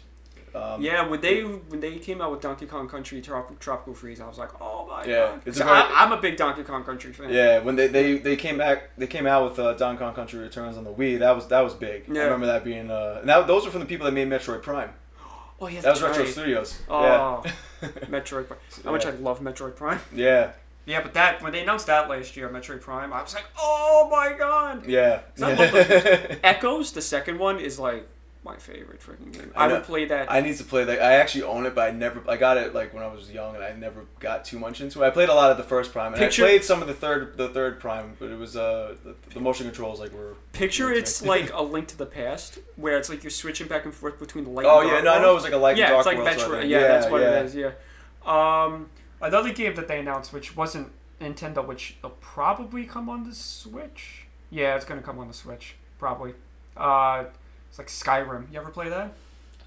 [SPEAKER 3] Um,
[SPEAKER 1] Yeah, when they when they came out with Donkey Kong Country Trop- Tropical Freeze, I was like, oh my
[SPEAKER 3] Yeah,
[SPEAKER 1] god.
[SPEAKER 3] it's a very-
[SPEAKER 1] I, I'm a big Donkey Kong Country fan.
[SPEAKER 3] Yeah, when they, they, they came back, they came out with uh, Donkey Kong Country Returns on the Wii. That was that was big.
[SPEAKER 1] Yeah.
[SPEAKER 3] I remember that being. Uh, that, those were from the people that made Metroid Prime. [GASPS]
[SPEAKER 1] Oh yeah,
[SPEAKER 3] That was Retro
[SPEAKER 1] right.
[SPEAKER 3] Studios.
[SPEAKER 1] Oh, [LAUGHS]
[SPEAKER 3] Yeah.
[SPEAKER 1] Metroid Prime. How much I love Metroid Prime.
[SPEAKER 3] yeah,
[SPEAKER 1] Yeah, but that when they announced that last year, Metroid Prime, I was like, oh my god.
[SPEAKER 3] yeah.
[SPEAKER 1] I love those Echoes, the second one, is like my favorite freaking game.
[SPEAKER 3] I
[SPEAKER 1] I,
[SPEAKER 3] know.
[SPEAKER 1] would play that.
[SPEAKER 3] I need to play that. I actually own it, but I never. I got it like when I was young, and I never got too much into it. I played a lot of the first Prime, and
[SPEAKER 1] Picture-
[SPEAKER 3] I played some of the third, the third Prime, but it was uh the, the motion controls like were.
[SPEAKER 1] Picture
[SPEAKER 3] were
[SPEAKER 1] it's like [LAUGHS] a link to the past, where it's like you're switching back and forth between the light.
[SPEAKER 3] Oh
[SPEAKER 1] and
[SPEAKER 3] yeah,
[SPEAKER 1] dark
[SPEAKER 3] no, I know it
[SPEAKER 1] world.
[SPEAKER 3] was like a light
[SPEAKER 1] yeah,
[SPEAKER 3] dark
[SPEAKER 1] it's like
[SPEAKER 3] world sort of
[SPEAKER 1] Metroid.
[SPEAKER 3] thing.
[SPEAKER 1] Yeah, that's what
[SPEAKER 3] yeah.
[SPEAKER 1] it is. Yeah. Um, another game that they announced, which wasn't Nintendo, which will probably come on the Switch. Yeah, it's gonna come on the Switch probably. Uh, it's like Skyrim. You ever play that?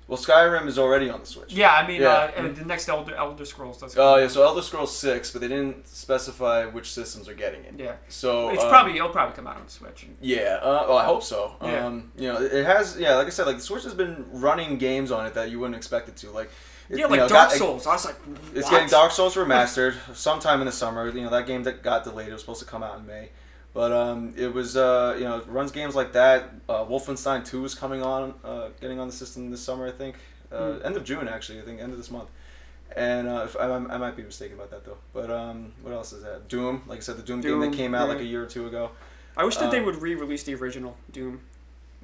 [SPEAKER 3] Well, Skyrim is already on the Switch.
[SPEAKER 1] Yeah, I mean,
[SPEAKER 3] Yeah.
[SPEAKER 1] Uh, and the next Elder Elder Scrolls. That's
[SPEAKER 3] Oh yeah, so Elder Scrolls Six, but they didn't specify which systems are getting it.
[SPEAKER 1] yeah.
[SPEAKER 3] So
[SPEAKER 1] It's
[SPEAKER 3] um,
[SPEAKER 1] probably it'll probably come out on the Switch.
[SPEAKER 3] Yeah, uh, well, I hope so.
[SPEAKER 1] Yeah.
[SPEAKER 3] Um, you know, it has. Yeah, like I said, like the Switch has been running games on it that you wouldn't expect it to. Like, it,
[SPEAKER 1] Yeah,
[SPEAKER 3] you
[SPEAKER 1] like
[SPEAKER 3] know,
[SPEAKER 1] Dark
[SPEAKER 3] got-
[SPEAKER 1] Souls. I was like,
[SPEAKER 3] It's getting Dark Souls remastered sometime in the summer. You know, that game that got delayed. It was supposed to come out in May, but um, it was. Uh, you know, runs games like that. Uh, Wolfenstein Two is coming on, uh, getting on the system this summer. I think uh,
[SPEAKER 1] Hmm.
[SPEAKER 3] end of June actually. I think end of this month. And uh, if, I, I might be mistaken about that though. But um, what else is that? Doom, like I said, the Doom, game that came out like a year or two ago.
[SPEAKER 1] I wish that they
[SPEAKER 3] um,
[SPEAKER 1] would re-release the original Doom.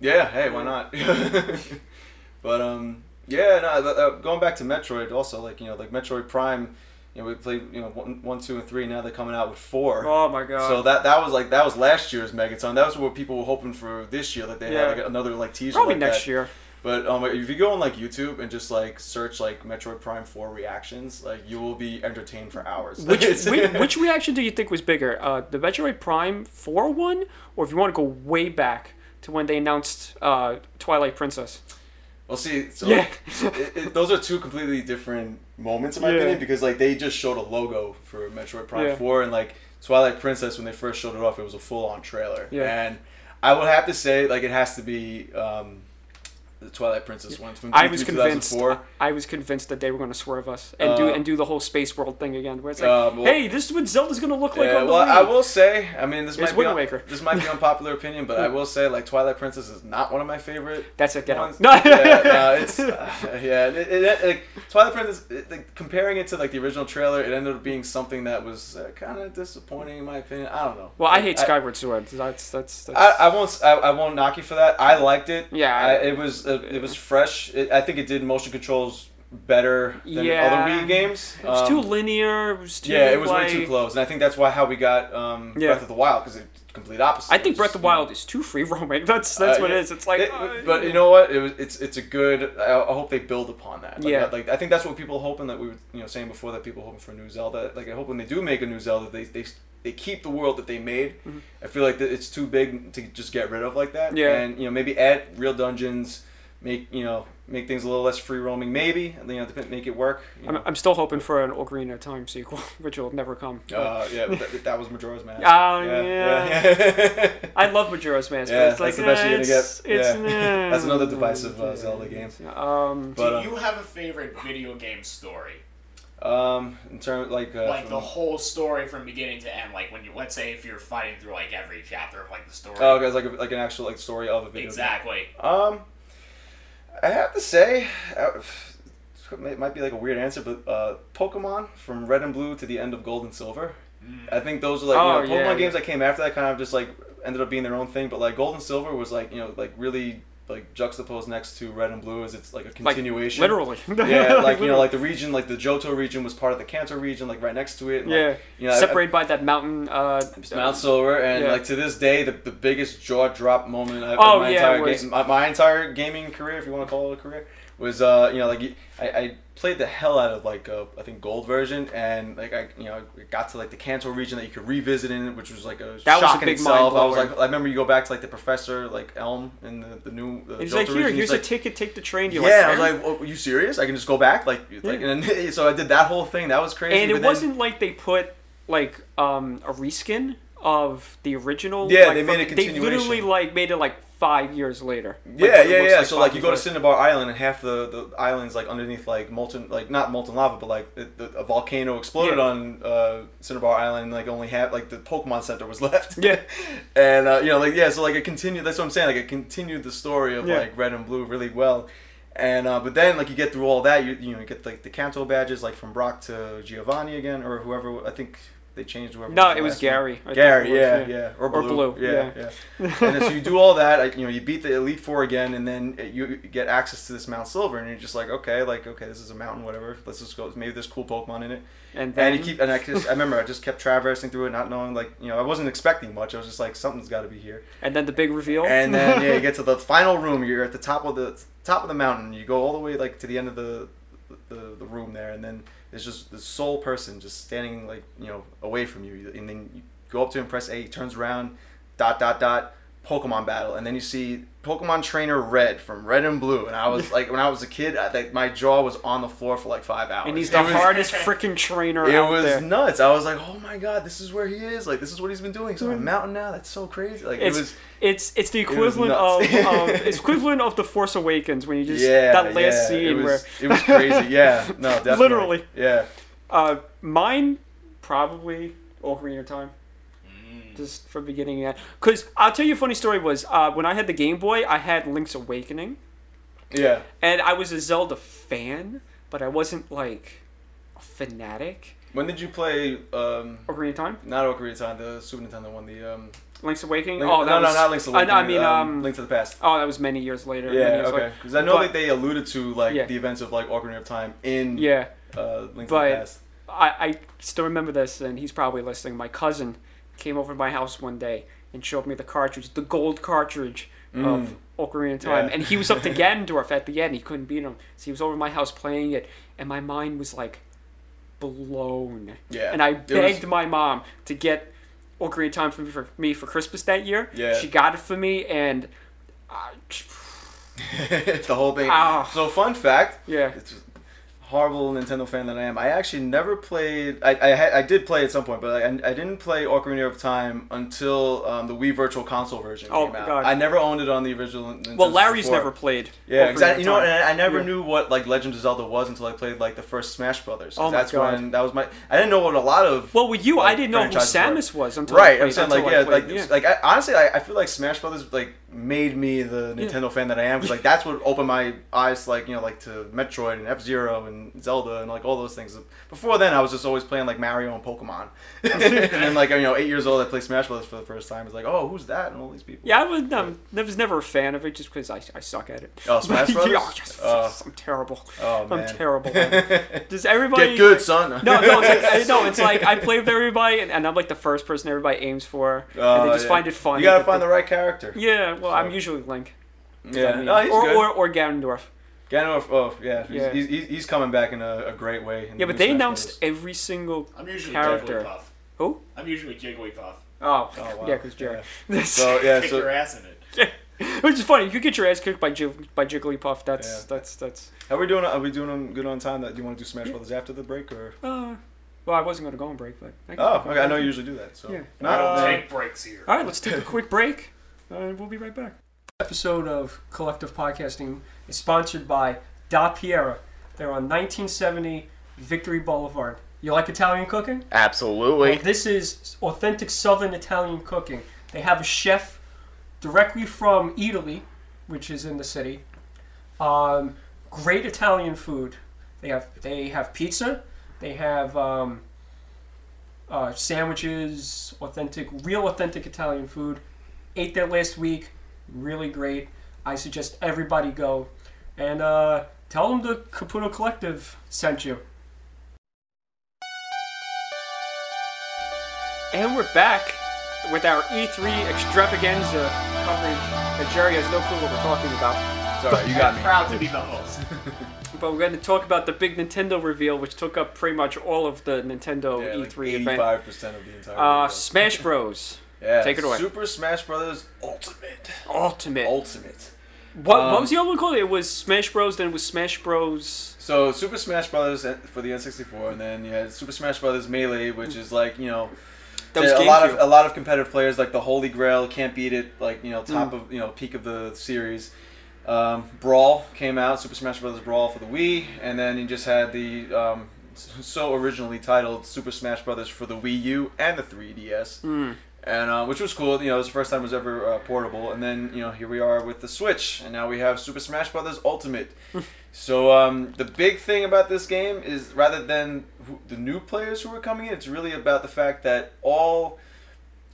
[SPEAKER 3] Yeah, hey, why not? [LAUGHS] but um, yeah, no. Uh, going back to Metroid, also like you know, like Metroid Prime, you know, we played you know one, one two, and three. Now they're coming out with four.
[SPEAKER 1] Oh my god.
[SPEAKER 3] So that that was like that was last year's Megaton. That was what people were hoping for this year. That they
[SPEAKER 1] Yeah.
[SPEAKER 3] had like another like teaser.
[SPEAKER 1] probably
[SPEAKER 3] like
[SPEAKER 1] next
[SPEAKER 3] that.
[SPEAKER 1] year.
[SPEAKER 3] But um, if you go on like YouTube and just like search like Metroid Prime Four reactions, like you will be entertained for hours. [LAUGHS]
[SPEAKER 1] Which, [LAUGHS] which which reaction do you think was bigger, uh, the Metroid Prime Four one, or if you want to go way back to when they announced uh, Twilight Princess?
[SPEAKER 3] Well, see, so
[SPEAKER 1] Yeah.
[SPEAKER 3] it, it, those are two completely different moments in my
[SPEAKER 1] Yeah.
[SPEAKER 3] opinion because like they just showed a logo for Metroid Prime
[SPEAKER 1] Yeah.
[SPEAKER 3] Four and like Twilight Princess when they first showed it off, it was a full on trailer.
[SPEAKER 1] Yeah.
[SPEAKER 3] And I would have to say like it has to be um, the Twilight Princess one from
[SPEAKER 1] I was convinced. I was convinced that they were going to swerve us and do
[SPEAKER 3] Uh,
[SPEAKER 1] and do the whole space world thing again, where it's like,
[SPEAKER 3] Uh, well-
[SPEAKER 1] hey, this is what Zelda's going to look like
[SPEAKER 3] Yeah,
[SPEAKER 1] on the
[SPEAKER 3] well,
[SPEAKER 1] Wii.
[SPEAKER 3] I will say, I mean, this
[SPEAKER 1] It's
[SPEAKER 3] might be
[SPEAKER 1] Wind Waker.
[SPEAKER 3] this might be [LAUGHS] unpopular opinion, but I will say, like, Twilight Princess is not one of my favorite
[SPEAKER 1] That's it. Get
[SPEAKER 3] ones.
[SPEAKER 1] No.
[SPEAKER 3] yeah, no, [LAUGHS] it's uh, yeah. It, it, it, like, Twilight Princess, like, comparing it to like the original trailer, it ended up being something that was uh, kind of disappointing in my opinion. I don't know.
[SPEAKER 1] well, I hate
[SPEAKER 3] I,
[SPEAKER 1] Skyward Sword. That's that's. that's
[SPEAKER 3] I, I won't. I, I won't knock you for that. I liked it.
[SPEAKER 1] Yeah,
[SPEAKER 3] I- it was uh, it was fresh. It, I think it did motion controls better than
[SPEAKER 1] Yeah.
[SPEAKER 3] other Wii games.
[SPEAKER 1] it was
[SPEAKER 3] Um,
[SPEAKER 1] too linear. It was too.
[SPEAKER 3] yeah, it was
[SPEAKER 1] like,
[SPEAKER 3] way too close, and I think that's why how we got um,
[SPEAKER 1] Yeah.
[SPEAKER 3] Breath of the Wild because it's complete opposite.
[SPEAKER 1] I think Breath of
[SPEAKER 3] know,
[SPEAKER 1] Wild is too free roaming. [LAUGHS] That's that's
[SPEAKER 3] Uh,
[SPEAKER 1] what
[SPEAKER 3] yeah.
[SPEAKER 1] it is. It's like.
[SPEAKER 3] It-
[SPEAKER 1] uh,
[SPEAKER 3] but you know what? It was it's it's a good. I, I hope they build upon that. Like,
[SPEAKER 1] Yeah.
[SPEAKER 3] Like I think that's what people are hoping that we were you know saying before that people are hoping for a new Zelda. Like I hope when they do make a new Zelda, they they they keep the world that they made.
[SPEAKER 1] Mhm.
[SPEAKER 3] I feel like it's too big to just get rid of like that.
[SPEAKER 1] Yeah.
[SPEAKER 3] And you know maybe add real dungeons, make you know make things a little less free roaming. Maybe and you know to make it work.
[SPEAKER 1] I'm,
[SPEAKER 3] know.
[SPEAKER 1] I'm still hoping for an Ocarina of Time sequel, [LAUGHS] which will never come.
[SPEAKER 3] Uh, yeah, that, that was Majora's Mask. [LAUGHS]
[SPEAKER 1] Oh,
[SPEAKER 3] yeah.
[SPEAKER 1] I love Majora's Mask,
[SPEAKER 3] Yeah,
[SPEAKER 1] but it's like
[SPEAKER 3] that's the best
[SPEAKER 1] eh,
[SPEAKER 3] you're gonna get.
[SPEAKER 1] It's,
[SPEAKER 3] Yeah. [LAUGHS] That's another divisive, uh, Zelda game.
[SPEAKER 1] Um,
[SPEAKER 3] But,
[SPEAKER 2] Do
[SPEAKER 3] uh,
[SPEAKER 2] you have a favorite video game story?
[SPEAKER 3] um, in terms like uh,
[SPEAKER 2] like
[SPEAKER 3] from-
[SPEAKER 2] the whole story from beginning to end. Like when you, let's say, if you're fighting through like every chapter of like the story.
[SPEAKER 3] Oh, guys, like a, like an actual like story of a video. game.
[SPEAKER 2] exactly.
[SPEAKER 3] Um, I have to say, uh, it might be like a weird answer, but uh, Pokemon from Red and Blue to the end of Gold and Silver.
[SPEAKER 2] Mm.
[SPEAKER 3] I think those are like
[SPEAKER 1] Oh,
[SPEAKER 3] you know, Pokemon
[SPEAKER 1] yeah,
[SPEAKER 3] games
[SPEAKER 1] yeah.
[SPEAKER 3] that came after that kind of just like ended up being their own thing. But like Gold and Silver was like you know like really like juxtaposed next to Red and Blue as it's like a
[SPEAKER 1] like,
[SPEAKER 3] continuation.
[SPEAKER 1] literally. [LAUGHS]
[SPEAKER 3] Yeah, like you know, like the region, like the Johto region was part of the Kanto region, like right next to it. and, like,
[SPEAKER 1] yeah,
[SPEAKER 3] you know, I- I-
[SPEAKER 1] separated by that mountain. Uh,
[SPEAKER 3] Mount Silver, and
[SPEAKER 1] Yeah.
[SPEAKER 3] like to this day, the, the biggest jaw drop moment of
[SPEAKER 1] Oh,
[SPEAKER 3] my
[SPEAKER 1] yeah,
[SPEAKER 3] entire game, my, my entire gaming career, if you want to call it a career, was uh you know like I, I played the hell out of like uh, I think gold version, and like I you know got to like the Kanto region that you could revisit in it, which was like a
[SPEAKER 1] That was
[SPEAKER 3] shock
[SPEAKER 1] a
[SPEAKER 3] in
[SPEAKER 1] big
[SPEAKER 3] itself. I was like I remember you go back to like the professor like Elm in the the new the
[SPEAKER 1] he's like, here,
[SPEAKER 3] region,
[SPEAKER 1] here's
[SPEAKER 3] he's
[SPEAKER 1] a
[SPEAKER 3] like,
[SPEAKER 1] ticket, take the train. You're
[SPEAKER 3] yeah, I was like, oh, are you serious? I can just go back, like, like, and then, [LAUGHS] so I did that whole thing. That was crazy.
[SPEAKER 1] and it
[SPEAKER 3] then-
[SPEAKER 1] wasn't like they put like um, a reskin of the original.
[SPEAKER 3] Yeah,
[SPEAKER 1] like,
[SPEAKER 3] they made
[SPEAKER 1] from-
[SPEAKER 3] a
[SPEAKER 1] They literally like made it like five years later. Like,
[SPEAKER 3] Yeah, yeah, yeah.
[SPEAKER 1] like
[SPEAKER 3] so like you
[SPEAKER 1] years
[SPEAKER 3] go to
[SPEAKER 1] later.
[SPEAKER 3] Cinnabar Island and half the, the island's like underneath like molten like not molten lava but like the, the, a volcano exploded
[SPEAKER 1] Yeah.
[SPEAKER 3] on uh, Cinnabar Island like only half like the Pokemon Center was [LAUGHS] left.
[SPEAKER 1] Yeah. [LAUGHS]
[SPEAKER 3] and uh, you know like yeah so like it continued that's what I'm saying like it continued the story of
[SPEAKER 1] Yeah.
[SPEAKER 3] like Red and Blue really well. And uh, but then like you get through all that you you know you get like the Kanto badges like from Brock to Giovanni again or whoever I think they changed whoever
[SPEAKER 1] No,
[SPEAKER 3] the
[SPEAKER 1] it was. Gary. Think
[SPEAKER 3] Gary,
[SPEAKER 1] was,
[SPEAKER 3] yeah, yeah, or
[SPEAKER 1] Or
[SPEAKER 3] blue,
[SPEAKER 1] Blue,
[SPEAKER 3] yeah,
[SPEAKER 1] yeah.
[SPEAKER 3] yeah. and so you do all that, you know, you beat the Elite Four again, and then you get access to this Mount Silver, and you're just like, okay, like, okay, this is a mountain, whatever. Let's just go. Maybe there's cool Pokemon in it,
[SPEAKER 1] And then
[SPEAKER 3] and you keep. And I just, I remember, I just kept traversing through it, not knowing, like, you know, I wasn't expecting much. I was just like, something's got to be here.
[SPEAKER 1] and then the big reveal.
[SPEAKER 3] And then yeah, you [LAUGHS] get to the final room. You're at the top of the top of the mountain. You go all the way like to the end of the the, the room there, and then there's just the sole person just standing like you know away from you, and then you go up to him, press A, he turns around, dot dot dot, Pokemon battle, and then you see Pokemon Trainer Red from Red and Blue, and I was like when I was a kid, I, like my jaw was on the floor for like five hours.
[SPEAKER 1] and he's
[SPEAKER 3] It
[SPEAKER 1] the
[SPEAKER 3] was-
[SPEAKER 1] hardest [LAUGHS] freaking trainer
[SPEAKER 3] It was
[SPEAKER 1] there.
[SPEAKER 3] nuts. I was like, "Oh my god, this is where he is! Like, this is what he's been doing. So on a mountain now. That's so crazy. Like,
[SPEAKER 1] It's
[SPEAKER 3] it was
[SPEAKER 1] it's it's the equivalent of,
[SPEAKER 3] nuts.
[SPEAKER 1] of [LAUGHS] it's equivalent of the Force Awakens when you just
[SPEAKER 3] yeah,
[SPEAKER 1] that last
[SPEAKER 3] yeah,
[SPEAKER 1] scene
[SPEAKER 3] it was,
[SPEAKER 1] where
[SPEAKER 3] it was crazy. Yeah, [LAUGHS] no, definitely.
[SPEAKER 1] Literally.
[SPEAKER 3] Yeah.
[SPEAKER 1] uh mine probably Ocarina of Time. Just from beginning to end. Cause I'll tell you a funny story was uh, when I had the Game Boy, I had Link's Awakening,
[SPEAKER 3] Yeah.
[SPEAKER 1] and I was a Zelda fan, but I wasn't like a fanatic.
[SPEAKER 3] When did you play? Um,
[SPEAKER 1] Ocarina of Time,
[SPEAKER 3] not Ocarina of Time, the Super Nintendo one. The um.
[SPEAKER 1] Link's Awakening.
[SPEAKER 3] Link,
[SPEAKER 1] oh, that
[SPEAKER 3] no,
[SPEAKER 1] was,
[SPEAKER 3] no, not Link's Awakening.
[SPEAKER 1] I, mean, um,
[SPEAKER 3] Link to the Past.
[SPEAKER 1] oh, that was many years later.
[SPEAKER 3] Yeah,
[SPEAKER 1] years
[SPEAKER 3] okay. Because I know
[SPEAKER 1] But-
[SPEAKER 3] that they alluded to like
[SPEAKER 1] Yeah.
[SPEAKER 3] the events of like Ocarina of Time in
[SPEAKER 1] Yeah.
[SPEAKER 3] uh, Link to
[SPEAKER 1] But-
[SPEAKER 3] the Past.
[SPEAKER 1] I, I still remember this, and he's probably listening. My cousin came over to my house one day and showed me the cartridge, the gold cartridge of Ocarina of Time.
[SPEAKER 3] Yeah.
[SPEAKER 1] And he was up to [LAUGHS] Ganondorf at the end. He couldn't beat him. So he was over at my house playing it, and my mind was like blown.
[SPEAKER 3] Yeah.
[SPEAKER 1] And I
[SPEAKER 3] It was-
[SPEAKER 1] begged my mom to get Ocarina of Time for me for, me for Christmas that year.
[SPEAKER 3] Yeah.
[SPEAKER 1] She got it for me, and. I, [LAUGHS]
[SPEAKER 3] the whole thing.
[SPEAKER 1] Ah.
[SPEAKER 3] So fun fact.
[SPEAKER 1] yeah.
[SPEAKER 3] It's horrible Nintendo fan that I am. I actually never played. I I, I did play at some point, but I, I didn't play Ocarina of Time until um, the Wii Virtual Console version
[SPEAKER 1] Oh,
[SPEAKER 3] came out.
[SPEAKER 1] God.
[SPEAKER 3] I never owned it on the original. Nintendo
[SPEAKER 1] Well, Larry's
[SPEAKER 3] 64.
[SPEAKER 1] never played.
[SPEAKER 3] Yeah,
[SPEAKER 1] Ocarina
[SPEAKER 3] exactly. You know, and I, I never
[SPEAKER 1] Yeah.
[SPEAKER 3] knew what like Legend of Zelda was until I played like the first Smash Brothers.
[SPEAKER 1] Oh my
[SPEAKER 3] That's
[SPEAKER 1] God.
[SPEAKER 3] when that was my. I didn't know what a lot of.
[SPEAKER 1] Well, with you, I didn't know who Samus was until I
[SPEAKER 3] Right,
[SPEAKER 1] played,
[SPEAKER 3] I'm saying like
[SPEAKER 1] I
[SPEAKER 3] yeah,
[SPEAKER 1] played-
[SPEAKER 3] like like I, honestly, I, I feel like Smash Brothers like made me the
[SPEAKER 1] Yeah.
[SPEAKER 3] Nintendo fan that I am because like that's what opened my eyes like you know like to Metroid and F Zero and Zelda and like all those things. Before then, I was just always playing like Mario and Pokemon, [LAUGHS] and then like you know eight years old, I played Smash Brothers for the first time. It's like oh who's that and all these people.
[SPEAKER 1] Yeah, I was, um, I was never a fan of it just because I, I suck at it.
[SPEAKER 3] Oh, Smash [LAUGHS] Brothers?
[SPEAKER 1] yeah, yes,
[SPEAKER 3] Oh.
[SPEAKER 1] I'm terrible.
[SPEAKER 3] Oh man.
[SPEAKER 1] I'm terrible. [LAUGHS] Does everybody
[SPEAKER 3] Get good, son.
[SPEAKER 1] No, no, it's like, I, no, it's like I play with everybody, and, and I'm like the first person everybody aims for, and
[SPEAKER 3] Oh,
[SPEAKER 1] they just
[SPEAKER 3] yeah.
[SPEAKER 1] find it funny.
[SPEAKER 3] You gotta find
[SPEAKER 1] they-
[SPEAKER 3] the right character.
[SPEAKER 1] Yeah, well, I'm usually Link.
[SPEAKER 3] Yeah, no, he's
[SPEAKER 1] or,
[SPEAKER 3] good.
[SPEAKER 1] or or Ganondorf.
[SPEAKER 3] Ganondorf, oh yeah, he's,
[SPEAKER 1] Yeah.
[SPEAKER 3] He's, he's, he's coming back in a, a great way. in
[SPEAKER 1] Yeah,
[SPEAKER 3] the
[SPEAKER 1] but they
[SPEAKER 3] Smash
[SPEAKER 1] announced
[SPEAKER 3] Brothers.
[SPEAKER 1] every single.
[SPEAKER 2] I'm usually
[SPEAKER 1] Character.
[SPEAKER 2] Jigglypuff.
[SPEAKER 1] Who?
[SPEAKER 2] I'm usually Jigglypuff.
[SPEAKER 1] Oh,
[SPEAKER 3] Oh, [LAUGHS] wow.
[SPEAKER 1] yeah, because Jerry.
[SPEAKER 3] So [LAUGHS] yeah,
[SPEAKER 2] Kick
[SPEAKER 3] so
[SPEAKER 2] your ass in it. [LAUGHS]
[SPEAKER 1] Which is funny. You could get your ass kicked by Jig- by Jigglypuff. That's
[SPEAKER 3] Yeah.
[SPEAKER 1] that's that's.
[SPEAKER 3] Are we doing? Are we doing them good on time? That do you want to do Smash Brothers after the break or?
[SPEAKER 1] Uh, well, I wasn't going to go on break, but. I
[SPEAKER 3] Oh, okay. I know you usually do that. So.
[SPEAKER 1] Yeah.
[SPEAKER 3] No,
[SPEAKER 2] I don't
[SPEAKER 3] uh,
[SPEAKER 2] take breaks here.
[SPEAKER 1] All right, let's take a quick break. Uh, we'll be right back. Episode of Collective Podcasting is sponsored by Da Piera. They're on 1970 Victory Boulevard. You like Italian cooking?
[SPEAKER 2] Absolutely.
[SPEAKER 1] Well, this is authentic Southern Italian cooking. They have a chef directly from Italy, which is in the city. Um, great Italian food. They have they have pizza. They have um, uh, sandwiches, authentic, real authentic Italian food. Ate there last week. Really great. I suggest everybody go and uh, tell them the Caputo Collective sent you. And we're back with our E3 extravaganza coverage. And Jerry has no clue what we're talking about.
[SPEAKER 3] Sorry, you got me.
[SPEAKER 2] Proud to be the host. [LAUGHS]
[SPEAKER 1] But we're going to talk about the big Nintendo reveal, which took up pretty much all of the Nintendo
[SPEAKER 3] Yeah, like
[SPEAKER 1] E3 event.
[SPEAKER 3] eighty-five percent of the entire.
[SPEAKER 1] Uh. Smash Bros. [LAUGHS]
[SPEAKER 3] yeah,
[SPEAKER 1] take it away.
[SPEAKER 3] Super Smash Brothers Ultimate.
[SPEAKER 1] Ultimate.
[SPEAKER 3] Ultimate.
[SPEAKER 1] what,
[SPEAKER 3] um,
[SPEAKER 1] what was the other one called? It was Smash Bros. Then it was Smash Bros.
[SPEAKER 3] So Super Smash Brothers for the N64, and then you had Super Smash Brothers Melee, which is like you know,
[SPEAKER 1] That was
[SPEAKER 3] a lot of a lot of competitive players like the Holy Grail can't beat it. Like you know, top
[SPEAKER 1] Mm.
[SPEAKER 3] of you know peak of the series. Um, Brawl came out, Super Smash Bros. Brawl for the Wii, and then you just had the um, so originally titled Super Smash Bros. for the Wii U and the 3DS,
[SPEAKER 1] Mm.
[SPEAKER 3] And uh, which was cool. You know, it was the first time it was ever uh, portable. And then you know here we are with the Switch, and now we have Super Smash Brothers Ultimate. [LAUGHS] so um, the big thing about this game is rather than who, the new players who are coming in, it's really about the fact that all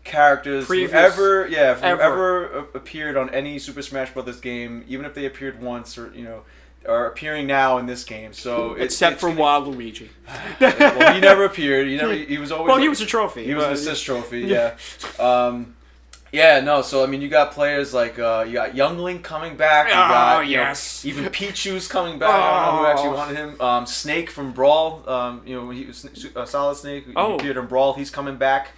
[SPEAKER 3] characters
[SPEAKER 1] Previous-
[SPEAKER 3] who ever yeah who
[SPEAKER 1] ever.
[SPEAKER 3] ever appeared on any Super Smash Bros. game, even if they appeared once or you know. Are appearing now in this game, so it-
[SPEAKER 1] Except
[SPEAKER 3] it's
[SPEAKER 1] for
[SPEAKER 3] gonna-
[SPEAKER 1] Waluigi. [SIGHS]
[SPEAKER 3] well, he never appeared. He never. He was always.
[SPEAKER 1] Well, he was a trophy.
[SPEAKER 3] He was an
[SPEAKER 1] but-
[SPEAKER 3] assist trophy. [LAUGHS] Yeah. Um, yeah. No. So I mean, you got players like uh, you got Young Link coming back. You
[SPEAKER 1] Oh,
[SPEAKER 3] got, you know,
[SPEAKER 1] yes.
[SPEAKER 3] even Pichu's coming back. I don't know who
[SPEAKER 1] Oh.
[SPEAKER 3] actually wanted him. Um, Snake from Brawl. Um, you know, he was uh, Solid Snake. He
[SPEAKER 1] Oh.
[SPEAKER 3] appeared in Brawl. He's coming back.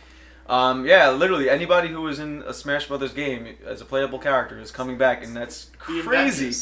[SPEAKER 3] Um, yeah, literally anybody who was in a Smash Brothers game as a playable character is coming back, and that's
[SPEAKER 1] The
[SPEAKER 3] crazy.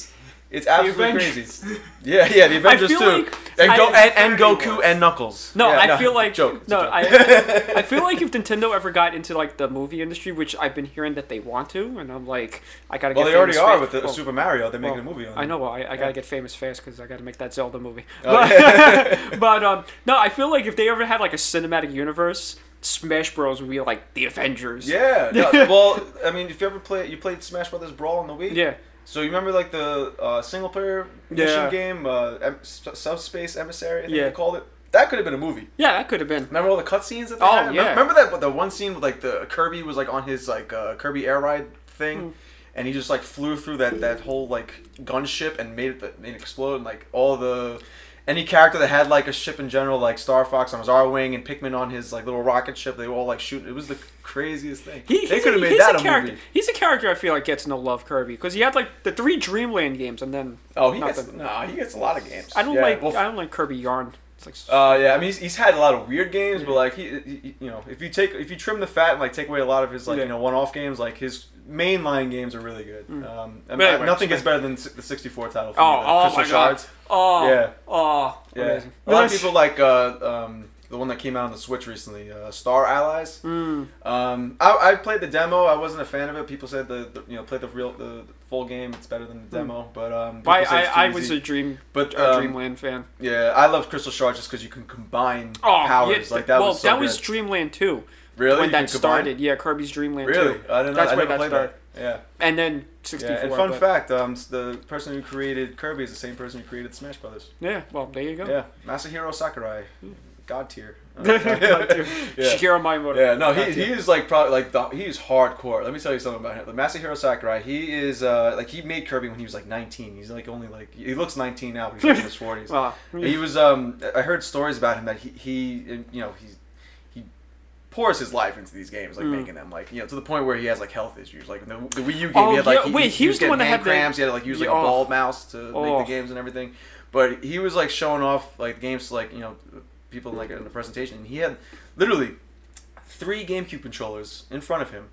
[SPEAKER 3] It's absolutely crazy. Yeah, yeah, the [LAUGHS] Avengers too,
[SPEAKER 1] like-
[SPEAKER 3] and, Go-
[SPEAKER 1] I-
[SPEAKER 3] and, and Goku and Knuckles.
[SPEAKER 1] No,
[SPEAKER 3] Yeah,
[SPEAKER 1] I feel like
[SPEAKER 3] joke.
[SPEAKER 1] No. I [LAUGHS] I feel like if Nintendo ever got into like the movie industry, which I've been hearing that they want to, and I'm like, I gotta get famous.
[SPEAKER 3] well,
[SPEAKER 1] get.
[SPEAKER 3] they already are
[SPEAKER 1] fast-
[SPEAKER 3] with the
[SPEAKER 1] well,
[SPEAKER 3] Super Mario. They're making
[SPEAKER 1] well,
[SPEAKER 3] a movie on.
[SPEAKER 1] I know. well, I, I
[SPEAKER 3] Yeah.
[SPEAKER 1] gotta get famous fast because I gotta make that Zelda movie.
[SPEAKER 3] Oh,
[SPEAKER 1] But,
[SPEAKER 3] yeah. [LAUGHS]
[SPEAKER 1] but um, no, I feel like if they ever had like a cinematic universe, Smash Bros would be like the Avengers.
[SPEAKER 3] Yeah. no, well, I mean, if you ever play, you played Smash Brothers Brawl on the Wii.
[SPEAKER 1] Yeah.
[SPEAKER 3] So you remember like the uh, single player mission
[SPEAKER 1] Yeah.
[SPEAKER 3] game, uh, em- Subspace Emissary, I think
[SPEAKER 1] Yeah.
[SPEAKER 3] they called it. That could have been a movie.
[SPEAKER 1] Yeah, that could have been.
[SPEAKER 3] Remember all the cutscenes that they
[SPEAKER 1] Oh,
[SPEAKER 3] had?
[SPEAKER 1] yeah.
[SPEAKER 3] Remember that the one scene with like the Kirby was like on his like uh, Kirby air ride thing,
[SPEAKER 1] Hmm.
[SPEAKER 3] and he just like flew through that that whole like gunship and made it made it explode and like all the any character that had like a ship in general, like Star Fox on his Arwing and Pikmin on his like little rocket ship, they were all like shooting. It was the craziest thing.
[SPEAKER 1] He,
[SPEAKER 3] they could have made that
[SPEAKER 1] a character.
[SPEAKER 3] movie.
[SPEAKER 1] He's a character I feel like gets no love, Kirby, because he had like the three Dreamland games, and then
[SPEAKER 3] Oh, he
[SPEAKER 1] Nothing.
[SPEAKER 3] gets no, he gets a lot of games.
[SPEAKER 1] I don't
[SPEAKER 3] Yeah,
[SPEAKER 1] like
[SPEAKER 3] well,
[SPEAKER 1] I don't like Kirby Yarn. It's like
[SPEAKER 3] Uh, yeah, I mean he's, he's had a lot of weird games, but like he, he- you know, if you take if you trim the fat and like take away a lot of his like
[SPEAKER 1] Yeah.
[SPEAKER 3] you know one-off games, like his mainline games are really good.
[SPEAKER 1] Mm.
[SPEAKER 3] Um, I
[SPEAKER 1] But
[SPEAKER 3] mean,
[SPEAKER 1] anyway,
[SPEAKER 3] nothing gets better than the 64 title. For
[SPEAKER 1] Oh,
[SPEAKER 3] me,
[SPEAKER 1] oh
[SPEAKER 3] Crystal
[SPEAKER 1] my God.
[SPEAKER 3] Shards.
[SPEAKER 1] oh
[SPEAKER 3] Yeah.
[SPEAKER 1] oh
[SPEAKER 3] Yeah,
[SPEAKER 1] amazing.
[SPEAKER 3] a lot of people like uh, um, the one that came out on the Switch recently, uh, Star Allies.
[SPEAKER 1] Mm.
[SPEAKER 3] Um, I, I played the demo. I wasn't a fan of it. People said the, the you know play the real the full game. It's better than the demo, but um,
[SPEAKER 1] I,
[SPEAKER 3] say it's too
[SPEAKER 1] I, I was a Dream
[SPEAKER 3] but um,
[SPEAKER 1] Dreamland fan.
[SPEAKER 3] Yeah, I love Crystal Shards just because you can combine
[SPEAKER 1] Oh,
[SPEAKER 3] powers.
[SPEAKER 1] yeah,
[SPEAKER 3] like that
[SPEAKER 1] well,
[SPEAKER 3] was so
[SPEAKER 1] that
[SPEAKER 3] good.
[SPEAKER 1] was Dreamland too.
[SPEAKER 3] really
[SPEAKER 1] when
[SPEAKER 3] You
[SPEAKER 1] that started, yeah, Kirby's Dreamland
[SPEAKER 3] Really,
[SPEAKER 1] too.
[SPEAKER 3] I didn't know.
[SPEAKER 1] That's
[SPEAKER 3] I
[SPEAKER 1] where that
[SPEAKER 3] played
[SPEAKER 1] started.
[SPEAKER 3] that. Yeah.
[SPEAKER 1] And then
[SPEAKER 3] Yeah,
[SPEAKER 1] 64.
[SPEAKER 3] and fun
[SPEAKER 1] but-
[SPEAKER 3] fact, um, the person who created Kirby is the same person who created Smash Brothers.
[SPEAKER 1] Yeah, well, there you go.
[SPEAKER 3] Yeah, Masahiro Sakurai, God tier. [LAUGHS]
[SPEAKER 1] God tier.
[SPEAKER 3] yeah.
[SPEAKER 1] Shigeru Miyamoto.
[SPEAKER 3] Yeah, no, he, he is like probably like the, he is hardcore. Let me tell you something about him. The Masahiro Sakurai, he is uh like he made Kirby when he was like 19. He's like only like he looks 19 now, but he's like in his [LAUGHS] 40s.
[SPEAKER 1] Ah,
[SPEAKER 3] He was um I heard stories about him that he he you know he's he pours his life into these games like
[SPEAKER 1] Mm.
[SPEAKER 3] making them like you know to the point where he has like health issues like the, the Wii U game
[SPEAKER 1] Oh,
[SPEAKER 3] he had like
[SPEAKER 1] yeah,
[SPEAKER 3] he,
[SPEAKER 1] wait, he was
[SPEAKER 3] was
[SPEAKER 1] the one that
[SPEAKER 3] hand
[SPEAKER 1] had the-
[SPEAKER 3] cramps he had to like use like
[SPEAKER 1] Yeah,
[SPEAKER 3] a
[SPEAKER 1] oh.
[SPEAKER 3] ball mouse to make
[SPEAKER 1] Oh.
[SPEAKER 3] the games and everything but he was like showing off like games to like you know people like in the presentation and he had literally three GameCube controllers in front of him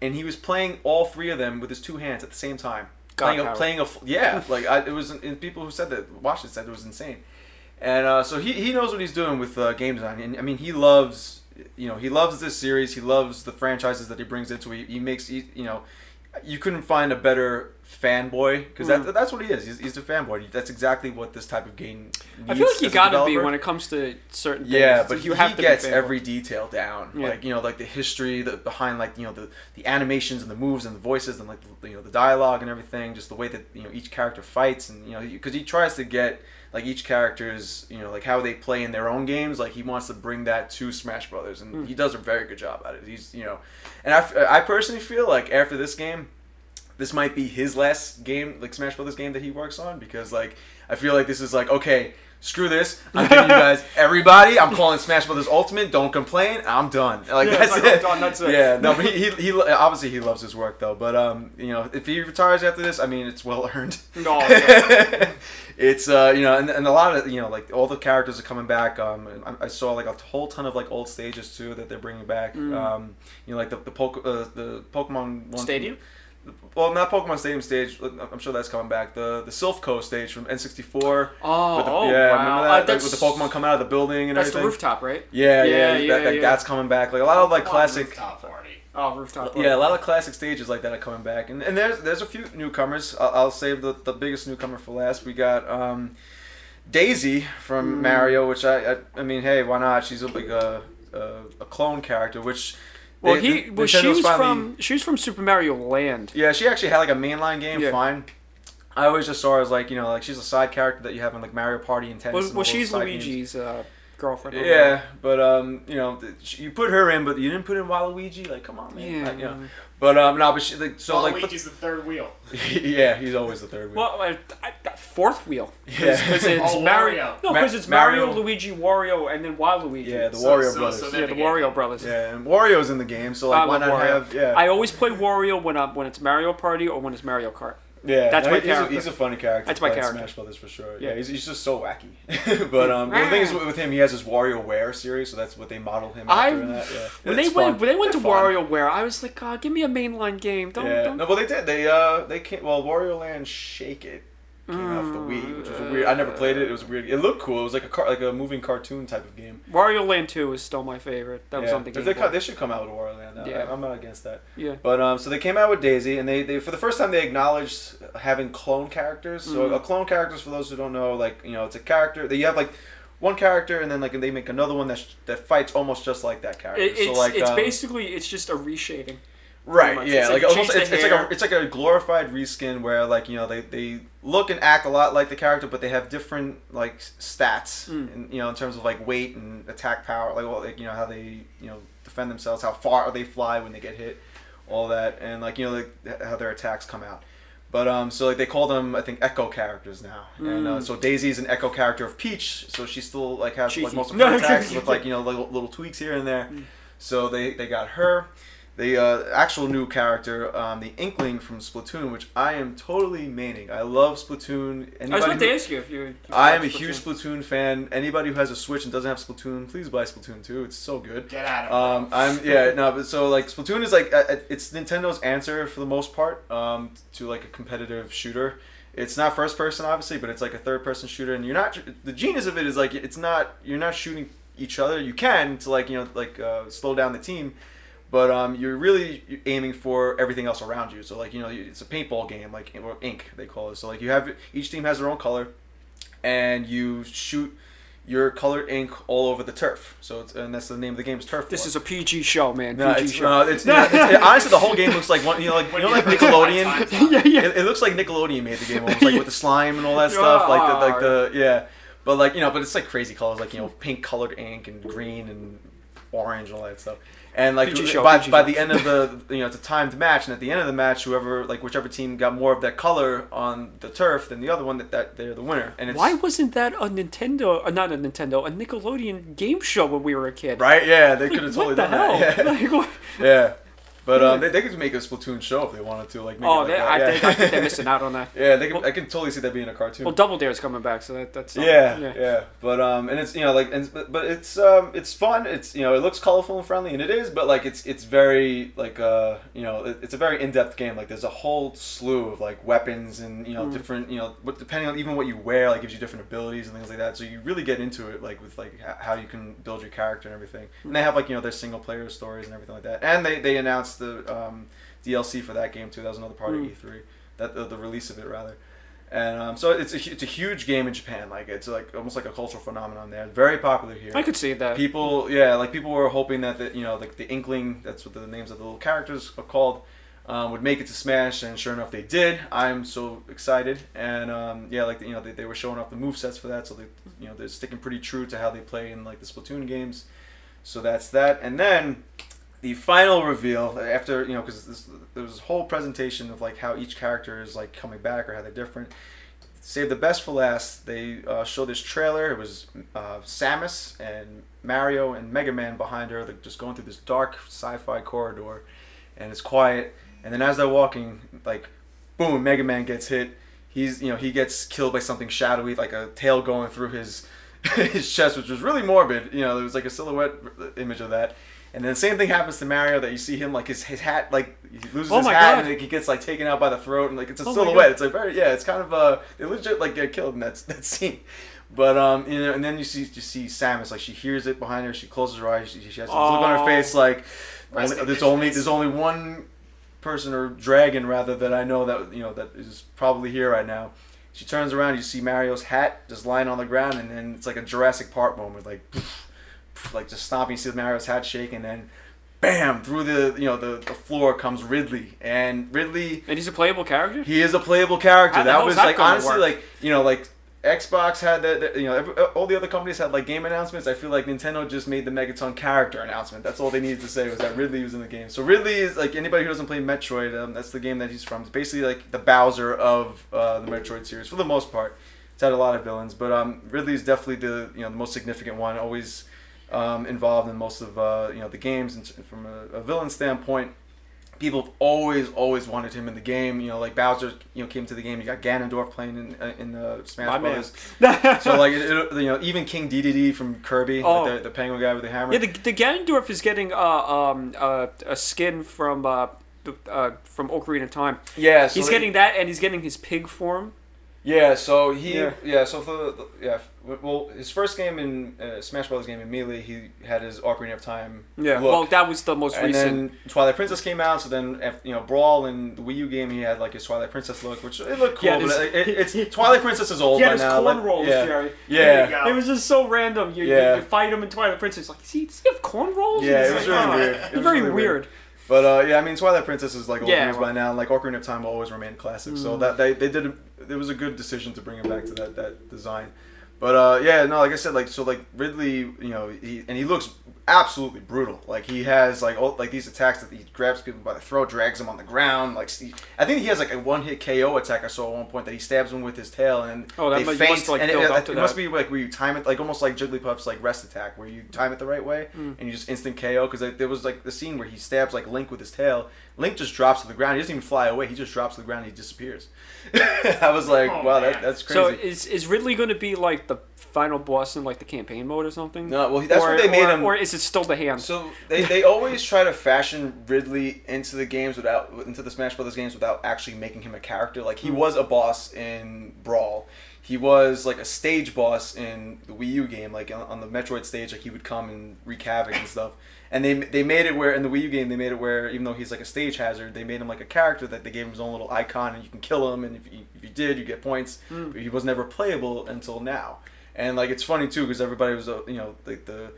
[SPEAKER 3] and he was playing all three of them with his two hands at the same time.
[SPEAKER 1] God
[SPEAKER 3] playing a, playing a yeah [LAUGHS] like I, it was and people who said that watched it said it was insane. And uh, so he, he knows what he's doing with uh, game design and i mean he loves you know he loves this series he loves the franchises that he brings into it he makes he, you know you couldn't find a better fanboy because
[SPEAKER 1] Mm.
[SPEAKER 3] that, that's what he is he's, he's a fanboy that's exactly what this type of game needs
[SPEAKER 1] I feel like you gotta be when it comes to certain things.
[SPEAKER 3] Yeah, but
[SPEAKER 1] you
[SPEAKER 3] he
[SPEAKER 1] have to
[SPEAKER 3] gets every detail down.
[SPEAKER 1] Yeah.
[SPEAKER 3] Like you know, like the history the, behind like you know the the animations and the moves and the voices and like the, you know the dialogue and everything. Just the way that you know each character fights and you know because he tries to get like each character's you know like how they play in their own games. Like he wants to bring that to Smash Brothers, and
[SPEAKER 1] Mm.
[SPEAKER 3] he does a very good job at it. He's you know, and I, I personally feel like after this game. This might be his last game, like Smash Brothers game that he works on, because like I feel like this is like okay, screw this. I'm giving you guys [LAUGHS] everybody. I'm calling Smash Brothers Ultimate. Don't complain. I'm done. Like
[SPEAKER 1] Yeah,
[SPEAKER 3] that's
[SPEAKER 1] like,
[SPEAKER 3] it.
[SPEAKER 1] Done, that's it.
[SPEAKER 3] Yeah, no, [LAUGHS] but he, he, he obviously he loves his work though. But um, you know, if he retires after this, I mean, it's well earned. [LAUGHS]
[SPEAKER 1] No, yeah.
[SPEAKER 3] it's uh, you know, and, and a lot of you know, like all the characters are coming back. Um, I, I saw like a whole ton of like old stages too that they're bringing back.
[SPEAKER 1] Mm.
[SPEAKER 3] Um, you know, like the the, Poke, uh, the Pokemon one
[SPEAKER 1] Stadium?
[SPEAKER 3] Well, not Pokemon Stadium stage. I'm sure that's coming back. The the Silph Co stage from N64.
[SPEAKER 1] Oh,
[SPEAKER 3] With the,
[SPEAKER 1] oh,
[SPEAKER 3] yeah,
[SPEAKER 1] wow.
[SPEAKER 3] remember
[SPEAKER 1] Uh,
[SPEAKER 3] that? Like, with the Pokemon coming out of the building and
[SPEAKER 1] That's the rooftop, right?
[SPEAKER 3] Yeah,
[SPEAKER 1] Yeah,
[SPEAKER 3] yeah,
[SPEAKER 1] yeah,
[SPEAKER 3] that, that,
[SPEAKER 1] yeah.
[SPEAKER 3] that's coming back. Like a lot of like classic.
[SPEAKER 2] Top party.
[SPEAKER 1] Oh, rooftop. Party.
[SPEAKER 3] Yeah, a lot of classic stages like that are coming back, and, and there's there's a few newcomers. I'll, I'll save the, the biggest newcomer for last. We got um, Daisy from
[SPEAKER 1] Mm.
[SPEAKER 3] Mario, which I, I I mean, hey, why not? She's a, like a, a a clone character, which
[SPEAKER 1] Well,
[SPEAKER 3] they-
[SPEAKER 1] he well,
[SPEAKER 3] Nintendo's
[SPEAKER 1] she's
[SPEAKER 3] finally-
[SPEAKER 1] from she's from Super Mario Land.
[SPEAKER 3] Yeah, she actually had like a mainline game.
[SPEAKER 1] Yeah.
[SPEAKER 3] Fine. I always just saw her as like you know like she's a side character that you have in like Mario Party and tennis.
[SPEAKER 1] Well,
[SPEAKER 3] and
[SPEAKER 1] well she's. Luigi's uh, girlfriend.
[SPEAKER 3] Yeah, but um, you know, you put her in, but you didn't put in Waluigi. Like, come on, man.
[SPEAKER 1] Yeah.
[SPEAKER 3] Like, you know. But um, no, but she, like, so
[SPEAKER 2] So
[SPEAKER 3] like,
[SPEAKER 2] Luigi's the third wheel. [LAUGHS]
[SPEAKER 3] yeah, he's always the third wheel.
[SPEAKER 1] Well, uh, I, I, fourth wheel.
[SPEAKER 3] Yeah.
[SPEAKER 1] Because [LAUGHS] it's
[SPEAKER 2] Oh,
[SPEAKER 1] Mario.
[SPEAKER 2] Wario.
[SPEAKER 1] No,
[SPEAKER 3] Ma-
[SPEAKER 1] because it's Mario,
[SPEAKER 3] Mario-
[SPEAKER 1] Luigi, Wario, and then Waluigi.
[SPEAKER 3] yeah, the
[SPEAKER 2] So-
[SPEAKER 3] Wario
[SPEAKER 2] so-
[SPEAKER 3] brothers.
[SPEAKER 2] so
[SPEAKER 1] yeah, the
[SPEAKER 2] again-
[SPEAKER 1] Wario brothers.
[SPEAKER 3] yeah, and Wario's in the game, so like,
[SPEAKER 1] I
[SPEAKER 3] why not
[SPEAKER 1] Wario.
[SPEAKER 3] have? Yeah,
[SPEAKER 1] I always play Wario when I'm, when it's Mario Party or when it's Mario Kart.
[SPEAKER 3] Yeah.
[SPEAKER 1] that's
[SPEAKER 3] no,
[SPEAKER 1] my
[SPEAKER 3] he's, a,
[SPEAKER 1] character.
[SPEAKER 3] he's a funny character.
[SPEAKER 1] That's my character.
[SPEAKER 3] Smash Brothers for sure.
[SPEAKER 1] Yeah.
[SPEAKER 3] Yeah, he's, he's just so wacky. [LAUGHS] but um, the thing is with, him, he has his WarioWare series, so that's what they model him
[SPEAKER 1] I.
[SPEAKER 3] Yeah.
[SPEAKER 1] when they went when they went to
[SPEAKER 3] They're fun.
[SPEAKER 1] WarioWare, I was like, oh, give me a mainline game. Don't,
[SPEAKER 3] Yeah,
[SPEAKER 1] don't.
[SPEAKER 3] no, well they did. They uh, they came. Well, Wario Land Shake It came out for the Wii, which was weird. I never played it. It was weird. It looked cool. It was like a car, like a moving cartoon type of game.
[SPEAKER 1] Wario Land Two is still my favorite. That was
[SPEAKER 3] yeah.
[SPEAKER 1] on the
[SPEAKER 3] they, co- they should come out with Wario Land. I-
[SPEAKER 1] Yeah.
[SPEAKER 3] I'm not against that.
[SPEAKER 1] Yeah.
[SPEAKER 3] But um, so they came out with Daisy, and they, they for the first time they acknowledged having clone characters. So
[SPEAKER 1] Mhm.
[SPEAKER 3] a clone characters, for those who don't know, like you know, it's a character that you have like one character, and then like they make another one that sh- that fights almost just like that character.
[SPEAKER 1] It, it's
[SPEAKER 3] so like
[SPEAKER 1] it's
[SPEAKER 3] um,
[SPEAKER 1] basically it's just a reshading.
[SPEAKER 3] Right. Yeah.
[SPEAKER 1] It's
[SPEAKER 3] Like,
[SPEAKER 1] like
[SPEAKER 3] almost, it's, it's like a it's like a glorified reskin where like you know they, they look and act a lot like the character, but they have different like stats.
[SPEAKER 1] Mm.
[SPEAKER 3] And, you know, in terms of like weight and attack power, like well, like you know how they you know defend themselves, how far they fly when they get hit, all that, and like you know like, how their attacks come out. But um, so like they call them, I think, Echo characters now, and uh,
[SPEAKER 1] Mm.
[SPEAKER 3] so Daisy's an Echo character of Peach, so she still like has like
[SPEAKER 1] Cheeky.
[SPEAKER 3] most of her attacks with like you know little, little tweaks here and there.
[SPEAKER 1] Mm.
[SPEAKER 3] So they they got her, the uh, actual new character, um, the Inkling from Splatoon, which I am totally maining. I love Splatoon.
[SPEAKER 1] I was
[SPEAKER 3] Anybody
[SPEAKER 1] about to ask you if you. if you
[SPEAKER 3] I am a
[SPEAKER 1] watched
[SPEAKER 3] huge
[SPEAKER 1] Splatoon.
[SPEAKER 3] Splatoon fan. Anybody who has a Switch and doesn't have Splatoon, please buy Splatoon 2. It's so good.
[SPEAKER 2] Get out of
[SPEAKER 3] Um, I'm yeah no, but so like Splatoon is like it's Nintendo's answer for the most part um, to like a competitive shooter. It's not first person obviously, but it's like a third person shooter, and you're not the genius of it is like it's not you're not shooting each other. You can to like you know like uh, slow down the team, but um, you're really aiming for everything else around you. So like you know it's a paintball game like or ink they call it. So like you have each team has their own color, and you shoot your colored ink all over the turf. So it's, and that's the name of the game is turf.
[SPEAKER 1] This
[SPEAKER 3] War.
[SPEAKER 1] is a PG show, man.
[SPEAKER 3] No,
[SPEAKER 1] PG
[SPEAKER 3] it's,
[SPEAKER 1] show.
[SPEAKER 3] no, it's, [LAUGHS] yeah, it's it- honestly the whole game looks like one. You know, like you know, like [LAUGHS] Nickelodeon.
[SPEAKER 2] high times on.
[SPEAKER 1] yeah, yeah.
[SPEAKER 3] It, it looks like Nickelodeon made the game, almost like with the slime and all that stuff, like the like the yeah. But like you know, but it's like crazy colors, like you know, pink colored ink and green and orange and all that stuff. And like
[SPEAKER 1] show,
[SPEAKER 3] by, by the end of the you know it's a timed match, and at the end of the match, whoever like whichever team got more of that color on the turf than the other one, that, that they're the winner. And it's
[SPEAKER 1] Why wasn't that a Nintendo? Uh, not a Nintendo, a Nickelodeon game show when we were a kid?
[SPEAKER 3] right? Yeah, they could have totally done
[SPEAKER 1] hell?
[SPEAKER 3] that. [LAUGHS] Yeah.
[SPEAKER 1] Like,
[SPEAKER 3] Yeah, but um, they, they could make a Splatoon show if they wanted to. Like, make
[SPEAKER 1] oh,
[SPEAKER 3] like
[SPEAKER 1] they, I,
[SPEAKER 3] yeah.
[SPEAKER 1] think, I think they're missing out on that. [LAUGHS]
[SPEAKER 3] yeah, they could, I can totally see that being a cartoon.
[SPEAKER 1] Well, Double Dare's coming back, so that, that's something.
[SPEAKER 3] yeah, yeah, but um, and it's you know like, and, but, but it's um, it's fun. It's you know, it looks colorful and friendly, and it is. But like, it's it's very like uh, you know, it, it's a very in depth game. Like, there's a whole slew of like weapons and you know
[SPEAKER 1] Mm.
[SPEAKER 3] different you know, what depending on even what you wear, like gives you different abilities and things like that. So you really get into it like with like how you can build your character and everything. And they have like you know their single player stories and everything like that. And they they announced the um, DLC for that game too. That was another part
[SPEAKER 1] Mm.
[SPEAKER 3] of E3. That the, the release of it rather. And um, so it's a, it's a huge game in Japan. Like it's like almost like a cultural phenomenon there. Very popular here.
[SPEAKER 1] I could see that.
[SPEAKER 3] People, yeah, like people were hoping that the, you know like the Inkling, that's what the names of the little characters are called, um, would make it to Smash, and sure enough they did. I'm so excited, and um, yeah, like you know they, they were showing off the move sets for that, so they you know they're sticking pretty true to how they play in like the Splatoon games. So that's that, and then the final reveal after you know because there was a whole presentation of like how each character is like coming back or how they're different. Save the best for last. They uh, this trailer. It was uh, Samus and Mario and Mega Man behind her. They're just going through this dark sci-fi corridor, and it's quiet. And then as they're walking, like, boom, Mega Man gets hit. He's you know he gets killed by something shadowy, like a tail going through his [LAUGHS] his chest, which was really morbid. You know, there was like a silhouette image of that. And then the same thing happens to Mario that you see him like his his hat like he loses
[SPEAKER 1] Oh
[SPEAKER 3] his hat
[SPEAKER 1] God.
[SPEAKER 3] and like, he gets like taken out by the throat and like it's a
[SPEAKER 1] Oh
[SPEAKER 3] silhouette. It's like very yeah, it's kind of uh they legit like get killed in that that scene. But um, you know, and then you see you see Samus like she hears it behind her. She closes her eyes. She, she has this look on her
[SPEAKER 1] Oh.
[SPEAKER 3] face like only, there's only there's only one person or dragon rather that I know that you know that is probably here right now. She turns around, you see Mario's hat just lying on the ground, and then it's like a Jurassic Park moment, like poof, poof, like just stomping. You see Mario's hat shake, and then bam through the you know the, the floor comes Ridley, and Ridley
[SPEAKER 1] And he's a playable character.
[SPEAKER 3] he is a playable character. That was
[SPEAKER 1] that
[SPEAKER 3] like honestly like you know like Xbox had that you know every, all the other companies had like game announcements. I feel like Nintendo just made the Megaton character announcement. That's all they needed to say was that Ridley was in the game. So Ridley is like anybody who doesn't play Metroid. Um, that's the game that he's from. It's basically like the Bowser of uh, the Metroid series for the most part. It's had a lot of villains, but um, Ridley is definitely the you know the most significant one. Always um, involved in most of uh, you know the games, and from a, a villain standpoint people have always always wanted him in the game. You know, like Bowser, you know, came to the game. You got Ganondorf playing in uh, in uh, Smash
[SPEAKER 1] My.
[SPEAKER 3] Brothers. [LAUGHS] so like, it, it- you know, even King Dedede from Kirby,
[SPEAKER 1] Oh.
[SPEAKER 3] like the, the penguin guy with the hammer.
[SPEAKER 1] Yeah, the, the Ganondorf is getting uh, um, uh, a skin from uh, the- uh, from Ocarina of Time.
[SPEAKER 3] yeah, so
[SPEAKER 1] He's
[SPEAKER 3] they-
[SPEAKER 1] getting that, and he's getting his pig form.
[SPEAKER 3] Yeah, so he
[SPEAKER 1] Yeah.
[SPEAKER 3] yeah, so for the, yeah, well, his first game in uh, Smash Brothers game in Melee, he had his Ocarina of Time.
[SPEAKER 1] Yeah,
[SPEAKER 3] look.
[SPEAKER 1] well, that was the most
[SPEAKER 3] and
[SPEAKER 1] recent.
[SPEAKER 3] And then Twilight Princess came out. So then, af- you know, Brawl and the Wii U game, he had like his Twilight Princess look, which it looked cool.
[SPEAKER 1] Yeah,
[SPEAKER 3] but
[SPEAKER 1] this-
[SPEAKER 3] it, it, it's Twilight Princess is old
[SPEAKER 1] He had
[SPEAKER 3] by
[SPEAKER 1] his
[SPEAKER 3] now. like-
[SPEAKER 1] cornrows,
[SPEAKER 3] yeah.
[SPEAKER 1] Jerry.
[SPEAKER 3] Yeah.
[SPEAKER 2] There you go.
[SPEAKER 1] It was just so random. You,
[SPEAKER 3] Yeah.
[SPEAKER 1] you, you fight him in Twilight Princess. Like, is he, does he have cornrows?
[SPEAKER 3] Yeah,
[SPEAKER 1] It's
[SPEAKER 3] it was
[SPEAKER 1] like,
[SPEAKER 3] really
[SPEAKER 1] oh,
[SPEAKER 3] weird. It
[SPEAKER 1] It's
[SPEAKER 3] was
[SPEAKER 1] very
[SPEAKER 3] really
[SPEAKER 1] weird.
[SPEAKER 3] But uh, yeah, I mean, Twilight Princess is like old
[SPEAKER 1] Yeah,
[SPEAKER 3] news
[SPEAKER 1] well-
[SPEAKER 3] by now. and, Like Ocarina of Time will always remain a classic. So
[SPEAKER 1] Mm.
[SPEAKER 3] that they, they did a, it was a good decision to bring him back to that that design. But uh, yeah, no, like I said, like so, like Ridley, you know, he and he looks absolutely brutal. Like he has like all, like these attacks that he grabs people by the throat, drags them on the ground. Like he, I think he has like a one hit KO attack I saw at one point that he stabs them with his tail and
[SPEAKER 1] Oh, that
[SPEAKER 3] they
[SPEAKER 1] mu- you
[SPEAKER 3] faint.
[SPEAKER 1] must, like,
[SPEAKER 3] and it, it, it must be like where you time it like almost like Jigglypuff's like rest attack where you time it the right way
[SPEAKER 1] Mm.
[SPEAKER 3] and you just instant KO because like, there was like the scene where he stabs like Link with his tail. Link just drops to the ground. He doesn't even fly away. He just drops to the ground. and He disappears. [LAUGHS] I was like,
[SPEAKER 2] Oh,
[SPEAKER 3] wow, that, that's crazy.
[SPEAKER 1] So is is Ridley going to be like the final boss in like the campaign mode or something?
[SPEAKER 3] no, well, that's
[SPEAKER 1] or,
[SPEAKER 3] what they made
[SPEAKER 1] or,
[SPEAKER 3] him.
[SPEAKER 1] Or is it still the hand?
[SPEAKER 3] So they, they always try to fashion Ridley into the games without into the Smash Brothers games without actually making him a character. Like he
[SPEAKER 1] Hmm.
[SPEAKER 3] was a boss in Brawl. He was like a stage boss in the Wii U game, like on, on the Metroid stage. Like he would come and wreak havoc and stuff. And they they made it where in the Wii U game they made it where even though he's like a stage hazard, they made him like a character that they gave him his own little icon and you can kill him and if you, if you did you get points.
[SPEAKER 1] Hmm.
[SPEAKER 3] But he was never playable until now. And like it's funny too because everybody was uh, you know like the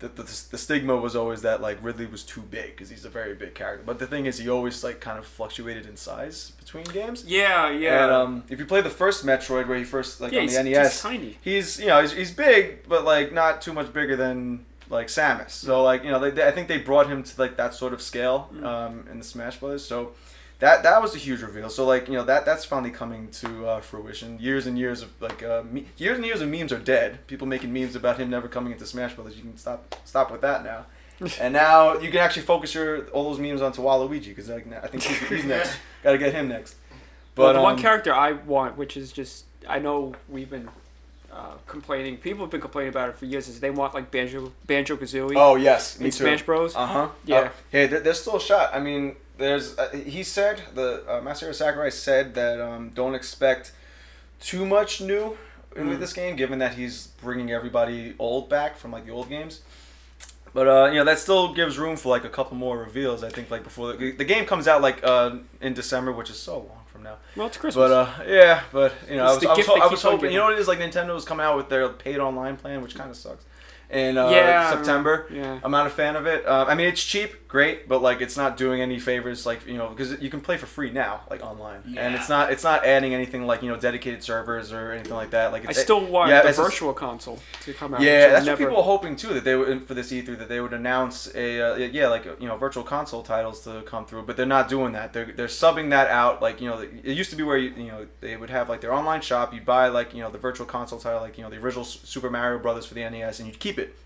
[SPEAKER 3] the, the, the stigma was always that like Ridley was too big because he's a very big character. But the thing is, he always like kind of fluctuated in size between games.
[SPEAKER 1] yeah, yeah.
[SPEAKER 3] And um, if you play the first Metroid, where he first like
[SPEAKER 1] yeah,
[SPEAKER 3] on
[SPEAKER 1] he's,
[SPEAKER 3] the
[SPEAKER 1] he's
[SPEAKER 3] NES,
[SPEAKER 1] tiny.
[SPEAKER 3] he's you know he's, he's big, but like not too much bigger than like Samus. So like you know they, they- I think they brought him to like that sort of scale
[SPEAKER 1] Mm.
[SPEAKER 3] um, in the Smash Brothers. So that that was a huge reveal. So like you know that that's finally coming to uh, fruition. Years and years of like uh, me- years and years of memes are dead. People making memes about him never coming into Smash Brothers. You can stop stop with that now. [LAUGHS] and now you can actually focus your all those memes onto Waluigi because like, I think he's, he's next. [LAUGHS] Got to get him next.
[SPEAKER 1] Well,
[SPEAKER 3] But
[SPEAKER 1] the one
[SPEAKER 3] um,
[SPEAKER 1] character I want, which is just I know we've been uh, complaining. People have been complaining about it for years. Is they want like Banjo Banjo Kazooie
[SPEAKER 3] Oh yes, me
[SPEAKER 1] in
[SPEAKER 3] too.
[SPEAKER 1] Smash Bros.
[SPEAKER 3] Uh huh.
[SPEAKER 1] Yeah.
[SPEAKER 3] hey, there, there's still a shot. I mean, there's. Uh, he said the uh, Master Sakurai said that um, don't expect too much new in
[SPEAKER 1] Mm.
[SPEAKER 3] this game, given that he's bringing everybody old back from like the old games. But uh, you know that still gives room for like a couple more reveals. I think like before the, the game comes out like uh, in December, which is so long now.
[SPEAKER 1] Well, it's Christmas.
[SPEAKER 3] But uh, yeah, but you know, I was, I was,
[SPEAKER 1] gift
[SPEAKER 3] ho-
[SPEAKER 1] they
[SPEAKER 3] I was hoping. You know what it is? Like Nintendo's coming out with their paid online plan, which kind of sucks. In uh,
[SPEAKER 1] yeah,
[SPEAKER 3] September,
[SPEAKER 1] Yeah.
[SPEAKER 3] I'm not a fan of it. Uh, I mean, it's cheap, great, but like it's not doing any favors. Like you know, because you can play for free now, like online, and it's not it's not adding anything like you know dedicated servers or anything like that. Like
[SPEAKER 1] I still want
[SPEAKER 3] yeah,
[SPEAKER 1] the virtual console to come out.
[SPEAKER 3] yeah, that's
[SPEAKER 1] never,
[SPEAKER 3] what people were hoping too. That they would for this E3 that they would announce a uh, yeah like you know virtual console titles to come through, but they're not doing that. They're they're subbing that out. Like you know it used to be where you, you know they would have like their online shop. You'd buy like you know the virtual console title like you know the original Super Mario Brothers for the NES, and you'd keep it.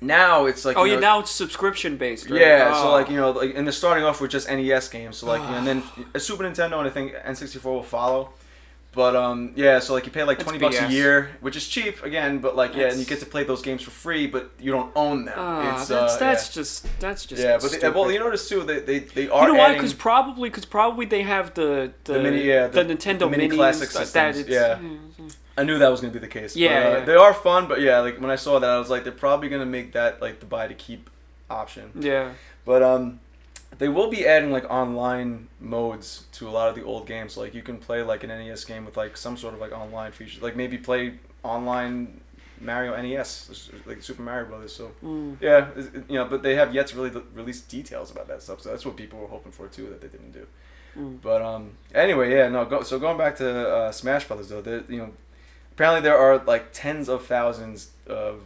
[SPEAKER 3] Now it's like
[SPEAKER 1] Oh yeah,
[SPEAKER 3] know,
[SPEAKER 1] now it's subscription based. Right?
[SPEAKER 3] yeah, so
[SPEAKER 1] Oh.
[SPEAKER 3] like you know, like, and they're starting off with just NES games. So like, you know, and then [SIGHS] a Super Nintendo and I think N64 will follow. But um, yeah, so like you pay like
[SPEAKER 1] That's
[SPEAKER 3] twenty bucks a year, which is cheap again. But like yeah, and you get to play those games for free, but you don't own them.
[SPEAKER 1] Ah,
[SPEAKER 3] it's
[SPEAKER 1] that's
[SPEAKER 3] uh,
[SPEAKER 1] that's
[SPEAKER 3] yeah.
[SPEAKER 1] just that's just
[SPEAKER 3] yeah, but they, well, you notice too, they they, they are
[SPEAKER 1] you know why? Because probably, because probably they have the the,
[SPEAKER 3] The mini- yeah,
[SPEAKER 1] the,
[SPEAKER 3] the-
[SPEAKER 1] Nintendo
[SPEAKER 3] the mini
[SPEAKER 1] Mini
[SPEAKER 3] classic
[SPEAKER 1] stuff that
[SPEAKER 3] systems,
[SPEAKER 1] it's-
[SPEAKER 3] yeah. I knew that was gonna be the case.
[SPEAKER 1] Yeah,
[SPEAKER 3] but, uh,
[SPEAKER 1] yeah.
[SPEAKER 3] they are fun, but yeah, like when I saw that, I was like, they're probably gonna make that like the buy to keep option.
[SPEAKER 1] yeah.
[SPEAKER 3] But um, they will be adding like online modes to a lot of the old games. Like you can play like an NES game with like some sort of like online feature. Like maybe play online Mario NES, like Super Mario Brothers. So
[SPEAKER 1] Mm.
[SPEAKER 3] yeah, you know, but they have yet to really release details about that stuff. So that's what people were hoping for too that they didn't do.
[SPEAKER 1] Mm.
[SPEAKER 3] But um, anyway, yeah, no. Go, so going back to uh, Smash Brothers though, you know, apparently there are like tens of thousands of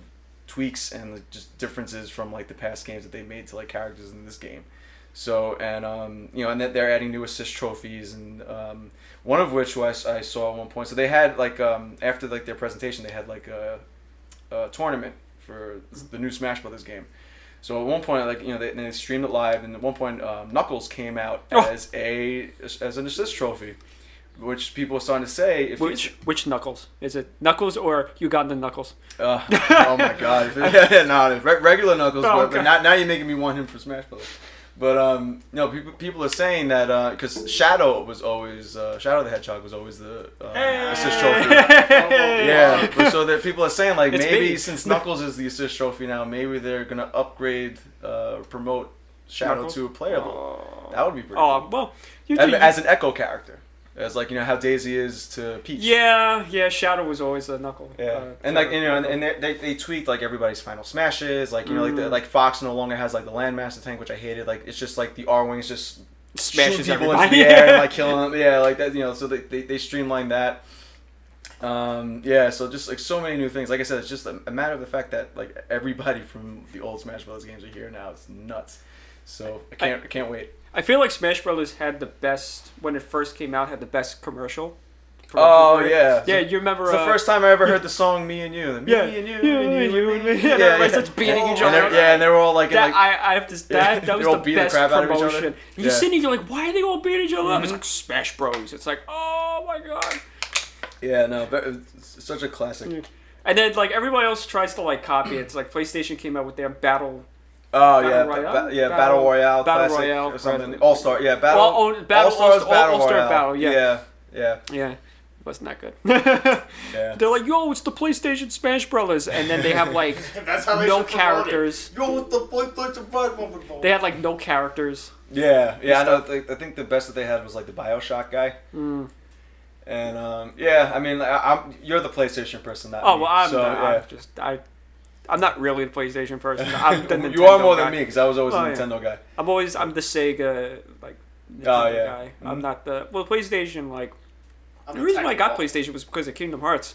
[SPEAKER 3] tweaks and just differences from like the past games that they made to like characters in this game. So and um, you know, and that they're adding new assist trophies and um, one of which was I saw at one point. So they had like um, after like their presentation, they had like a, a tournament for the new Smash Brothers game. So at one point, like you know, they, they streamed it live, and at one point, um, Knuckles came out
[SPEAKER 1] Oh.
[SPEAKER 3] as a as an assist trophy, which people are starting to say if he's-
[SPEAKER 1] Which which Knuckles is it? Knuckles or Ugandan Knuckles?
[SPEAKER 3] Uh, [LAUGHS] oh my god! yeah, yeah, no, re- regular Knuckles,
[SPEAKER 1] Oh,
[SPEAKER 3] but,
[SPEAKER 1] okay.
[SPEAKER 3] but now, now you're making me want him for Smash Brothers. But um, no, people people are saying that because Shadow was always uh, Shadow the Hedgehog was always the uh, assist trophy. [LAUGHS] Yeah, but so that people are saying like
[SPEAKER 1] It's
[SPEAKER 3] maybe
[SPEAKER 1] me.
[SPEAKER 3] since [LAUGHS] Knuckles is the assist trophy now, maybe they're gonna upgrade, uh, promote Shadow
[SPEAKER 1] Knuckles?
[SPEAKER 3] to a playable.
[SPEAKER 1] Oh,
[SPEAKER 3] That would be pretty.
[SPEAKER 1] oh
[SPEAKER 3] cool.
[SPEAKER 1] well, you
[SPEAKER 3] And
[SPEAKER 1] could-
[SPEAKER 3] as an Echo character, as like you know how Daisy is to Peach.
[SPEAKER 1] yeah, yeah. Shadow was always a Knuckle.
[SPEAKER 3] Yeah,
[SPEAKER 1] uh,
[SPEAKER 3] and like you know, and, and they, they they tweaked like everybody's final smashes, like you know, like the,
[SPEAKER 1] Mm.
[SPEAKER 3] like Fox no longer has like the Landmaster tank, which I hated. Like it's just like the Arwings just
[SPEAKER 1] smashes
[SPEAKER 3] people
[SPEAKER 1] everybody.
[SPEAKER 3] into the air and [LAUGHS] like killing them. Yeah, like that. You know, so they they, they streamlined that. Um, yeah, so just like so many new things. Like I said, it's just a, a matter of the fact that like everybody from the old Smash Bros. games are here now. It's nuts. So I can't I can't wait.
[SPEAKER 1] I feel like Smash Brothers had the best when it first came out. Had the best commercial.
[SPEAKER 3] Oh yeah,
[SPEAKER 1] yeah. You remember
[SPEAKER 3] It's the
[SPEAKER 1] uh,
[SPEAKER 3] first time I ever heard the song "Me and You." Me
[SPEAKER 1] Yeah,
[SPEAKER 3] and You,
[SPEAKER 1] yeah,
[SPEAKER 3] and
[SPEAKER 1] you
[SPEAKER 3] and
[SPEAKER 1] and me. And everybody starts beating each other
[SPEAKER 3] they're- Yeah, and they were all like,
[SPEAKER 1] That
[SPEAKER 3] like
[SPEAKER 1] I, I have to. That, that was the
[SPEAKER 3] the
[SPEAKER 1] best
[SPEAKER 3] crap out of each other.
[SPEAKER 1] promotion. You
[SPEAKER 3] Yeah.
[SPEAKER 1] sit and you're like, why are they all beating each other up? It's like Smash Bros. It's like, oh my god.
[SPEAKER 3] Yeah, no, but it's such a classic.
[SPEAKER 1] And then like everybody else tries to like copy it. It's like PlayStation came out with their battle.
[SPEAKER 3] Oh
[SPEAKER 1] Battle
[SPEAKER 3] yeah,
[SPEAKER 1] Royale?
[SPEAKER 3] ba- yeah,
[SPEAKER 1] Battle-
[SPEAKER 3] Battle Royale,
[SPEAKER 1] Battle Royale,
[SPEAKER 3] or something. All Star, yeah, Battle.
[SPEAKER 1] Well, oh, battle
[SPEAKER 3] All-Stars
[SPEAKER 1] All-
[SPEAKER 3] Battle
[SPEAKER 1] All-Star
[SPEAKER 3] Royale.
[SPEAKER 1] Battle, yeah.
[SPEAKER 3] yeah, yeah,
[SPEAKER 1] Yeah, wasn't that good.
[SPEAKER 3] yeah. [LAUGHS]
[SPEAKER 1] They're like, yo, it's the PlayStation Smash Brothers, and then they have like [LAUGHS]
[SPEAKER 2] That's how they
[SPEAKER 1] no
[SPEAKER 2] should promote it.
[SPEAKER 1] characters.
[SPEAKER 2] Yo, what the PlayStation Five?
[SPEAKER 1] They had like no characters.
[SPEAKER 3] Yeah, yeah. I know. I think the best that they had was like the Bioshock guy,
[SPEAKER 1] Mm.
[SPEAKER 3] and um, yeah. I mean, I, I'm you're the PlayStation person, That
[SPEAKER 1] Oh
[SPEAKER 3] me.
[SPEAKER 1] well, I'm,
[SPEAKER 3] so,
[SPEAKER 1] not,
[SPEAKER 3] yeah.
[SPEAKER 1] I'm just I. I'm not really the PlayStation person. I'm the Nintendo
[SPEAKER 3] you are more
[SPEAKER 1] guy.
[SPEAKER 3] than me because I was always
[SPEAKER 1] Oh,
[SPEAKER 3] a
[SPEAKER 1] yeah.
[SPEAKER 3] Nintendo guy.
[SPEAKER 1] I'm always I'm the Sega like Nintendo
[SPEAKER 3] Oh, yeah.
[SPEAKER 1] guy. I'm
[SPEAKER 3] Mhm.
[SPEAKER 1] not the well PlayStation like the reason why I got PlayStation was because of Kingdom Hearts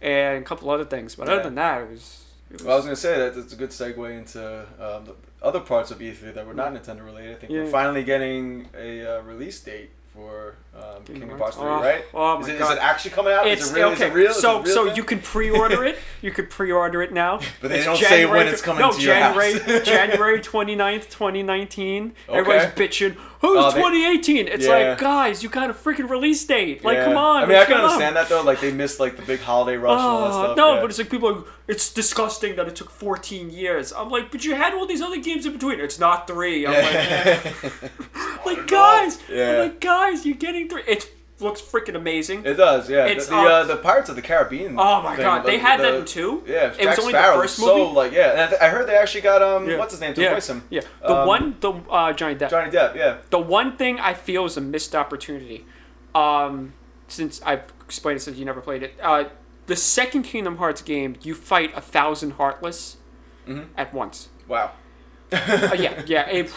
[SPEAKER 1] and a couple other things. But
[SPEAKER 3] Yeah.
[SPEAKER 1] other than that, it was. It was
[SPEAKER 3] Well, I was gonna say that it's a good segue into um, the other parts of E3 that were not Nintendo related. I think we're finally getting a uh, release date for um, Kingdom, Hearts 3,
[SPEAKER 1] Oh,
[SPEAKER 3] right?
[SPEAKER 1] Oh
[SPEAKER 3] is,
[SPEAKER 1] my
[SPEAKER 3] it, is
[SPEAKER 1] god.
[SPEAKER 3] it actually coming out?
[SPEAKER 1] it's
[SPEAKER 3] is it real?
[SPEAKER 1] okay.
[SPEAKER 3] Is it real? Is it
[SPEAKER 1] so
[SPEAKER 3] real
[SPEAKER 1] so
[SPEAKER 3] thing?
[SPEAKER 1] you can pre-order it. You could pre-order it now. [LAUGHS]
[SPEAKER 3] But they
[SPEAKER 1] It's
[SPEAKER 3] don't say when it's coming
[SPEAKER 1] no,
[SPEAKER 3] to your
[SPEAKER 1] January,
[SPEAKER 3] house.
[SPEAKER 1] January [LAUGHS] 29th, 2019.
[SPEAKER 3] Okay.
[SPEAKER 1] Everybody's bitching. Who's
[SPEAKER 3] Oh, they-
[SPEAKER 1] 2018? It's
[SPEAKER 3] Yeah.
[SPEAKER 1] like, guys, you got a freaking release date. Like,
[SPEAKER 3] Yeah.
[SPEAKER 1] come on.
[SPEAKER 3] I mean, I can
[SPEAKER 1] going on?
[SPEAKER 3] understand that though. Like they missed like the big holiday rush and all that
[SPEAKER 1] Oh,
[SPEAKER 3] stuff.
[SPEAKER 1] no,
[SPEAKER 3] yeah.
[SPEAKER 1] but it's like people are like, it's disgusting that it took 14 years. I'm like, but you had all these other games in between. It's not three. I'm like, [LAUGHS] like guys,
[SPEAKER 3] Yeah.
[SPEAKER 1] I'm like, guys, you're getting three. It looks freaking amazing.
[SPEAKER 3] it does, yeah.
[SPEAKER 1] It's,
[SPEAKER 3] the, the,
[SPEAKER 1] uh,
[SPEAKER 3] uh, the Pirates of the Caribbean.
[SPEAKER 1] oh my
[SPEAKER 3] thing,
[SPEAKER 1] god,
[SPEAKER 3] the-
[SPEAKER 1] they had that
[SPEAKER 3] the-
[SPEAKER 1] in two.
[SPEAKER 3] Yeah,
[SPEAKER 1] It was only the first
[SPEAKER 3] was so
[SPEAKER 1] movie?
[SPEAKER 3] like yeah, and I, th- I heard they actually got um
[SPEAKER 1] Yeah.
[SPEAKER 3] what's his name to
[SPEAKER 1] yeah.
[SPEAKER 3] voice him.
[SPEAKER 1] Yeah, the
[SPEAKER 3] Um,
[SPEAKER 1] one, the uh, Johnny Depp.
[SPEAKER 3] Johnny Depp, yeah.
[SPEAKER 1] The one thing I feel is a missed opportunity, um, since I've explained it since you never played it. Uh, the second Kingdom Hearts game, you fight a thousand Heartless
[SPEAKER 3] Mhm.
[SPEAKER 1] at once.
[SPEAKER 3] Wow.
[SPEAKER 1] Uh, yeah, [LAUGHS] yeah. It,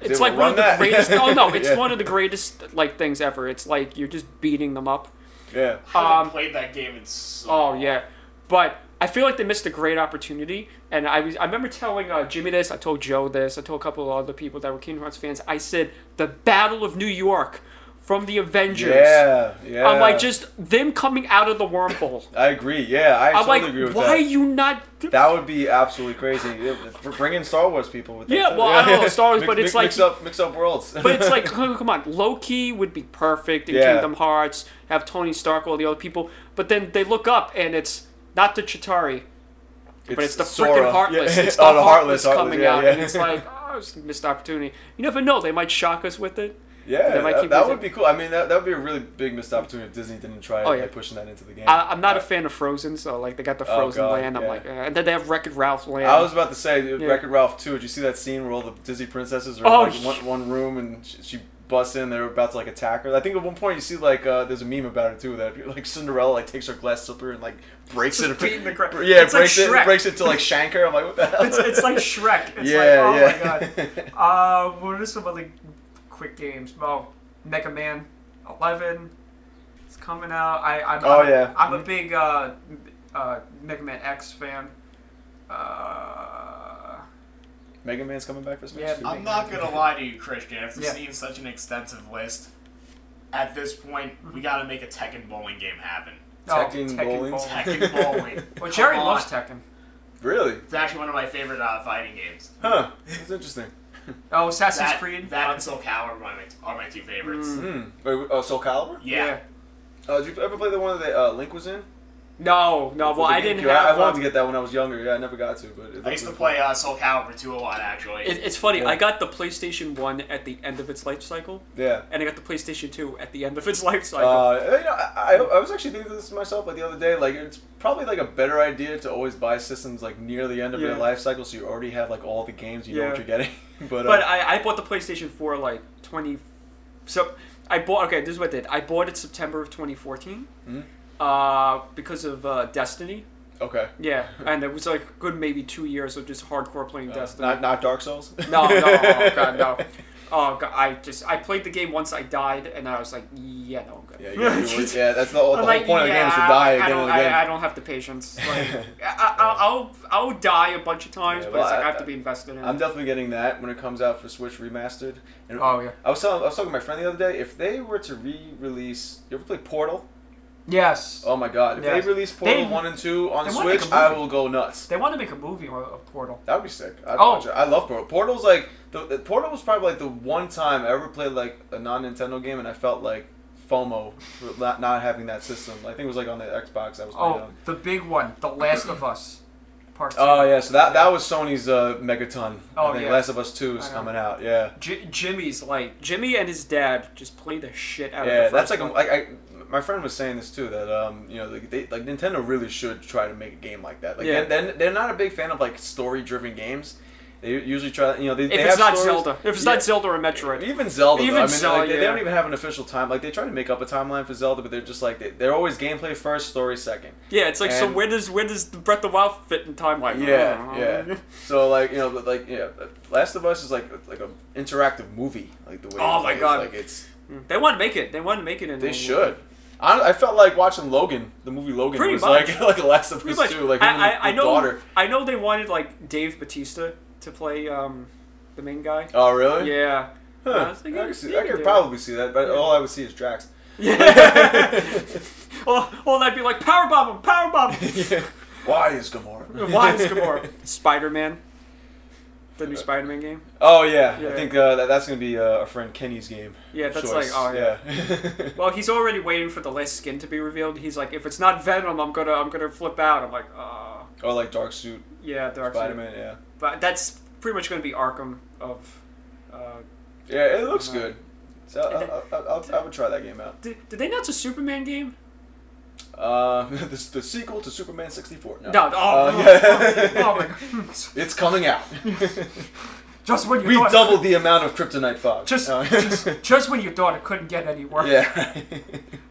[SPEAKER 1] it's
[SPEAKER 3] They
[SPEAKER 1] like one of the
[SPEAKER 3] that?
[SPEAKER 1] greatest. Oh no, [LAUGHS] it's
[SPEAKER 3] Yeah.
[SPEAKER 1] one of the greatest like things ever. It's like you're just beating them up.
[SPEAKER 3] Yeah.
[SPEAKER 2] I
[SPEAKER 1] Um,
[SPEAKER 2] played that game in so
[SPEAKER 1] Oh yeah, but I feel like they missed a great opportunity. And I was I remember telling uh, Jimmy this. I told Joe this. I told a couple of other people that were Kingdom Hearts fans. I said the Battle of New York from the Avengers.
[SPEAKER 3] Yeah, yeah.
[SPEAKER 1] I'm like just them coming out of the wormhole. [LAUGHS]
[SPEAKER 3] I agree. Yeah, I
[SPEAKER 1] I'm
[SPEAKER 3] totally
[SPEAKER 1] like,
[SPEAKER 3] agree with
[SPEAKER 1] why
[SPEAKER 3] that.
[SPEAKER 1] are you not?
[SPEAKER 3] That would be absolutely crazy. Yeah, bringing Star Wars people with that
[SPEAKER 1] Yeah, well, I don't know Star Wars, [LAUGHS] but it's
[SPEAKER 3] mix-
[SPEAKER 1] like-
[SPEAKER 3] mix up, mix up worlds.
[SPEAKER 1] But it's like, [LAUGHS] come on, Loki would be perfect in
[SPEAKER 3] Yeah.
[SPEAKER 1] Kingdom Hearts. Have Tony Stark, all the other people, but then they look up and it's not the Chitauri, but it's the freaking Heartless.
[SPEAKER 3] Yeah.
[SPEAKER 1] It's the,
[SPEAKER 3] oh, the
[SPEAKER 1] Heartless,
[SPEAKER 3] Heartless
[SPEAKER 1] coming
[SPEAKER 3] yeah,
[SPEAKER 1] out,
[SPEAKER 3] yeah.
[SPEAKER 1] and it's like, oh, it's a missed opportunity. You never know; they might shock us with it.
[SPEAKER 3] Yeah,
[SPEAKER 1] they might
[SPEAKER 3] that,
[SPEAKER 1] keep
[SPEAKER 3] that would be cool. I mean, that, that would be a really big missed opportunity if Disney didn't try
[SPEAKER 1] Oh,
[SPEAKER 3] like,
[SPEAKER 1] yeah.
[SPEAKER 3] pushing that into the game.
[SPEAKER 1] I, I'm not a
[SPEAKER 3] Uh,
[SPEAKER 1] fan of Frozen, so like they got the
[SPEAKER 3] Oh,
[SPEAKER 1] Frozen
[SPEAKER 3] God,
[SPEAKER 1] land. I'm
[SPEAKER 3] yeah.
[SPEAKER 1] like, eh. and then they have Wreck-It Ralph land.
[SPEAKER 3] I was about to say,
[SPEAKER 1] Yeah.
[SPEAKER 3] Wreck-It Ralph 2, did you see that scene where all the Disney princesses are
[SPEAKER 1] Oh,
[SPEAKER 3] in like,
[SPEAKER 1] sh-
[SPEAKER 3] one, one room and she, she busts in, they're about to like attack her? I think at one point you see like, uh, there's a meme about it too, that [LAUGHS] like Cinderella like takes her glass slipper and like breaks
[SPEAKER 1] Just
[SPEAKER 3] it.
[SPEAKER 1] beating the gra-
[SPEAKER 3] yeah,
[SPEAKER 1] It's like
[SPEAKER 3] breaks it, breaks it to like shank her. I'm like, what the hell?
[SPEAKER 1] it's, it's like Shrek. It's
[SPEAKER 3] yeah,
[SPEAKER 1] like, oh
[SPEAKER 3] yeah.
[SPEAKER 1] my god. [LAUGHS] Uh, what are some other quick games? Well, Mega Man 11 is coming out. I, I'm,
[SPEAKER 3] Oh,
[SPEAKER 1] I'm,
[SPEAKER 3] yeah.
[SPEAKER 1] I'm a big uh, uh, Mega Man X fan. Uh,
[SPEAKER 3] Mega Man's coming back for Smash.
[SPEAKER 1] Yeah.
[SPEAKER 2] I'm not gonna lie to you, Christian. After
[SPEAKER 1] Yeah.
[SPEAKER 2] seeing such an extensive list, at this point, we gotta make a Tekken bowling game happen.
[SPEAKER 3] Tekken bowling?
[SPEAKER 2] Tekken [LAUGHS] bowling.
[SPEAKER 1] Well, Jerry loves. Tekken.
[SPEAKER 3] Really?
[SPEAKER 2] It's actually one of my favorite uh, fighting games.
[SPEAKER 3] Huh. That's interesting.
[SPEAKER 1] Oh, Assassin's
[SPEAKER 2] that,
[SPEAKER 1] Creed.
[SPEAKER 2] That and Soul Calibur are my, are my two favorites.
[SPEAKER 1] Mm.
[SPEAKER 3] Hmm. Wait, oh, Soul Calibur?
[SPEAKER 2] Yeah.
[SPEAKER 3] Uh, did you ever play the one that uh, Link was in?
[SPEAKER 1] No, no. Well, I didn't have.
[SPEAKER 3] I, I wanted to get that when I was younger. Yeah, I never got to, but
[SPEAKER 2] I used to play uh, Soul Calibur 2 a lot, actually.
[SPEAKER 1] It, it's funny.
[SPEAKER 3] Yeah.
[SPEAKER 1] I got the PlayStation One at the end of its life cycle.
[SPEAKER 3] Yeah.
[SPEAKER 1] and I got the PlayStation Two at the end of its [LAUGHS] life cycle.
[SPEAKER 3] Uh, you know, I, I, I was actually thinking this to myself like the other day. Like, it's probably like a better idea to always buy systems like near the end of
[SPEAKER 1] Yeah.
[SPEAKER 3] their life cycle, so you already have like all the games. You know what you're getting. [LAUGHS] but uh,
[SPEAKER 1] But I, I bought the PlayStation 4 like 20. So I bought. Okay, this is what I did. I bought it September of 2014.
[SPEAKER 3] Mhm.
[SPEAKER 1] Uh, because of uh, Destiny.
[SPEAKER 3] okay.
[SPEAKER 1] Yeah, and it was like a good maybe two years of just hardcore playing
[SPEAKER 3] Uh,
[SPEAKER 1] Destiny.
[SPEAKER 3] not not Dark Souls.
[SPEAKER 1] no, no, oh god, no. [LAUGHS] Oh god, I just I played the game once. I died, and I was like, yeah, no, I'm good.
[SPEAKER 3] Yeah, you gotta [LAUGHS] yeah, that's the, whole- the whole
[SPEAKER 1] like,
[SPEAKER 3] point of the game is to
[SPEAKER 1] yeah,
[SPEAKER 3] die
[SPEAKER 1] I
[SPEAKER 3] again
[SPEAKER 1] don't,
[SPEAKER 3] and again.
[SPEAKER 1] I, I don't have the patience. [LAUGHS] Like, I, I, I'll I'll die a bunch of times,
[SPEAKER 3] Yeah,
[SPEAKER 1] but it's
[SPEAKER 3] well,
[SPEAKER 1] like I,
[SPEAKER 3] I-
[SPEAKER 1] have to be invested in.
[SPEAKER 3] I'm
[SPEAKER 1] it.
[SPEAKER 3] definitely getting that when it comes out for Switch remastered. And
[SPEAKER 1] Oh yeah.
[SPEAKER 3] I was telling, I was talking to my friend the other day. If they were to re-release, you ever play Portal?
[SPEAKER 1] Yes.
[SPEAKER 3] Oh my god! If
[SPEAKER 1] Yes.
[SPEAKER 3] they release Portal
[SPEAKER 1] They-
[SPEAKER 3] one and two on
[SPEAKER 1] they wanna make
[SPEAKER 3] Switch,
[SPEAKER 1] a
[SPEAKER 3] I
[SPEAKER 1] movie.
[SPEAKER 3] will go nuts.
[SPEAKER 1] They want to make a movie of of Portal.
[SPEAKER 3] That would be sick. I'd
[SPEAKER 1] Oh.
[SPEAKER 3] watch it. I love Portal. Portal's like the, the Portal was probably like the one time I ever played like a non Nintendo game and I felt like FOMO for not, not having that system. I think it was like on the Xbox. I was playing
[SPEAKER 1] Oh,
[SPEAKER 3] on.
[SPEAKER 1] the big one, The Last of Us, Part Two.
[SPEAKER 3] Oh yeah, so that that was Sony's uh, Megaton.
[SPEAKER 1] Oh,
[SPEAKER 3] I think
[SPEAKER 1] yeah.
[SPEAKER 3] Last of Us Two is
[SPEAKER 1] I know.
[SPEAKER 3] coming out. Yeah.
[SPEAKER 1] J- Jimmy's like Jimmy and his dad just play the shit out
[SPEAKER 3] Yeah,
[SPEAKER 1] of the
[SPEAKER 3] that's like a,
[SPEAKER 1] one.
[SPEAKER 3] like I, my friend was saying this too that um you know they, they like Nintendo really should try to make a game like that. Like
[SPEAKER 1] Yeah.
[SPEAKER 3] they're, they're not a big fan of like story driven games. They usually try you know they,
[SPEAKER 1] if
[SPEAKER 3] they
[SPEAKER 1] it's
[SPEAKER 3] have
[SPEAKER 1] not
[SPEAKER 3] stories-
[SPEAKER 1] Zelda, if it's
[SPEAKER 3] Yeah.
[SPEAKER 1] not Zelda or Metroid,
[SPEAKER 3] Even Zelda,
[SPEAKER 1] Even
[SPEAKER 3] though. I mean,
[SPEAKER 1] Zelda,
[SPEAKER 3] like, they, they don't even have an official time. Like they try to make up a timeline for Zelda, but they're just like they, they're always gameplay first, story second.
[SPEAKER 1] yeah, it's like so. Where does where does the Breath of the Wild fit in timeline?
[SPEAKER 3] Yeah, yeah. So like you know, but, like yeah, Last of Us is like like an interactive movie, like the way.
[SPEAKER 1] Oh my
[SPEAKER 3] like,
[SPEAKER 1] God.
[SPEAKER 3] Like it's
[SPEAKER 1] They want to make it. They want to make it in.
[SPEAKER 3] they should. I, I felt like watching Logan, the movie Logan,
[SPEAKER 1] Pretty
[SPEAKER 3] was
[SPEAKER 1] much. [LAUGHS]
[SPEAKER 3] like like Last of
[SPEAKER 1] Pretty
[SPEAKER 3] Us
[SPEAKER 1] much.
[SPEAKER 3] too, like him
[SPEAKER 1] I,
[SPEAKER 3] his
[SPEAKER 1] I, I know.
[SPEAKER 3] daughter.
[SPEAKER 1] I know they wanted like Dave Batista to play um, the main guy.
[SPEAKER 3] Oh really?
[SPEAKER 1] Yeah.
[SPEAKER 3] Huh.
[SPEAKER 1] I was like,
[SPEAKER 3] I,
[SPEAKER 1] yeah,
[SPEAKER 3] could see, I could
[SPEAKER 1] do it.
[SPEAKER 3] probably see that, but
[SPEAKER 1] Yeah.
[SPEAKER 3] all I would see is Drax. [LAUGHS]
[SPEAKER 1] Yeah. well, well, that'd be like powerbomb him, powerbomb him. [LAUGHS]
[SPEAKER 3] Why is Gamora?
[SPEAKER 1] Why is Gamora? Spider Man. The new Spider Man game.
[SPEAKER 3] Oh yeah,
[SPEAKER 1] Yeah.
[SPEAKER 3] I think uh, that, that's gonna be uh, our friend Kenny's game.
[SPEAKER 1] Yeah, that's
[SPEAKER 3] choice.
[SPEAKER 1] like oh yeah.
[SPEAKER 3] yeah.
[SPEAKER 1] Well, [LAUGHS] he's already waiting for the last skin to be revealed. He's like, if it's not Venom, I'm gonna I'm gonna flip out. I'm like, oh.
[SPEAKER 3] or like Dark Suit
[SPEAKER 1] yeah, Dark Spider
[SPEAKER 3] Spider Man. Yeah.
[SPEAKER 1] But that's pretty much gonna be Arkham of. Uh,
[SPEAKER 3] Yeah, it looks
[SPEAKER 1] Uh,
[SPEAKER 3] good. So I, I, I, I, I would try that game out.
[SPEAKER 1] did, did they announce a Superman game?
[SPEAKER 3] Uh, [LAUGHS] the, the sequel to Superman 64. No.
[SPEAKER 1] No. Oh,
[SPEAKER 3] Uh,
[SPEAKER 1] oh,
[SPEAKER 3] yeah.
[SPEAKER 1] oh, oh my [LAUGHS] god.
[SPEAKER 3] It's coming out. [LAUGHS]
[SPEAKER 1] Just when you
[SPEAKER 3] we
[SPEAKER 1] thought
[SPEAKER 3] doubled the amount of kryptonite fog.
[SPEAKER 1] Just,
[SPEAKER 3] Uh,
[SPEAKER 1] just, just when you thought it couldn't get any worse.
[SPEAKER 3] yeah.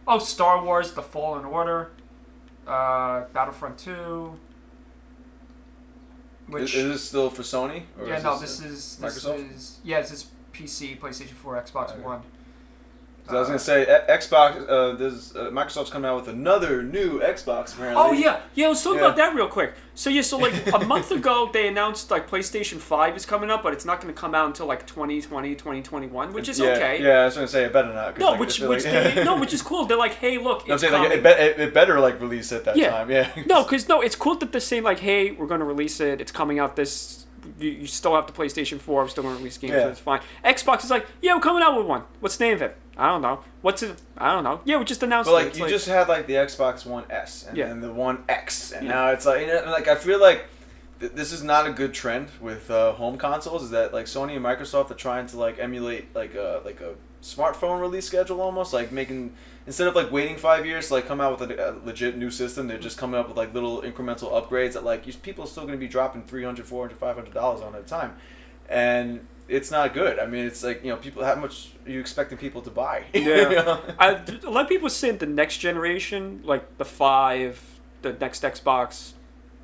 [SPEAKER 1] Oh, Star Wars: The Fallen Order, uh, Battlefront Two. Which
[SPEAKER 3] is this still for Sony? Or
[SPEAKER 1] yeah,
[SPEAKER 3] is
[SPEAKER 1] no,
[SPEAKER 3] this,
[SPEAKER 1] this
[SPEAKER 3] uh,
[SPEAKER 1] is this
[SPEAKER 3] Microsoft?
[SPEAKER 1] is yeah, this is PC, PlayStation Four, Xbox
[SPEAKER 3] Okay.
[SPEAKER 1] One.
[SPEAKER 3] I was gonna say Xbox. Uh, there's uh, Microsoft's coming out with another new Xbox. Apparently.
[SPEAKER 1] Oh yeah, yeah. Let's talk
[SPEAKER 3] Yeah.
[SPEAKER 1] about that real quick. So yeah, so like a month ago [LAUGHS] they announced like PlayStation Five is coming up, but it's not going to come out until like 2020, 2021, which is
[SPEAKER 3] yeah,
[SPEAKER 1] okay.
[SPEAKER 3] Yeah, I was gonna say it better not.
[SPEAKER 1] No,
[SPEAKER 3] like,
[SPEAKER 1] which which
[SPEAKER 3] like-
[SPEAKER 1] they, [LAUGHS] no, which is cool. They're like, hey, look,
[SPEAKER 3] I'm saying like it, be- it, it better like release at that
[SPEAKER 1] Yeah.
[SPEAKER 3] time. Yeah.
[SPEAKER 1] no, [LAUGHS] because no, it's cool that they're saying like, hey, we're going to release it. It's coming out this. You, you still have the PlayStation Four. I'm still going to release games.
[SPEAKER 3] Yeah.
[SPEAKER 1] So it's fine. Xbox is like, yeah, we're coming out with one. What's the name of it? I don't know. What's it? I don't know. Yeah, we just announced
[SPEAKER 3] But
[SPEAKER 1] it.
[SPEAKER 3] like
[SPEAKER 1] It's
[SPEAKER 3] you just had like the Xbox One S and
[SPEAKER 1] Yeah.
[SPEAKER 3] then the One X, and
[SPEAKER 1] Yeah.
[SPEAKER 3] now it's like you know, like I feel like th- this is not a good trend with uh, home consoles. Is that like Sony and Microsoft are trying to like emulate like a like a smartphone release schedule almost like making instead of like waiting five years to like come out with a, a legit new system they're just coming up with like little incremental upgrades that like you, people are still going to be dropping 300 400 500 dollars on at a time and it's not good i mean it's like you know people how much are you expecting people to buy [LAUGHS] You
[SPEAKER 1] Yeah.
[SPEAKER 3] know?
[SPEAKER 1] I, a lot of people saying the next generation, like the five, the next Xbox,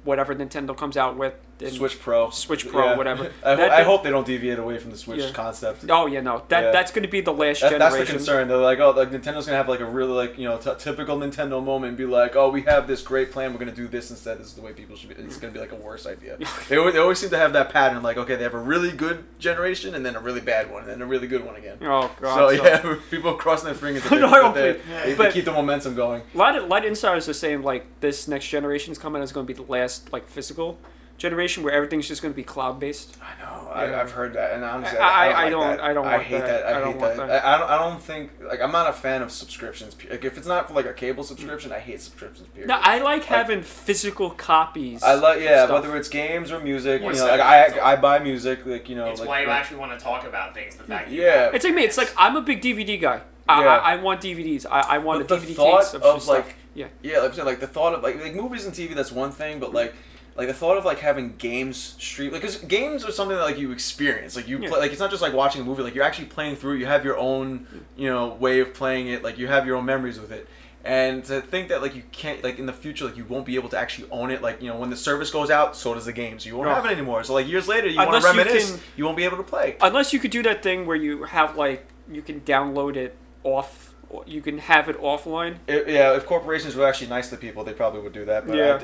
[SPEAKER 1] whatever Nintendo comes out with.
[SPEAKER 3] Switch Pro.
[SPEAKER 1] Switch Pro, whatever. [LAUGHS]
[SPEAKER 3] I,
[SPEAKER 1] That-
[SPEAKER 3] I hope they don't deviate away from the Switch
[SPEAKER 1] Yeah.
[SPEAKER 3] concept.
[SPEAKER 1] Oh yeah, no, that
[SPEAKER 3] Yeah.
[SPEAKER 1] that's going to be the last
[SPEAKER 3] That, that's the concern. They're like, oh, like Nintendo's gonna have like a really like you know t- typical Nintendo moment and be like, oh, we have this great plan. We're gonna do this instead. This is the way people should be. It's gonna be like a worse idea. [LAUGHS] they, always, they always seem to have that pattern. Like, okay, they have a really good generation and then a really bad one and then a really good one again.
[SPEAKER 1] Oh god.
[SPEAKER 3] So yeah, [LAUGHS] people are crossing their fingers. That they,
[SPEAKER 1] No,
[SPEAKER 3] they, they, they keep the momentum going.
[SPEAKER 1] A lot of, lot of insiders are saying like this next generation is coming is going to be the last like physical generation where everything's just going to be cloud based.
[SPEAKER 3] I know.
[SPEAKER 1] Yeah.
[SPEAKER 3] I, I've heard that, and honestly,
[SPEAKER 1] I-
[SPEAKER 3] I,
[SPEAKER 1] I- I
[SPEAKER 3] I,
[SPEAKER 1] don't-
[SPEAKER 3] don't. Like that.
[SPEAKER 1] I don't
[SPEAKER 3] I hate
[SPEAKER 1] that.
[SPEAKER 3] that. I,
[SPEAKER 1] I don't
[SPEAKER 3] hate
[SPEAKER 1] want
[SPEAKER 3] that.
[SPEAKER 1] that.
[SPEAKER 3] I, I don't. I don't think like I'm not a fan of subscriptions. Like if it's not for like a cable subscription, I hate subscriptions. Period.
[SPEAKER 1] No, I like having physical copies.
[SPEAKER 3] I like yeah,
[SPEAKER 1] stuff.
[SPEAKER 3] whether it's games or music. You
[SPEAKER 2] What's
[SPEAKER 3] know, like
[SPEAKER 2] that?
[SPEAKER 3] I I buy music. Like you know,
[SPEAKER 2] It's
[SPEAKER 3] like
[SPEAKER 2] why you
[SPEAKER 3] like-
[SPEAKER 2] actually want to talk about things. The fact that you
[SPEAKER 3] Yeah.
[SPEAKER 1] It's like me. It's like I'm a big DVD guy. I,
[SPEAKER 3] Yeah.
[SPEAKER 1] I, I want DVDs. I, I want
[SPEAKER 3] But
[SPEAKER 1] a
[SPEAKER 3] the
[SPEAKER 1] DVD
[SPEAKER 3] thought
[SPEAKER 1] case of,
[SPEAKER 3] of,
[SPEAKER 1] stuff.
[SPEAKER 3] like-
[SPEAKER 1] yeah.
[SPEAKER 3] Yeah, like I'm saying, like the thought of like like movies and TV, that's one thing, but like like the thought of like having games stream like because games are something that like you experience. Like you
[SPEAKER 1] Yeah.
[SPEAKER 3] play like it's not just like watching a movie. Like you're actually playing through it. You have your own you know way of playing it. Like you have your own memories with it. And to think that like you can't like in the future like you won't be able to actually own it. Like you know when the service goes out so does the game. So you won't
[SPEAKER 1] No.
[SPEAKER 3] have it anymore. So like years later you want to
[SPEAKER 1] you
[SPEAKER 3] reminisce
[SPEAKER 1] can-
[SPEAKER 3] you won't be able to play.
[SPEAKER 1] Unless you could do that thing where you have like you can download it off. You can have it offline.
[SPEAKER 3] It- yeah if corporations were actually nice to people they probably would do that but
[SPEAKER 1] Yeah.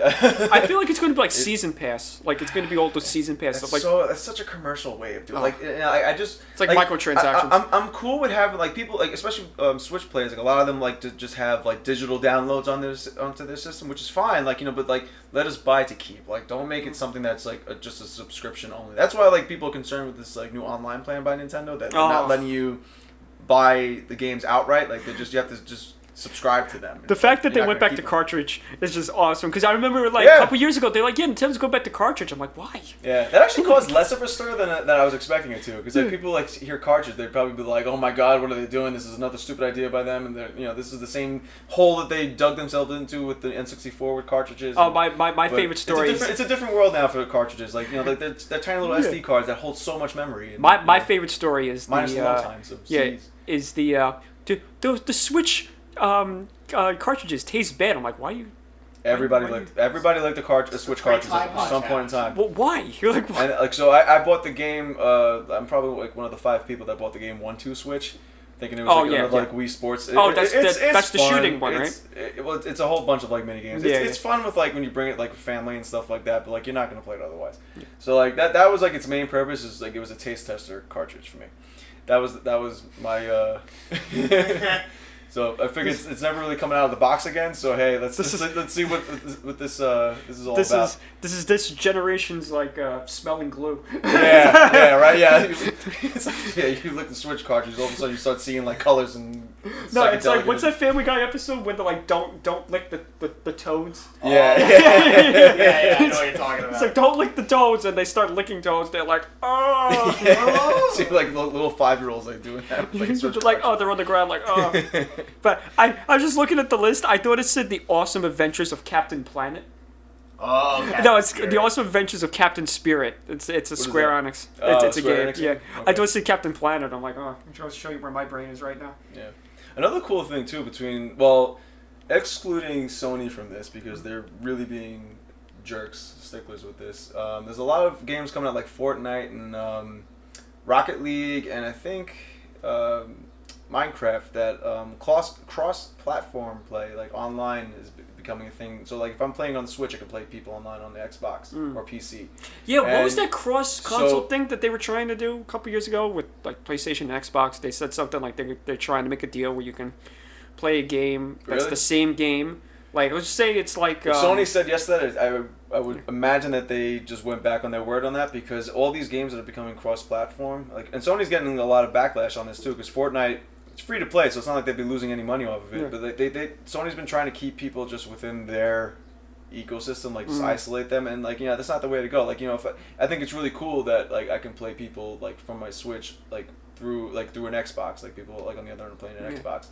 [SPEAKER 3] I,
[SPEAKER 1] I feel like it's going to be like [LAUGHS] season pass. Like it's going to be all the season pass
[SPEAKER 3] That's
[SPEAKER 1] stuff. Like
[SPEAKER 3] so that's such a commercial way of doing.
[SPEAKER 1] Oh.
[SPEAKER 3] Like, I, I just
[SPEAKER 1] It's like microtransactions.
[SPEAKER 3] I, am I'm cool with having like people like especially um, Switch players. Like a lot of them like to just have like digital downloads on their onto their system, which is fine. Like you know, but like let us buy to keep. Like don't make it something that's like a, just a subscription only. That's why like people are concerned with this like new online plan by Nintendo that they're
[SPEAKER 1] Oh.
[SPEAKER 3] not letting you buy the games outright. Like they just you have to just subscribe to them.
[SPEAKER 1] the fact that they went back to
[SPEAKER 3] them.
[SPEAKER 1] cartridge is just awesome. Because I remember like
[SPEAKER 3] Yeah.
[SPEAKER 1] a couple years ago they're like, yeah, Nintendo's going back to cartridge. I'm like, why?
[SPEAKER 3] Yeah, that actually caused less of a stir than, than I was expecting it to. Because like
[SPEAKER 1] Yeah.
[SPEAKER 3] people like hear cartridge, they'd probably be like, "Oh my god, what are they doing? This is another stupid idea by them." And they're you know this is the same hole that they dug themselves into with the N64 with cartridges.
[SPEAKER 1] Oh,
[SPEAKER 3] and-
[SPEAKER 1] my, my, my favorite story
[SPEAKER 3] It's a, it's a different world now for cartridges. Like you know, like they're, they're tiny little
[SPEAKER 1] Yeah.
[SPEAKER 3] SD cards that hold so much memory. And,
[SPEAKER 1] my, my
[SPEAKER 3] know,
[SPEAKER 1] favorite story is
[SPEAKER 3] minus
[SPEAKER 1] the
[SPEAKER 3] the
[SPEAKER 1] uh,
[SPEAKER 3] times of
[SPEAKER 1] yeah. Is the uh, the, the the Switch um, uh, cartridges taste bad. I'm like, why you?
[SPEAKER 3] Everybody
[SPEAKER 1] why-
[SPEAKER 3] liked everybody liked the cart- the Switch cartridges at some
[SPEAKER 2] punch
[SPEAKER 3] point in time.
[SPEAKER 1] Well, why? [LAUGHS] You're like, why?
[SPEAKER 3] And like so, I, I bought the game. Uh, I'm probably like one of the five people that bought the game One Two Switch, thinking it was
[SPEAKER 1] Oh,
[SPEAKER 3] like
[SPEAKER 1] yeah,
[SPEAKER 3] another
[SPEAKER 1] yeah.
[SPEAKER 3] like Wii Sports.
[SPEAKER 1] Oh,
[SPEAKER 3] It-
[SPEAKER 1] that's
[SPEAKER 3] it's-
[SPEAKER 1] the-
[SPEAKER 3] it's
[SPEAKER 1] that's the shooting one,
[SPEAKER 3] It's, it, well, it's, it's a whole bunch of like mini games.
[SPEAKER 1] Yeah,
[SPEAKER 3] it's,
[SPEAKER 1] yeah.
[SPEAKER 3] it's fun with like when you bring it like family and stuff like that. But like you're not gonna play it otherwise. So like that that was like its main purpose is like it was a taste tester cartridge for me. That was that was my. uh [LAUGHS] [LAUGHS] So I figured it's, it's never really coming out of the box again. So hey, let's
[SPEAKER 1] This
[SPEAKER 3] let's,
[SPEAKER 1] is-
[SPEAKER 3] let's see what what this uh this is all
[SPEAKER 1] This
[SPEAKER 3] about.
[SPEAKER 1] is this is this generation's like uh, smelling glue.
[SPEAKER 3] Yeah, yeah, right, yeah. [LAUGHS] [LAUGHS] yeah, you look at the Switch cartridge, all of a sudden you start seeing like colors and.
[SPEAKER 1] No, it's like what's that Family Guy episode where they're like, don't don't lick the, the, the toads.
[SPEAKER 3] Yeah, [LAUGHS]
[SPEAKER 2] Yeah,
[SPEAKER 3] yeah,
[SPEAKER 2] yeah, I know what you're talking about.
[SPEAKER 1] It's like don't lick the toads, and they start licking toads. They're like, oh,
[SPEAKER 3] yeah. See, like little, little five year olds like doing that. Like,
[SPEAKER 1] They're like oh, they're on the ground, like oh. [LAUGHS] But I I was just looking at the list. I thought it said the awesome adventures of Captain Planet.
[SPEAKER 2] oh, okay.
[SPEAKER 1] No, it's
[SPEAKER 2] Spirit.
[SPEAKER 1] the awesome adventures of Captain Spirit. It's it's a
[SPEAKER 3] is
[SPEAKER 1] Square? Enix.
[SPEAKER 3] Oh,
[SPEAKER 1] It's, it's a
[SPEAKER 3] Square
[SPEAKER 1] game.
[SPEAKER 3] Enix
[SPEAKER 1] Yeah,
[SPEAKER 3] game?
[SPEAKER 1] I
[SPEAKER 3] Okay.
[SPEAKER 1] thought it said Captain Planet. I'm like, oh, I'm trying to show you where my brain is right now.
[SPEAKER 3] Yeah. Another cool thing too between well, excluding Sony from this because they're really being jerks, sticklers with this. Um, there's a lot of games coming out like Fortnite and um, Rocket League, and I think um, Minecraft that um, cross cross platform play like online is becoming a thing. So like if I'm playing on the Switch, I can play people online on the Xbox
[SPEAKER 1] Mm.
[SPEAKER 3] or PC.
[SPEAKER 1] Yeah, what was that cross console
[SPEAKER 3] so-
[SPEAKER 1] thing that they were trying to do a couple years ago with like PlayStation and Xbox? They said something like they they're trying to make a deal where you can play a game that's
[SPEAKER 3] Really?
[SPEAKER 1] the same game. Like let's say it's like um,
[SPEAKER 3] Sony said yesterday. I would, I would imagine that they just went back on their word on that because all these games that are becoming cross-platform, like, and Sony's getting a lot of backlash on this too because Fortnite. It's free to play, so it's not like they'd be losing any money off of it.
[SPEAKER 1] Yeah.
[SPEAKER 3] But they, they, they, Sony's been trying to keep people just within their ecosystem, like just
[SPEAKER 1] Mm.
[SPEAKER 3] isolate them, and like you know that's not the way to go. Like you know, if I, I think it's really cool that like I can play people like from my Switch like through like through an Xbox, like people like on the other end playing an
[SPEAKER 1] Yeah.
[SPEAKER 3] Xbox.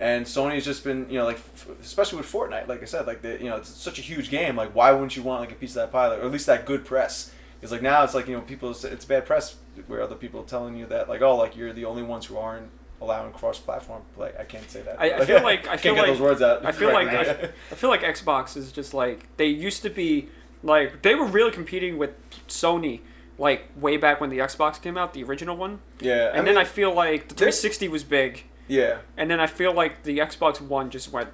[SPEAKER 3] And Sony's just been, you know, like, f- especially with Fortnite, like I said, like, the, you know, it's such a huge game. Like, why wouldn't you want, like, a piece of that pie, like, or at least that good press? It's like now it's like, you know, people, it's bad press where other people are telling you that, like, oh, like, you're the only ones who aren't allowing cross platform play. I can't say that.
[SPEAKER 1] I- I feel like- I [LAUGHS] feel like-
[SPEAKER 3] those words out.
[SPEAKER 1] I feel like
[SPEAKER 3] correctly.
[SPEAKER 1] I feel like Xbox is just like they used to be like they were really competing with Sony like way back when the Xbox came out, the original one.
[SPEAKER 3] yeah.
[SPEAKER 1] And then I feel like the 360 was big,
[SPEAKER 3] yeah.
[SPEAKER 1] and then I feel like the Xbox One just went.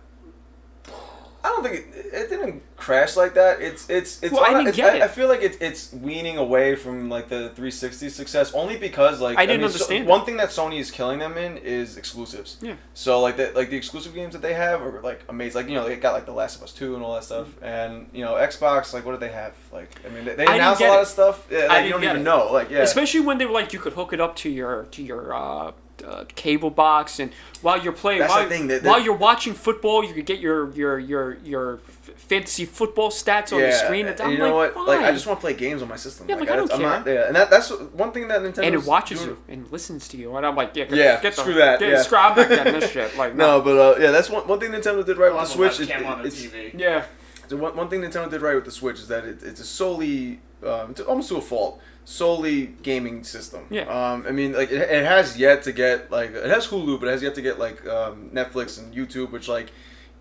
[SPEAKER 3] I don't think it, it didn't crash like that. It's it's it's.
[SPEAKER 1] Well, I didn't
[SPEAKER 3] it's-
[SPEAKER 1] get
[SPEAKER 3] I,
[SPEAKER 1] it.
[SPEAKER 3] I feel like it's it's weaning away from like the 360 success only because like
[SPEAKER 1] I didn't
[SPEAKER 3] mean,
[SPEAKER 1] understand it.
[SPEAKER 3] one thing that Sony is killing them in is exclusives.
[SPEAKER 1] Yeah.
[SPEAKER 3] So like the like the exclusive games that they have are like amazing. Like you know they got like The Last of Us two and all that stuff. And you know Xbox like what did they have? Like I mean they, they announced a lot
[SPEAKER 1] it.
[SPEAKER 3] of stuff. Yeah, like,
[SPEAKER 1] I
[SPEAKER 3] you don't even
[SPEAKER 1] it.
[SPEAKER 3] know. Like yeah.
[SPEAKER 1] Especially when they were like you could hook it up to your to your uh, uh, cable box, and while you're playing,
[SPEAKER 3] That's
[SPEAKER 1] while,
[SPEAKER 3] the thing, that-
[SPEAKER 1] while you're watching football, you could get your your your your fantasy football stats on
[SPEAKER 3] yeah,
[SPEAKER 1] the screen. And
[SPEAKER 3] and
[SPEAKER 1] I'm
[SPEAKER 3] you know
[SPEAKER 1] like,
[SPEAKER 3] what? Like I just want to play games on my system.
[SPEAKER 1] Yeah, like, I don't
[SPEAKER 3] I'm not-
[SPEAKER 1] care.
[SPEAKER 3] yeah, and that, that's one thing that Nintendo
[SPEAKER 1] and it watches you and listens to you, and I'm like, yeah, get,
[SPEAKER 3] Yeah,
[SPEAKER 1] get the,
[SPEAKER 3] screw that,
[SPEAKER 1] Get,
[SPEAKER 3] yeah.
[SPEAKER 1] screw, I'm this shit. Like,
[SPEAKER 3] No, but uh, yeah, that's one, one thing Nintendo did right with the Switch.
[SPEAKER 2] webcam
[SPEAKER 3] It-
[SPEAKER 2] on the
[SPEAKER 3] it's,
[SPEAKER 2] TV.
[SPEAKER 1] yeah,
[SPEAKER 3] So one, one thing Nintendo did right with the Switch is that it, it's a solely, um, to, almost to a fault, solely gaming system.
[SPEAKER 1] Yeah.
[SPEAKER 3] Um, I mean, like it, it has yet to get like it has Hulu, but it has yet to get like um, Netflix and YouTube, which like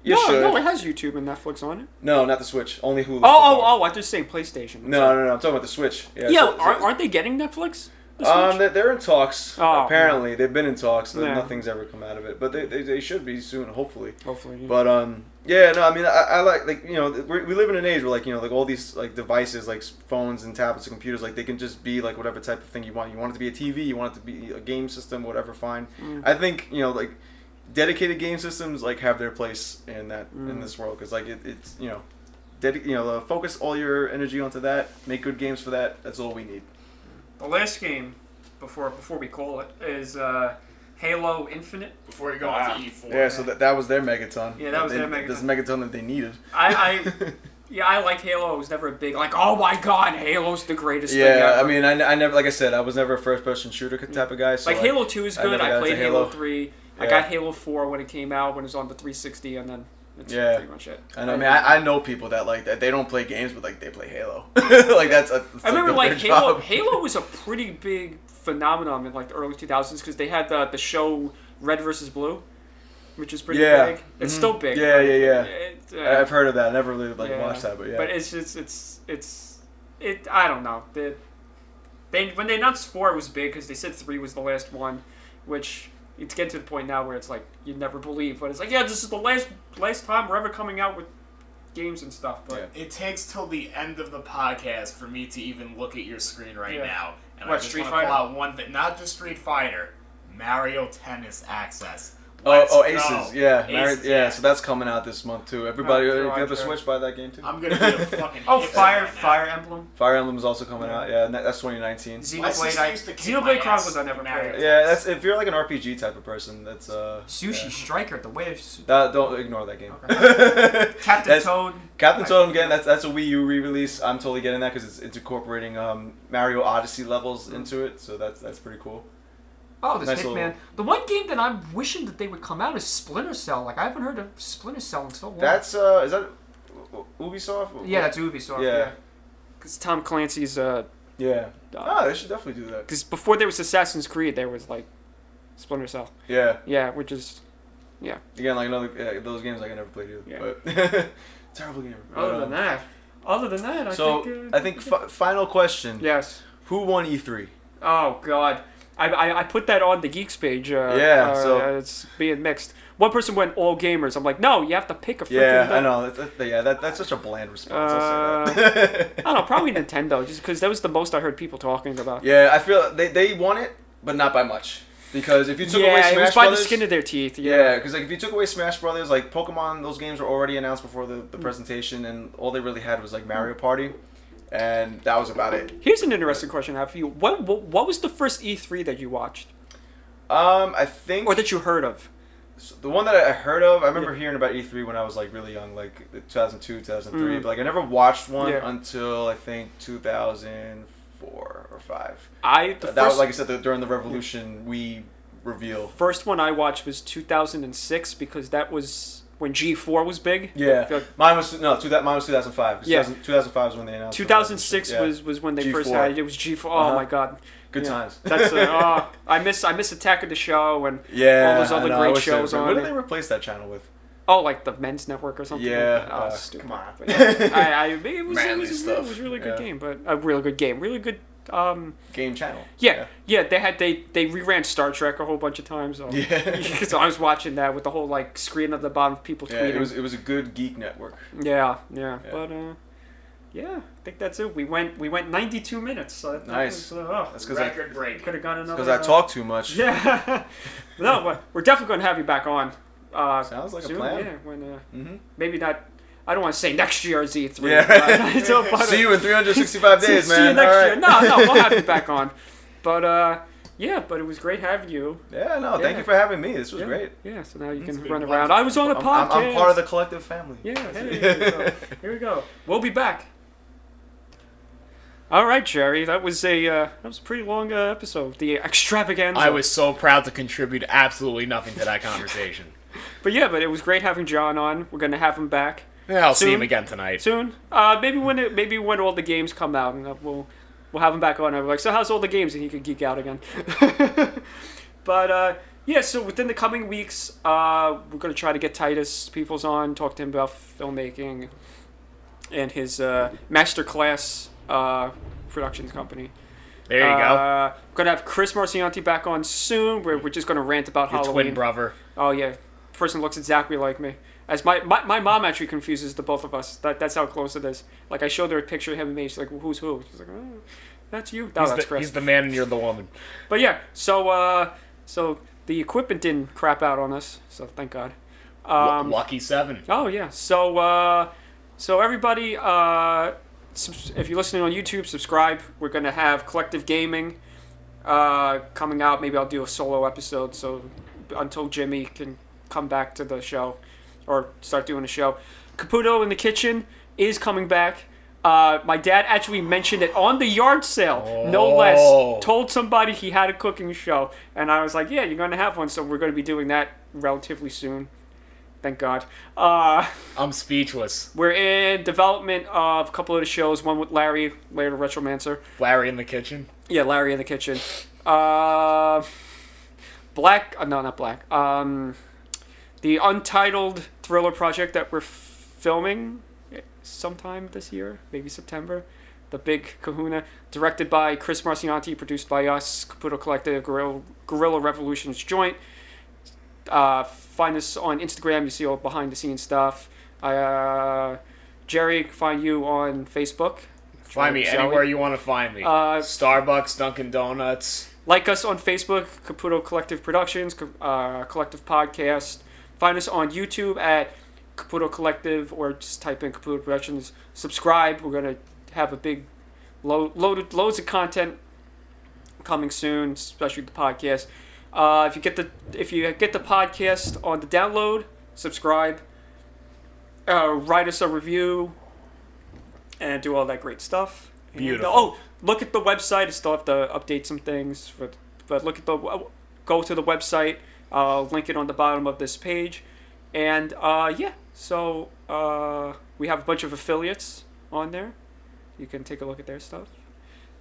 [SPEAKER 3] you
[SPEAKER 1] no,
[SPEAKER 3] should.
[SPEAKER 1] no, it has YouTube and Netflix on it.
[SPEAKER 3] No, not the Switch. Only Hulu.
[SPEAKER 1] Oh, oh, oh! I just saying PlayStation.
[SPEAKER 3] No, no, no. I'm talking about the Switch. Yeah.
[SPEAKER 1] Yeah,
[SPEAKER 3] so-
[SPEAKER 1] aren't, aren't they getting Netflix? The
[SPEAKER 3] um, they're, they're in talks.
[SPEAKER 1] Oh.
[SPEAKER 3] Apparently, they've been in talks, but
[SPEAKER 1] Yeah.
[SPEAKER 3] nothing's ever come out of it. But they, they, they should be soon, hopefully.
[SPEAKER 1] Hopefully. yeah.
[SPEAKER 3] But um, yeah, no, I mean, I, I like like you know we we live in an age where like you know like all these like devices like phones and tablets and computers like they can just be like whatever type of thing you want. You want it to be a TV, you want it to be a game system, whatever. Fine.
[SPEAKER 1] Mm.
[SPEAKER 3] I think you know like dedicated game systems like have their place in that in
[SPEAKER 1] Mm.
[SPEAKER 3] this world because like it, it's you know. Dedi- you know, uh, focus all your energy onto that. Make good games for that. That's all we need.
[SPEAKER 1] The last game before before we call it is uh, Halo Infinite.
[SPEAKER 2] Before you go
[SPEAKER 1] Wow.
[SPEAKER 2] on to E4.
[SPEAKER 3] Yeah, so that, that was their megaton.
[SPEAKER 1] Yeah, that was
[SPEAKER 3] They-
[SPEAKER 1] their megaton.
[SPEAKER 3] This megaton that they needed.
[SPEAKER 1] I, I [LAUGHS] yeah, I like Halo. I was never a big like, oh my god, Halo's the greatest thing
[SPEAKER 3] yeah. I mean, I, I never, like I said, I was never a first person shooter mm. type of guy. So
[SPEAKER 1] like Halo Two is good.
[SPEAKER 3] never
[SPEAKER 1] I, played Halo,
[SPEAKER 3] Halo.
[SPEAKER 1] Three. I got Halo Four when it came out when it was on the 360, and then that's
[SPEAKER 3] Yeah.
[SPEAKER 1] pretty much it.
[SPEAKER 3] And I mean, I, I know people that like that. They don't play games, but like they play Halo. [LAUGHS] like that's. A, that's
[SPEAKER 1] I remember
[SPEAKER 3] their
[SPEAKER 1] like [LAUGHS] Halo.
[SPEAKER 3] job.
[SPEAKER 1] Halo was a pretty big phenomenon in like the early 2000s because they had the the show Red versus Blue, which is pretty
[SPEAKER 3] Yeah.
[SPEAKER 1] big. It's
[SPEAKER 3] Mhm.
[SPEAKER 1] still big.
[SPEAKER 3] Yeah,
[SPEAKER 1] but
[SPEAKER 3] yeah, yeah.
[SPEAKER 1] it, uh,
[SPEAKER 3] I've heard of that. I never really like
[SPEAKER 1] Yeah.
[SPEAKER 3] watched that, but yeah.
[SPEAKER 1] But it's just it's it's it. I don't know. The, they when they announced four, it was big because they said three was the last one, which it's getting to the point now where it's like you never believe, but it's like yeah, this is the last last time we're ever coming out with games and stuff. But
[SPEAKER 2] It takes till the end of the podcast for me to even look at your screen right
[SPEAKER 1] Yeah.
[SPEAKER 2] now. And
[SPEAKER 1] What,
[SPEAKER 2] I just
[SPEAKER 1] Street
[SPEAKER 2] want to
[SPEAKER 1] Fighter?
[SPEAKER 2] call out one thing, not just Street Fighter, Mario Tennis Aces.
[SPEAKER 3] Oh,
[SPEAKER 2] Let's
[SPEAKER 3] oh,
[SPEAKER 2] go.
[SPEAKER 3] Aces, yeah, Mary-
[SPEAKER 2] Aces,
[SPEAKER 3] yeah. So that's coming out this month too. Everybody,
[SPEAKER 1] Oh,
[SPEAKER 3] if you have a. Switch, buy that game too.
[SPEAKER 2] I'm gonna be a [LAUGHS] fucking.
[SPEAKER 1] oh, Fire
[SPEAKER 2] right.
[SPEAKER 1] Fire Emblem,
[SPEAKER 3] Fire Emblem is also coming out. Yeah, that, that's 2019.
[SPEAKER 2] My
[SPEAKER 1] Xenoblade.
[SPEAKER 2] sister
[SPEAKER 1] I,
[SPEAKER 2] used to kick my
[SPEAKER 1] Xenoblade Chronicles I never
[SPEAKER 2] Mario
[SPEAKER 1] played.
[SPEAKER 3] Yeah, that's if you're like an RPG type of person. That's uh.
[SPEAKER 1] Sushi
[SPEAKER 3] yeah.
[SPEAKER 1] Striker, the way it's
[SPEAKER 3] That, don't ignore that game. [LAUGHS]
[SPEAKER 1] Captain
[SPEAKER 3] That's-
[SPEAKER 1] Toad.
[SPEAKER 3] Captain Toad again. That's that's a Wii U re-release. I'm totally getting that because it's, it's incorporating um, Mario Odyssey levels into it. So that's that's pretty cool.
[SPEAKER 1] Oh, this
[SPEAKER 3] Nice
[SPEAKER 1] Hitman.
[SPEAKER 3] little-
[SPEAKER 1] The one game that I'm wishing that they would come out is Splinter Cell. Like I haven't heard of Splinter Cell in so long.
[SPEAKER 3] That's uh, is that U- U- Ubisoft?
[SPEAKER 1] yeah, that's Ubisoft.
[SPEAKER 3] Yeah.
[SPEAKER 1] Yeah. Because Tom Clancy's uh,
[SPEAKER 3] Yeah.
[SPEAKER 1] uh
[SPEAKER 3] Ah, they should definitely do that.
[SPEAKER 1] because before there was Assassin's Creed, there was like Splinter Cell.
[SPEAKER 3] Yeah.
[SPEAKER 1] Yeah, which is yeah.
[SPEAKER 3] Again, like another yeah, those games like I never played either.
[SPEAKER 1] Yeah.
[SPEAKER 3] But [LAUGHS] terrible game. But,
[SPEAKER 1] other
[SPEAKER 3] um,
[SPEAKER 1] than that. Other than that, I
[SPEAKER 3] so
[SPEAKER 1] think. Uh,
[SPEAKER 3] I think fi- final question.
[SPEAKER 1] yes.
[SPEAKER 3] Who won E3?
[SPEAKER 1] Oh God. I, I, I put that on the Geeks page. Uh,
[SPEAKER 3] Yeah,
[SPEAKER 1] uh,
[SPEAKER 3] so-
[SPEAKER 1] it's being mixed. One person went all gamers. I'm like, no, you have to pick a freaking.
[SPEAKER 3] Yeah, I know. That, that- yeah, that, that's such a bland response. That. [LAUGHS]
[SPEAKER 1] I don't know, probably Nintendo, just because that was the most I heard people talking about.
[SPEAKER 3] yeah, I feel they, they won it, but not by much. Because if you took away
[SPEAKER 1] Yeah,
[SPEAKER 3] Smash
[SPEAKER 1] it was by
[SPEAKER 3] Brothers,
[SPEAKER 1] the skin of their teeth. Yeah.
[SPEAKER 3] yeah, because like if you took away Smash Brothers, like Pokemon, those games were already announced before the,
[SPEAKER 1] Mm.
[SPEAKER 3] the presentation, and all they really had was like Mario Party, and that was about it.
[SPEAKER 1] Here's an interesting question I have for you. What, what what was the first E3 that you watched
[SPEAKER 3] Um, I think
[SPEAKER 1] or that you heard of?
[SPEAKER 3] the one that I heard of, I remember hearing about E3 when I was like really young, like 2002, 2003.
[SPEAKER 1] Mm.
[SPEAKER 3] But like I never watched one
[SPEAKER 1] Yeah.
[SPEAKER 3] until I think 2004 or five.
[SPEAKER 1] I the
[SPEAKER 3] that
[SPEAKER 1] first
[SPEAKER 3] was like I said the, during the Revolution we reveal.
[SPEAKER 1] first one I watched was 2006 because that was when G4 was big.
[SPEAKER 3] Yeah,
[SPEAKER 1] like
[SPEAKER 3] mine was no, two, that mine was 2005. 'cause
[SPEAKER 1] Yeah.
[SPEAKER 3] 2000 2005 was when they announced.
[SPEAKER 1] 2006
[SPEAKER 3] Yeah.
[SPEAKER 1] was was when they first
[SPEAKER 3] G4.
[SPEAKER 1] had it. It was G4. Oh
[SPEAKER 3] Uh-huh.
[SPEAKER 1] my god.
[SPEAKER 3] good
[SPEAKER 1] yeah.
[SPEAKER 3] times.
[SPEAKER 1] That's uh, [LAUGHS] oh, I miss I miss Attack of the Show and
[SPEAKER 3] yeah,
[SPEAKER 1] all those other
[SPEAKER 3] know,
[SPEAKER 1] great shows
[SPEAKER 3] What did they replace that channel with?
[SPEAKER 1] oh like the Men's Network or something.
[SPEAKER 3] Yeah,
[SPEAKER 1] Like. Oh,
[SPEAKER 3] uh,
[SPEAKER 1] stupid.
[SPEAKER 3] come on.
[SPEAKER 1] But yeah, I, I it was, it
[SPEAKER 3] Manly
[SPEAKER 1] was, it was a really good
[SPEAKER 3] Yeah.
[SPEAKER 1] game, but a really good game, really good. Um,
[SPEAKER 3] Game channel.
[SPEAKER 1] yeah, yeah, they had they they reran Star Trek a whole bunch of times. So.
[SPEAKER 3] Yeah. [LAUGHS]
[SPEAKER 1] so I was watching that with the whole like screen at the bottom of people
[SPEAKER 3] Yeah,
[SPEAKER 1] tweeting.
[SPEAKER 3] it was it was a good geek network.
[SPEAKER 1] Yeah, yeah,
[SPEAKER 3] Yeah.
[SPEAKER 1] but uh, yeah, I think that's it. We went we went 92 minutes. So that
[SPEAKER 3] Nice.
[SPEAKER 1] Was, uh, oh,
[SPEAKER 3] That's because I
[SPEAKER 2] Record break.
[SPEAKER 1] could have gone another.
[SPEAKER 3] because I
[SPEAKER 1] uh,
[SPEAKER 3] talk too much. [LAUGHS]
[SPEAKER 1] Yeah. no, but we're definitely going to have you back on. Uh,
[SPEAKER 3] Sounds like a
[SPEAKER 1] soon,
[SPEAKER 3] plan.
[SPEAKER 1] Yeah, when uh,
[SPEAKER 3] Mm-hmm.
[SPEAKER 1] maybe not. I don't want to say next year Z3.
[SPEAKER 3] Yeah.
[SPEAKER 1] but- [LAUGHS] so, [LAUGHS] but,
[SPEAKER 3] See you in 365 [LAUGHS] days,
[SPEAKER 1] see
[SPEAKER 3] man.
[SPEAKER 1] you next
[SPEAKER 3] All
[SPEAKER 1] year. No, no, we'll have you back on. But uh, yeah, but it was great having you.
[SPEAKER 3] Yeah, no, thank you for having me. This was
[SPEAKER 1] yeah.
[SPEAKER 3] great.
[SPEAKER 1] Yeah, so now you
[SPEAKER 2] It's
[SPEAKER 1] can run
[SPEAKER 2] wonderful.
[SPEAKER 1] around. I was on a
[SPEAKER 3] I'm,
[SPEAKER 1] podcast.
[SPEAKER 3] I'm, I'm part of the collective family.
[SPEAKER 1] Yeah, hey, here we go. Here we go. We'll be back. All right, Jerry. That was a uh, that was a pretty long uh, episode. The extravaganza.
[SPEAKER 2] I was so proud to contribute absolutely nothing to that conversation.
[SPEAKER 1] but yeah, but it was great having John on. We're gonna have him back
[SPEAKER 2] Yeah, I'll see him again tonight.
[SPEAKER 1] soon. Uh, maybe when it, maybe when all the games come out, and uh, we'll we'll have him back on. We're like, so how's all the games? And he could geek out again. [LAUGHS] but uh, yeah, so within the coming weeks, uh, we're gonna try to get Titus Peoples on, talk to him about filmmaking and his uh, master class uh, productions company.
[SPEAKER 2] There you go.
[SPEAKER 1] Uh, we're gonna have Chris Marcianti back on soon. We're, we're just gonna rant about
[SPEAKER 2] Your
[SPEAKER 1] Halloween.
[SPEAKER 2] twin brother.
[SPEAKER 1] Oh yeah, person looks exactly like me. As my, my my mom actually confuses the both of us. That that's how close it is. Like I showed her a picture of him and me. She's like, well, "Who's who?" She's like, oh, "That's you." No,
[SPEAKER 2] he's,
[SPEAKER 1] that's
[SPEAKER 2] the,
[SPEAKER 1] Chris.
[SPEAKER 2] he's the man and you're the woman.
[SPEAKER 1] But yeah, so uh, so the equipment didn't crap out on us. So thank God. Um,
[SPEAKER 2] Lucky seven.
[SPEAKER 1] Oh yeah. So uh, so everybody, uh, subs- if you're listening on YouTube, subscribe. We're gonna have collective gaming uh, coming out. Maybe I'll do a solo episode. So until Jimmy can come back to the show or start doing a show, Caputo in the kitchen is coming back. Uh, my dad actually mentioned it on the yard sale, no
[SPEAKER 2] Oh.
[SPEAKER 1] less. Told somebody he had a cooking show, and I was like, "Yeah, you're gonna have one." So we're gonna be doing that relatively soon. Thank God. Uh,
[SPEAKER 2] I'm speechless.
[SPEAKER 1] we're in development of a couple of the shows. One with Larry, Larry the Retromancer.
[SPEAKER 2] Larry in the kitchen.
[SPEAKER 1] Yeah, Larry in the kitchen. Uh, Black. Uh, no, not Black. Um, the untitled thriller project that we're f- filming sometime this year, maybe September. The Big Kahuna, directed by Chris Marcianti, produced by us, Caputo Collective, Guerrilla, Guerrilla Revolutions Joint. Uh, find us on Instagram. You see all behind the scenes stuff. Uh, Jerry, find you on Facebook.
[SPEAKER 2] Find me
[SPEAKER 1] Shall
[SPEAKER 2] anywhere you want to find me.
[SPEAKER 1] Uh,
[SPEAKER 2] Starbucks, Dunkin' Donuts.
[SPEAKER 1] like us on Facebook, Caputo Collective Productions, uh, Collective Podcast. Find us on YouTube at Caputo Collective or just type in Caputo Productions. Subscribe. We're gonna have a big load, loaded loads of content coming soon, especially the podcast. Uh, if you get the if you get the podcast on the download, subscribe. Uh, write us a review, and do all that great stuff. And,
[SPEAKER 2] Beautiful.
[SPEAKER 1] oh, look at the website. I still have to update some things, but but look at the go to the website. Uh, link it on the bottom of this page, and uh, yeah. So uh, we have a bunch of affiliates on there. You can take a look at their stuff,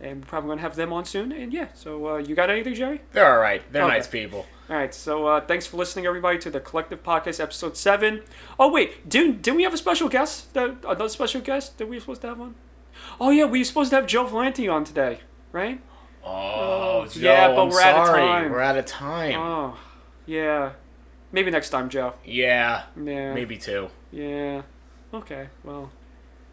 [SPEAKER 1] and we're probably gonna have them on soon. And yeah. So uh, you got anything, Jerry?
[SPEAKER 2] They're all right. They're
[SPEAKER 1] Okay.
[SPEAKER 2] nice people.
[SPEAKER 1] All right, so uh, thanks for listening, everybody, to the Collective Podcast, episode seven. Oh wait, didn't didn't we have a special guest? That another special guest that we were supposed to have on? Oh yeah, we were supposed to have Joe Valenti on today, right?
[SPEAKER 2] Oh,
[SPEAKER 1] Oh,
[SPEAKER 2] Joe,
[SPEAKER 1] yeah, but
[SPEAKER 2] I'm
[SPEAKER 1] we're out of
[SPEAKER 2] sorry.
[SPEAKER 1] time.
[SPEAKER 2] We're out of time.
[SPEAKER 1] Oh, yeah. Maybe next time, Joe.
[SPEAKER 2] yeah,
[SPEAKER 1] Yeah.
[SPEAKER 2] maybe two.
[SPEAKER 1] Yeah. Okay. Well,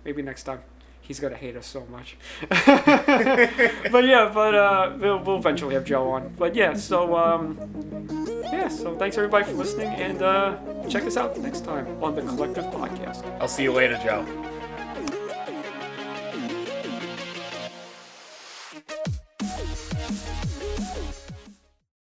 [SPEAKER 1] maybe next time. He's gonna hate us so much. [LAUGHS] but yeah, but uh, we'll, we'll eventually have Joe on. But yeah, so um, yeah, so thanks everybody for listening, and uh, check us out next time on the Collective Podcast.
[SPEAKER 2] I'll see you later, Joe.